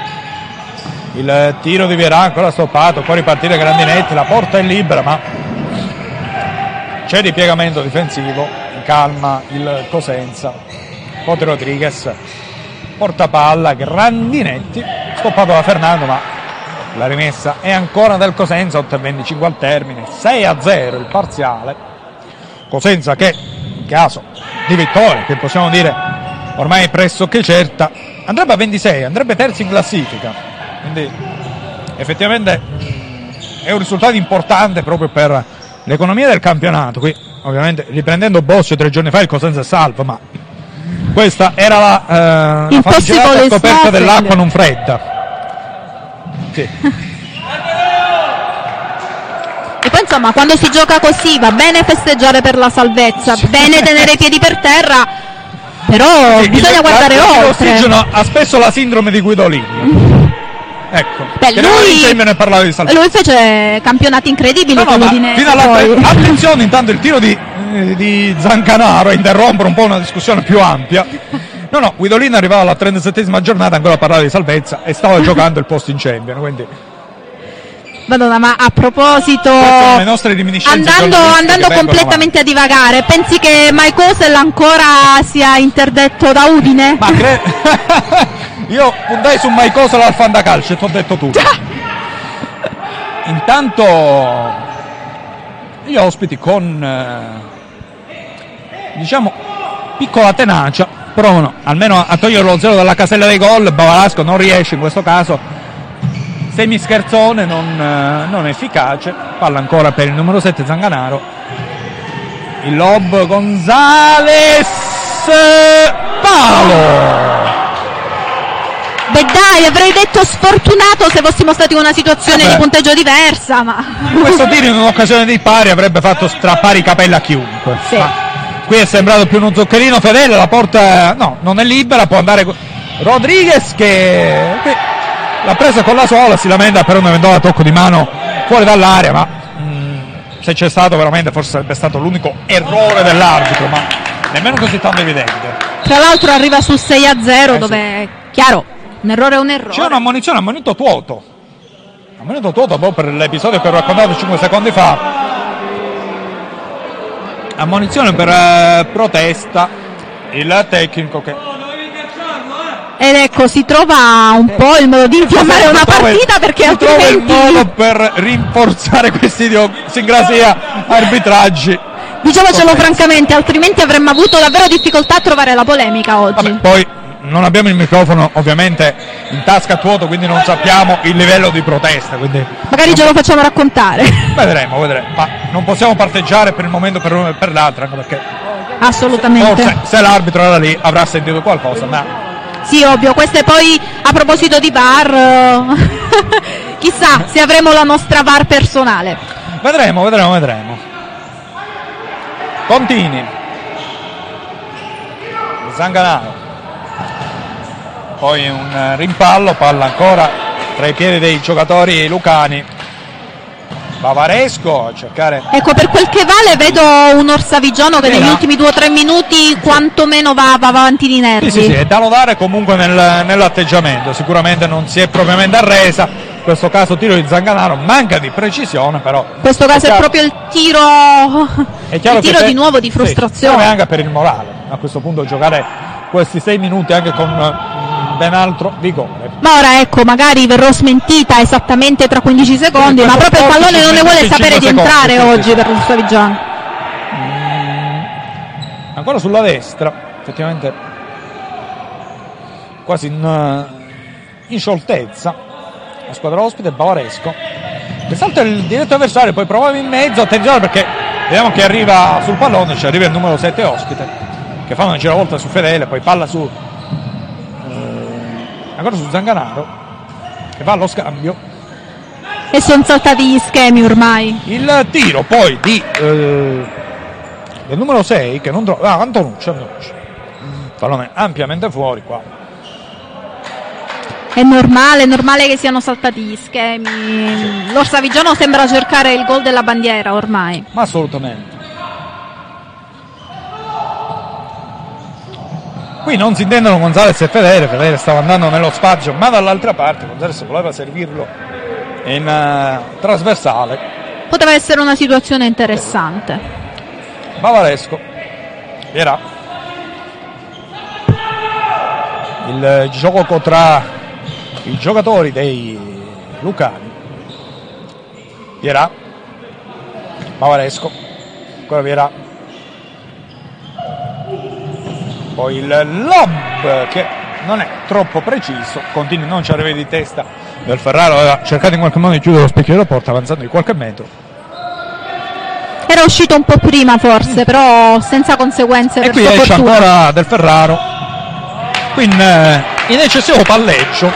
[SPEAKER 5] Il tiro di Vierà ancora stoppato, può ripartire Grandinetti, la porta è libera, ma c'è ripiegamento difensivo, calma il Cosenza. Pote Rodriguez, porta palla, Grandinetti, stoppato da Fernando, ma la rimessa è ancora del Cosenza, 8.25 al termine, 6 a 0 il parziale. Cosenza che in caso di vittoria, che possiamo dire ormai pressoché certa, andrebbe a 26, andrebbe terzo in classifica. Quindi effettivamente è un risultato importante proprio per l'economia del campionato. Qui ovviamente riprendendo Bossio tre giorni fa il Cosenza è salvo, ma questa era la, eh, la scoperta dell'acqua non fredda. Sì.
[SPEAKER 3] E poi insomma quando si gioca così va bene festeggiare per la salvezza, bene tenere i piedi per terra, però
[SPEAKER 5] Sì,
[SPEAKER 3] bisogna guardare oltre.
[SPEAKER 5] L'ossigeno ha spesso la sindrome di Guidolini. Ecco,
[SPEAKER 3] Beh, lui-. Lui fece campionati incredibili
[SPEAKER 5] No, no,
[SPEAKER 3] con
[SPEAKER 5] ma
[SPEAKER 3] l'Udinese.
[SPEAKER 5] fino alla attenzione intanto il tiro di, eh, di Zancanaro a interrompere un po' una discussione più ampia no no Guidolino arrivava alla 37esima giornata ancora a parlare di salvezza e stava giocando il posto in Champions quindi
[SPEAKER 3] Madonna, ma a proposito, andando, andando completamente a divagare, pensi che Michael ancora sia interdetto da Udine?
[SPEAKER 5] avanti. ma cre- io puntai su Maicosola al Fandacalcio e ti ho detto tutto. Intanto gli ospiti con eh, diciamo piccola tenacia provano almeno a, a togliere lo zero dalla casella dei gol Bavalasco non riesce in questo caso. Semi scherzone non, eh, non efficace palla ancora per il numero 7 Zanganaro. Il lob Gonzales palo
[SPEAKER 3] Beh dai, avrei detto sfortunato se fossimo stati in una situazione
[SPEAKER 5] Vabbè.
[SPEAKER 3] di punteggio diversa, ma...
[SPEAKER 5] questo tiro in un'occasione di pari avrebbe fatto strappare i capelli a chiunque
[SPEAKER 3] Sì.
[SPEAKER 5] Ma qui è sembrato più uno zuccherino fedele la porta no non è libera può andare Rodriguez che l'ha presa con la sola si lamenta per un eventuale tocco di mano fuori dall'area ma mm, se c'è stato veramente forse sarebbe stato l'unico errore dell'arbitro ma nemmeno così tanto evidente
[SPEAKER 3] Tra l'altro arriva sul 6 a 0
[SPEAKER 5] Eh,
[SPEAKER 3] dove, chiaro, un errore è un errore.
[SPEAKER 5] C'è un'ammonizione, ammonito Tuoto. Ammonito Tuoto proprio per l'episodio che ho raccontato 5 secondi fa. Ammonizione per eh, protesta. Il tecnico che
[SPEAKER 3] Ed ecco, si trova un po' il modo di infiammare una partita perché
[SPEAKER 5] si trova il
[SPEAKER 3] altrimenti...
[SPEAKER 5] modo per rinforzare questi idiosincrasia arbitraggi.
[SPEAKER 3] Diciamocelo francamente, altrimenti avremmo avuto davvero difficoltà a trovare la polemica oggi.
[SPEAKER 5] Vabbè, poi non abbiamo il microfono ovviamente in tasca a Tuoto, quindi non sappiamo il livello di protesta. Quindi
[SPEAKER 3] Magari ce lo facciamo raccontare.
[SPEAKER 5] vedremo, vedremo. Ma non possiamo parteggiare per il momento per uno e per l'altro, anche perché
[SPEAKER 3] Assolutamente.
[SPEAKER 5] Forse se l'arbitro era lì avrà sentito qualcosa, ma
[SPEAKER 3] Sì, ovvio, queste poi a proposito di VAR, eh, chissà se avremo la nostra VAR personale.
[SPEAKER 5] vedremo, vedremo, vedremo. Contini. Zanganaro. Poi un rimpallo, palla ancora tra i piedi dei giocatori lucani. Bavaresco a cercare
[SPEAKER 3] Ecco, per quel che vale vedo un Orsavigiano che
[SPEAKER 5] Sì,
[SPEAKER 3] negli ultimi due o tre minuti quantomeno va, va avanti di nervi.
[SPEAKER 5] Sì, sì, sì, è da lodare comunque nel- nell'atteggiamento, sicuramente non si è propriamente arresa, in questo caso tiro di Zanganaro, manca di precisione però.
[SPEAKER 3] In questo caso è
[SPEAKER 5] chiaro-
[SPEAKER 3] proprio il tiro,
[SPEAKER 5] È
[SPEAKER 3] il tiro
[SPEAKER 5] se-
[SPEAKER 3] di nuovo di
[SPEAKER 5] sì,
[SPEAKER 3] frustrazione.
[SPEAKER 5] serve anche per il morale, a questo punto giocare questi sei minuti anche con ben altro vigore.
[SPEAKER 3] Ma ora ecco, magari verrò smentita esattamente tra 15 secondi, ma proprio il
[SPEAKER 5] 14
[SPEAKER 3] pallone non ne vuole sapere di
[SPEAKER 5] 5
[SPEAKER 3] entrare
[SPEAKER 5] secondi,
[SPEAKER 3] oggi per l'Orsavigiano.
[SPEAKER 5] Ancora sulla destra, effettivamente quasi in, in scioltezza la squadra ospite Bavaresco che salta il diretto avversario poi prova in mezzo attenzione perché vediamo che arriva sul pallone ci arriva il numero 7 ospite che fa una giravolta su Fedele poi palla su eh, ancora su Zanganaro che va allo scambio
[SPEAKER 3] E sono saltati gli schemi ormai.
[SPEAKER 5] il tiro poi di eh, del numero 6 che non trova ah, Antonucci, Antonucci. pallone ampiamente fuori qua
[SPEAKER 3] È normale, è normale che siano saltati gli schemi. L'Orsavigiano sembra cercare il gol della bandiera ormai.
[SPEAKER 5] ma assolutamente qui non si intendono Gonzales e Fedele Fedele stava andando nello spazio ma dall'altra parte Gonzales voleva servirlo in eh, trasversale.
[SPEAKER 3] Poteva essere una situazione interessante.
[SPEAKER 5] Bavaresco. Era. Il gioco tra i giocatori dei Lucani. Vierà Bavaresco. Ancora Vierà poi il lob che non è troppo preciso continua non ci arriva di testa del Ferraro aveva cercato in qualche modo di chiudere lo specchio della porta avanzando di qualche metro
[SPEAKER 3] Era uscito un po' prima forse, però senza conseguenze
[SPEAKER 5] e qui esce
[SPEAKER 3] fortuna.
[SPEAKER 5] ancora del Ferraro qui in, eh, in eccessivo palleggio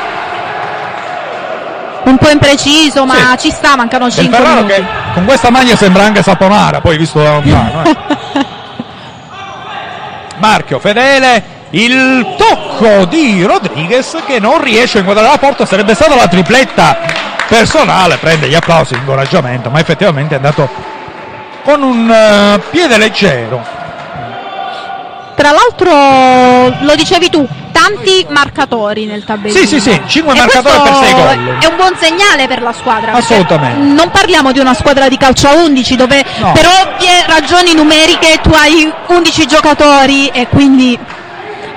[SPEAKER 3] Un po' impreciso, ma
[SPEAKER 5] Sì.
[SPEAKER 3] ci sta, mancano
[SPEAKER 5] del
[SPEAKER 3] 5
[SPEAKER 5] Ferraro
[SPEAKER 3] minuti.
[SPEAKER 5] che con questa maglia sembra anche Saponara poi visto da lontano eh. Marchio Fedele il tocco di Rodriguez che non riesce a inquadrare la porta sarebbe stata la tripletta personale prende gli applausi di incoraggiamento ma effettivamente è andato con un eh, piede leggero.
[SPEAKER 3] Tra l'altro, lo dicevi tu, tanti marcatori nel tabellino.
[SPEAKER 5] Sì, sì, sì, cinque
[SPEAKER 3] E
[SPEAKER 5] marcatori per
[SPEAKER 3] questo
[SPEAKER 5] sei gol.
[SPEAKER 3] È un buon segnale per la squadra.
[SPEAKER 5] Assolutamente.
[SPEAKER 3] Non parliamo di una squadra di calcio a 11 dove
[SPEAKER 5] No.
[SPEAKER 3] per ovvie ragioni numeriche tu hai 11 giocatori e quindi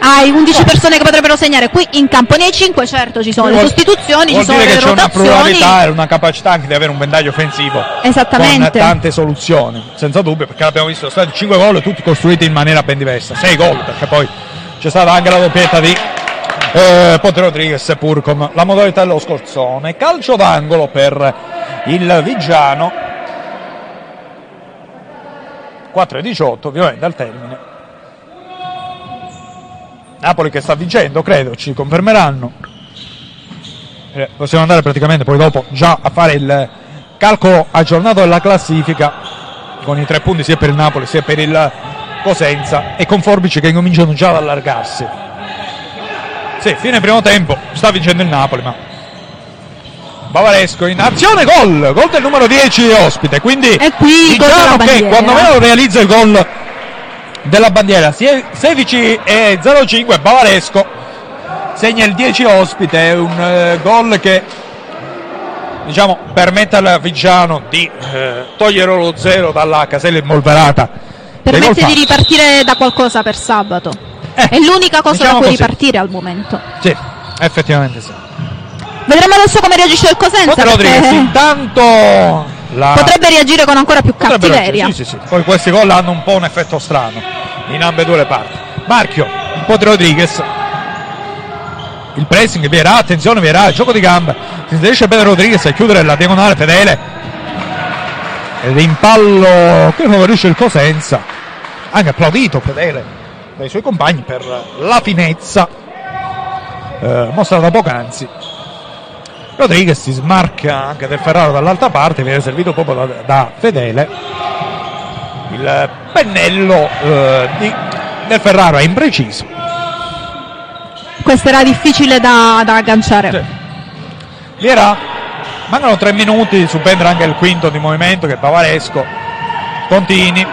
[SPEAKER 3] hai 11 persone che potrebbero segnare. Qui in campo nei 5 certo ci sono le
[SPEAKER 5] Vuol-
[SPEAKER 3] sostituzioni,
[SPEAKER 5] vuol
[SPEAKER 3] ci sono
[SPEAKER 5] dire
[SPEAKER 3] le
[SPEAKER 5] che c'è una pluralità e una capacità anche di avere un vendaglio offensivo
[SPEAKER 3] Esattamente.
[SPEAKER 5] con tante soluzioni, senza dubbio, perché l'abbiamo visto, sono stati 5 gol tutti costruiti in maniera ben diversa, 6 gol, perché poi c'è stata anche la doppietta di eh, Ponte Rodriguez, seppur con la modalità dello scorzone. Calcio d'angolo per il Vigiano. 4 e 18, ovviamente al termine. Napoli che sta vincendo, credo, ci confermeranno. Eh, possiamo andare praticamente poi dopo già a fare il calcolo aggiornato della classifica con i tre punti sia per il Napoli sia per il Cosenza e con forbici che incominciano già ad allargarsi. Sì, fine primo tempo, sta vincendo il Napoli, ma Bavaresco in azione gol, gol del numero 10 ospite, quindi diciamo che quando meno realizza il gol della bandiera, sie- 16 e 05 Bavaresco segna il 10 ospite, è un eh, gol che diciamo permette al Vigiano di eh, togliere lo zero dalla casella impolverata.
[SPEAKER 3] Permette di ripartire da qualcosa per sabato.
[SPEAKER 5] Eh,
[SPEAKER 3] È l'unica cosa
[SPEAKER 5] diciamo
[SPEAKER 3] da cui
[SPEAKER 5] così.
[SPEAKER 3] ripartire al momento.
[SPEAKER 5] Sì, effettivamente sì.
[SPEAKER 3] Vedremo adesso come reagisce il Cosenza.
[SPEAKER 5] Rodriguez intanto la
[SPEAKER 3] potrebbe reagire con ancora più cattiveria.
[SPEAKER 5] Sì, sì, sì. Poi questi gol hanno un po' un effetto strano in ambedue le parti. Marchio, Ponte Rodriguez. Il pressing, Vierà, attenzione Vierà, il gioco di gambe. Si riesce bene Rodriguez a chiudere la diagonale fedele. Ed in pallo che favorisce il Cosenza. Anche applaudito fedele dai suoi compagni per la finezza eh, mostrata poc'anzi. Rodriguez si smarca anche del Ferraro dall'altra parte, viene servito proprio da, da Fedele. Il pennello eh, di- del Ferraro è impreciso.
[SPEAKER 3] Questo era difficile da, da agganciare.
[SPEAKER 5] Sì. Vierà, mancano tre minuti, subentra anche il quinto di movimento che è Bavaresco. Contini.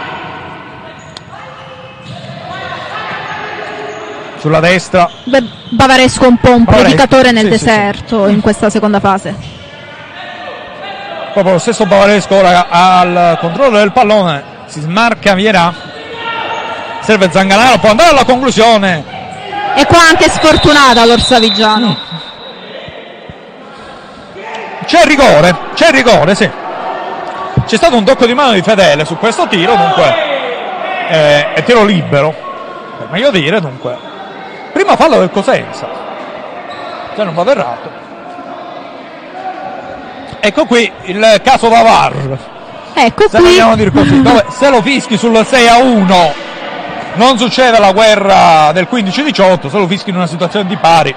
[SPEAKER 5] Sulla destra,
[SPEAKER 3] Beh, Bavaresco un po' un
[SPEAKER 5] Bavaresco,
[SPEAKER 3] predicatore nel
[SPEAKER 5] sì, sì,
[SPEAKER 3] deserto in questa seconda fase.
[SPEAKER 5] proprio lo stesso Bavaresco ora al controllo del pallone, si smarca Vierà, serve Zanganaro, può andare alla conclusione,
[SPEAKER 3] E qua anche sfortunata l'Orsavigiano.
[SPEAKER 5] C'è il rigore, c'è il rigore, sì. C'è stato un tocco di mano di Fedele su questo tiro, dunque eh, è tiro libero, per meglio dire, dunque. Prima fallo del Cosenza. se non vado errato. Ecco qui il caso Vavar,
[SPEAKER 3] Ecco
[SPEAKER 5] se
[SPEAKER 3] qui.
[SPEAKER 5] vogliamo dire così, dove se lo fischi sul 6 a 1 non succede la guerra del 15-18, se lo fischi in una situazione di pari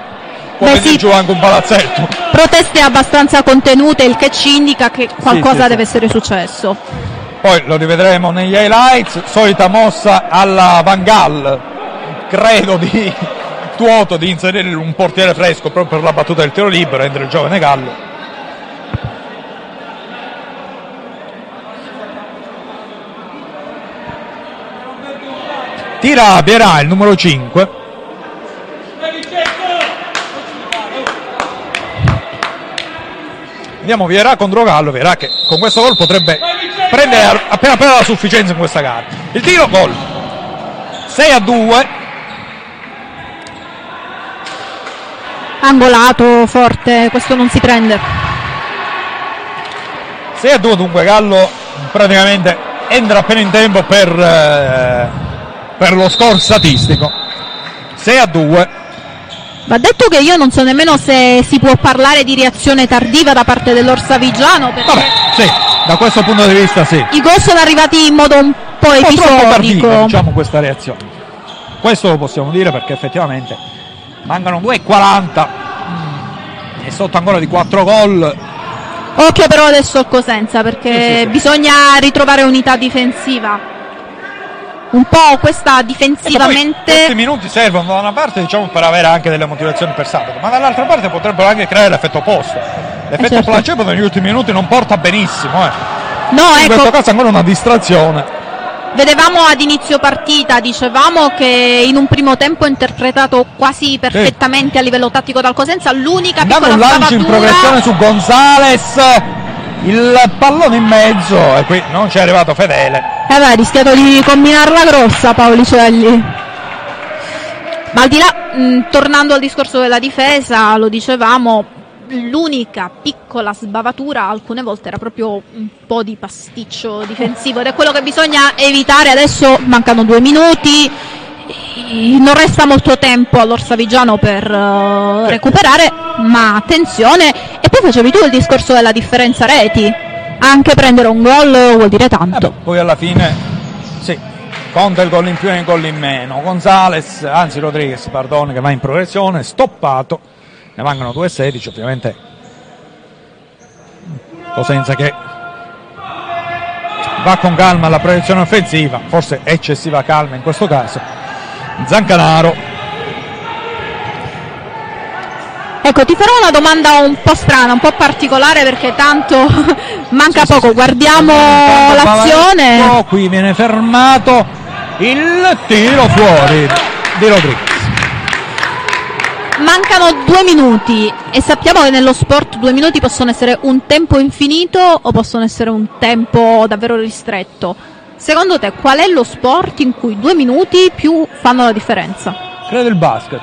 [SPEAKER 5] può
[SPEAKER 3] Beh, sì.
[SPEAKER 5] giù anche un palazzetto.
[SPEAKER 3] Proteste abbastanza contenute, il che ci indica che qualcosa
[SPEAKER 5] sì,
[SPEAKER 3] deve
[SPEAKER 5] sì.
[SPEAKER 3] essere successo.
[SPEAKER 5] Poi lo rivedremo negli highlights, solita mossa alla Van Gaal, credo di Tuoto di inserire un portiere fresco proprio per la battuta del tiro libero, rendere il giovane Gallo. Tira Bierà il numero 5. Vediamo Vierà contro Gallo, Vierà che con questo gol potrebbe prendere appena appena la sufficienza in questa gara. Il tiro gol. 6 a 2.
[SPEAKER 3] Angolato, forte, questo non si prende.
[SPEAKER 5] 6 a 2 dunque Gallo praticamente entra appena in tempo per, eh, per lo score statistico. 6 a 2.
[SPEAKER 3] Va detto che io non so nemmeno se si può parlare di reazione tardiva da parte dell'Orsavigiano
[SPEAKER 5] Vabbè, sì, da questo punto di vista sì.
[SPEAKER 3] i gol sono arrivati in modo un po'
[SPEAKER 5] troppo tardiva,
[SPEAKER 3] episodico.
[SPEAKER 5] diciamo questa reazione. Questo lo possiamo dire perché effettivamente mancano 2,40 mm, e sotto ancora di 4 gol.
[SPEAKER 3] Occhio però adesso a Cosenza perché
[SPEAKER 5] Sì, sì, sì.
[SPEAKER 3] bisogna ritrovare unità difensiva. Un po' questa
[SPEAKER 5] E poi questi
[SPEAKER 3] difensivamente
[SPEAKER 5] minuti servono da una parte diciamo per avere anche delle motivazioni per sabato, ma dall'altra parte potrebbero anche creare l'effetto opposto. L'effetto
[SPEAKER 3] certo.
[SPEAKER 5] placebo negli ultimi minuti non porta benissimo, eh.
[SPEAKER 3] No,
[SPEAKER 5] In questo
[SPEAKER 3] ecco,
[SPEAKER 5] caso ancora una distrazione.
[SPEAKER 3] vedevamo ad inizio partita, dicevamo che in un primo tempo interpretato quasi perfettamente a livello tattico dal Cosenza, l'unica
[SPEAKER 5] Andiamo
[SPEAKER 3] piccola
[SPEAKER 5] un lancio in progressione su Gonzales, il pallone in mezzo e qui non ci è arrivato Fedele.
[SPEAKER 3] Eh beh, ha rischiato di combinarla grossa Paolicelli. Ma al di là, mh, tornando al discorso della difesa, lo dicevamo, l'unica piccola sbavatura alcune volte era proprio un po' di pasticcio difensivo ed è quello che bisogna evitare. Adesso mancano due minuti, non resta molto tempo all'Orsavigiano per eh, recuperare, ma attenzione. E poi facevi tu il discorso della differenza reti. Anche prendere un gol vuol dire
[SPEAKER 5] Eh
[SPEAKER 3] tanto.
[SPEAKER 5] beh, poi alla fine, sì, conta il gol in più e il gol in meno. Gonzales, anzi Rodriguez, pardon, che va in progressione, stoppato. Ne mancano 2-16, ovviamente. Cosenza che va con calma alla proiezione offensiva, forse eccessiva calma in questo caso. Zancanaro,
[SPEAKER 3] Ecco, ti farò una domanda un po' strana, un po' particolare perché tanto manca poco. Guardiamo
[SPEAKER 5] Intanto
[SPEAKER 3] l'azione.
[SPEAKER 5] Bavaresco, qui viene fermato il tiro fuori di Rodriguez.
[SPEAKER 3] Mancano due minuti e sappiamo che nello sport due minuti possono essere un tempo infinito o possono essere un tempo davvero ristretto. Secondo te qual è lo sport in cui due minuti più fanno la differenza?
[SPEAKER 5] Credo il basket.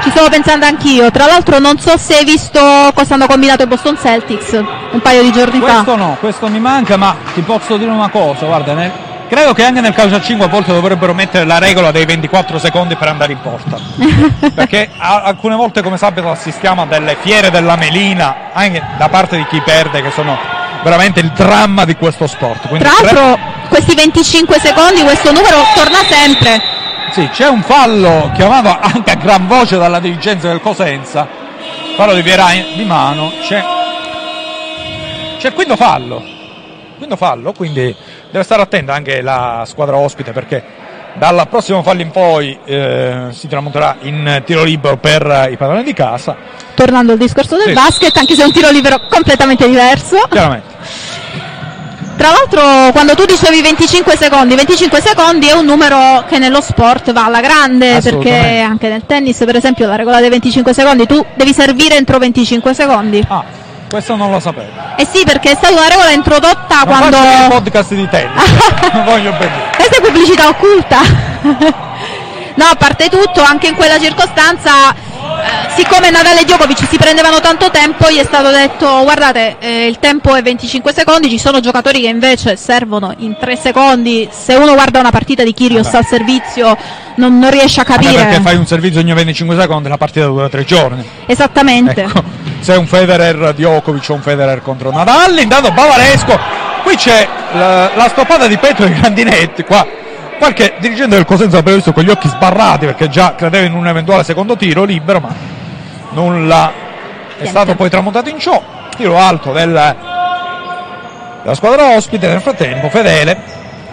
[SPEAKER 3] Ci stavo pensando anch'io, tra l'altro non so se hai visto cosa hanno combinato i Boston Celtics un paio di giorni fa.
[SPEAKER 5] Questo no, questo mi manca, ma ti posso dire una cosa, guarda, nel- credo che anche nel calcio a 5 a volte dovrebbero mettere la regola dei 24 secondi per andare in porta. Perché a- alcune volte come sabato assistiamo a delle fiere della melina, anche da parte di chi perde, che sono veramente il dramma di questo sport. Quindi
[SPEAKER 3] Tra l'altro questi 25 secondi, questo numero torna sempre.
[SPEAKER 5] Sì, c'è un fallo chiamato anche a gran voce dalla dirigenza del Cosenza. Fallo di Vieira di mano. C'è, c'è il quinto fallo. Quinto fallo, quindi deve stare attenta anche la squadra ospite perché dal prossimo fallo in poi eh, si tramuterà in tiro libero per i padroni di casa.
[SPEAKER 3] Tornando al discorso del
[SPEAKER 5] Sì.
[SPEAKER 3] basket, anche se è un tiro libero completamente diverso.
[SPEAKER 5] Chiaramente.
[SPEAKER 3] Tra l'altro, quando tu dicevi 25 secondi, 25 secondi è un numero che nello sport va alla grande, perché anche nel tennis, per esempio, la regola dei 25 secondi, tu devi servire entro 25 secondi.
[SPEAKER 5] Ah, questo non lo sapevo.
[SPEAKER 3] Eh sì, perché è stata una regola introdotta
[SPEAKER 5] Non
[SPEAKER 3] quando...
[SPEAKER 5] il podcast di tennis. non voglio ben dire.
[SPEAKER 3] Questa è pubblicità occulta. no, a parte tutto, anche in quella circostanza siccome Nadal e Djokovic si prendevano tanto tempo, gli è stato detto guardate eh, il tempo è 25 secondi, ci sono giocatori che invece servono in 3 secondi, se uno guarda una partita di Kyrgios
[SPEAKER 5] Vabbè.
[SPEAKER 3] al servizio non, non riesce a capire
[SPEAKER 5] perché fai un servizio ogni 25 secondi, la partita dura 3 giorni.
[SPEAKER 3] esattamente.
[SPEAKER 5] Ecco, se è un Federer Djokovic o un Federer contro Nadal, intanto Bavaresco, qui c'è la, la stoppata di petto dei Grandinetti, qua qualche dirigente del Cosenza l'ha visto con gli occhi sbarrati perché già credeva in un eventuale secondo tiro libero, ma nulla è stato poi tramontato in ciò. Tiro alto del, della squadra ospite, nel frattempo Fedele,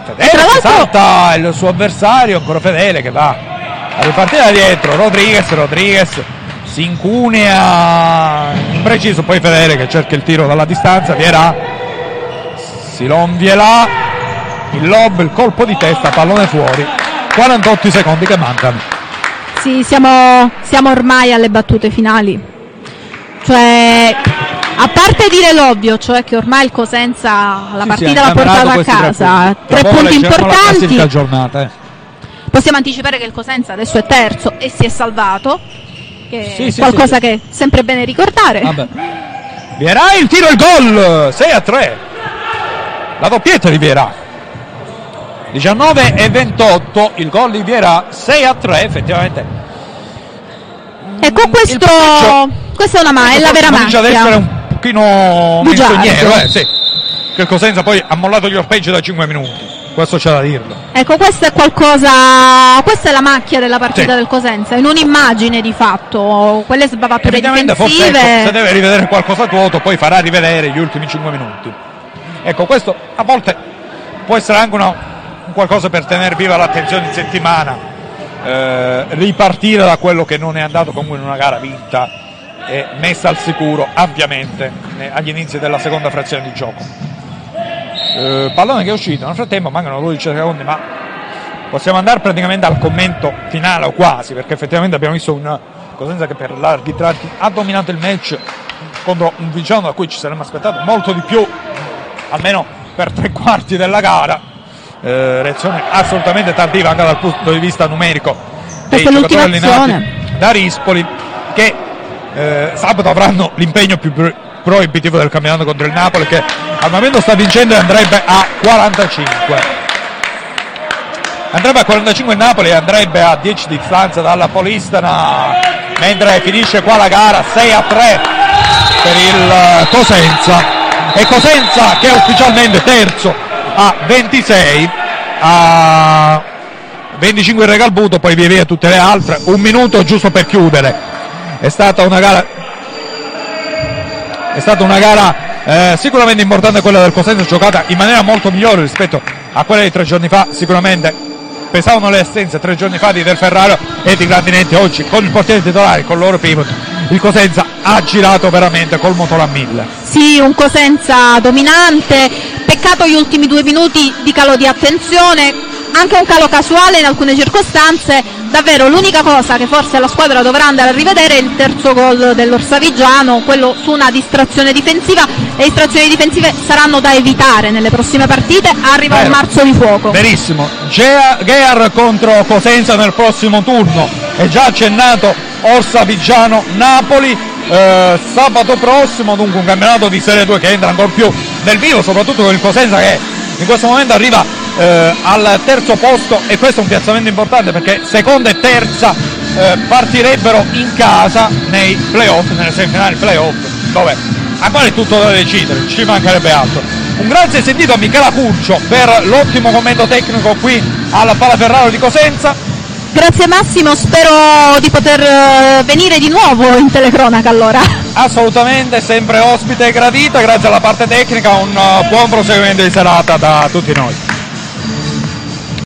[SPEAKER 5] Fedele salta il suo avversario, ancora Fedele che va a ripartire da dietro, Rodriguez, Rodriguez si incunea impreciso, poi Fedele che cerca il tiro dalla distanza, Vierà, Silonvielà, il lob, il colpo di testa, pallone fuori, 48 secondi che mancano.
[SPEAKER 3] Sì, siamo, siamo ormai alle battute finali. Cioè, a parte dire l'ovvio, cioè che ormai il Cosenza la
[SPEAKER 5] Sì,
[SPEAKER 3] partita
[SPEAKER 5] sì, ha
[SPEAKER 3] l'ha portata a
[SPEAKER 5] questi tre
[SPEAKER 3] casa.
[SPEAKER 5] punti.
[SPEAKER 3] Tre punti
[SPEAKER 5] leggeremo la
[SPEAKER 3] importanti.
[SPEAKER 5] giornata, eh.
[SPEAKER 3] Possiamo anticipare che il Cosenza adesso è terzo e si è salvato. Che
[SPEAKER 5] Sì,
[SPEAKER 3] è
[SPEAKER 5] sì,
[SPEAKER 3] qualcosa
[SPEAKER 5] sì.
[SPEAKER 3] che è sempre bene ricordare.
[SPEAKER 5] Vabbè. Vierà il tiro e il gol 6 a 3 la doppietta di Vierà 19 e 28 il gol di Vierà 6 a 3 effettivamente
[SPEAKER 3] Ecco, questo, questa è una ma- è la vera
[SPEAKER 5] comincia ad essere
[SPEAKER 3] macchia.
[SPEAKER 5] un pochino menzognero eh, sì. che Cosenza poi ha mollato gli orpeggi da 5 minuti questo c'è da dirlo
[SPEAKER 3] Ecco, questo è qualcosa. Questa è la macchia della partita
[SPEAKER 5] Sì.
[SPEAKER 3] del Cosenza, in un'immagine di fatto. Quelle sbavature
[SPEAKER 5] Evidentemente forse ecco,
[SPEAKER 3] difensive.
[SPEAKER 5] se deve rivedere qualcosa di vuoto poi farà rivedere gli ultimi 5 minuti ecco questo a volte può essere anche una- un qualcosa per tenere viva l'attenzione in settimana eh, ripartire da quello che non è andato comunque in una gara vinta e messa al sicuro ampiamente agli inizi della seconda frazione di gioco. Eh, pallone che è uscito nel frattempo mancano 12 secondi ma possiamo andare praticamente al commento finale o quasi perché effettivamente abbiamo visto un Cosenza che per larghi tratti ha dominato il match contro un Viciano da cui ci saremmo aspettato molto di più almeno per tre quarti della gara Eh, reazione assolutamente tardiva anche dal punto di vista numerico dei
[SPEAKER 3] Questa
[SPEAKER 5] giocatori allenati da Rispoli che eh, sabato avranno l'impegno più pro- proibitivo del campionato contro il Napoli che al momento sta vincendo e andrebbe a 45 andrebbe a 45 il Napoli e andrebbe a 10 di distanza dalla Polistana mentre finisce qua la gara 6 a 3 per il eh, Cosenza. E Cosenza che è ufficialmente terzo a 26 a 25 il Regalbuto poi via via tutte le altre. Un minuto giusto per chiudere. È stata una gara è stata una gara eh, sicuramente importante quella del Cosenza giocata in maniera molto migliore rispetto a quella di tre giorni fa. Sicuramente pesavano le assenze tre giorni fa di Del Ferraro e di Grandinetti. Oggi con il portiere titolare con loro pivot il Cosenza ha girato veramente col motore a mille.
[SPEAKER 3] Sì, un Cosenza dominante. Peccato gli ultimi due minuti di calo di attenzione, anche un calo casuale in alcune circostanze. Davvero l'unica cosa che forse la squadra dovrà andare a rivedere è il terzo gol dell'Orsavigiano, quello su una distrazione difensiva. Le distrazioni difensive saranno da evitare nelle prossime partite. Arriva un
[SPEAKER 5] Vero.
[SPEAKER 3] marzo di fuoco.
[SPEAKER 5] Verissimo. Gea- Gear contro Cosenza nel prossimo turno. È già accennato Orsa Vigiano Napoli. Eh, sabato prossimo, dunque un campionato di Serie 2 che entra ancora più nel vivo, soprattutto con il Cosenza che in questo momento arriva eh, al terzo posto e questo è un piazzamento importante perché seconda e terza eh, partirebbero in casa nei playoff, nelle semifinali playoff, dove ancora è tutto da decidere, ci mancherebbe altro. Un grazie sentito a Michela Curcio per l'ottimo commento tecnico qui alla Pala Ferraro di Cosenza.
[SPEAKER 3] Grazie Massimo, spero di poter eh, venire di nuovo in telecronaca allora.
[SPEAKER 5] Assolutamente sempre ospite gradita, grazie alla parte tecnica, un eh, buon proseguimento di serata da tutti noi.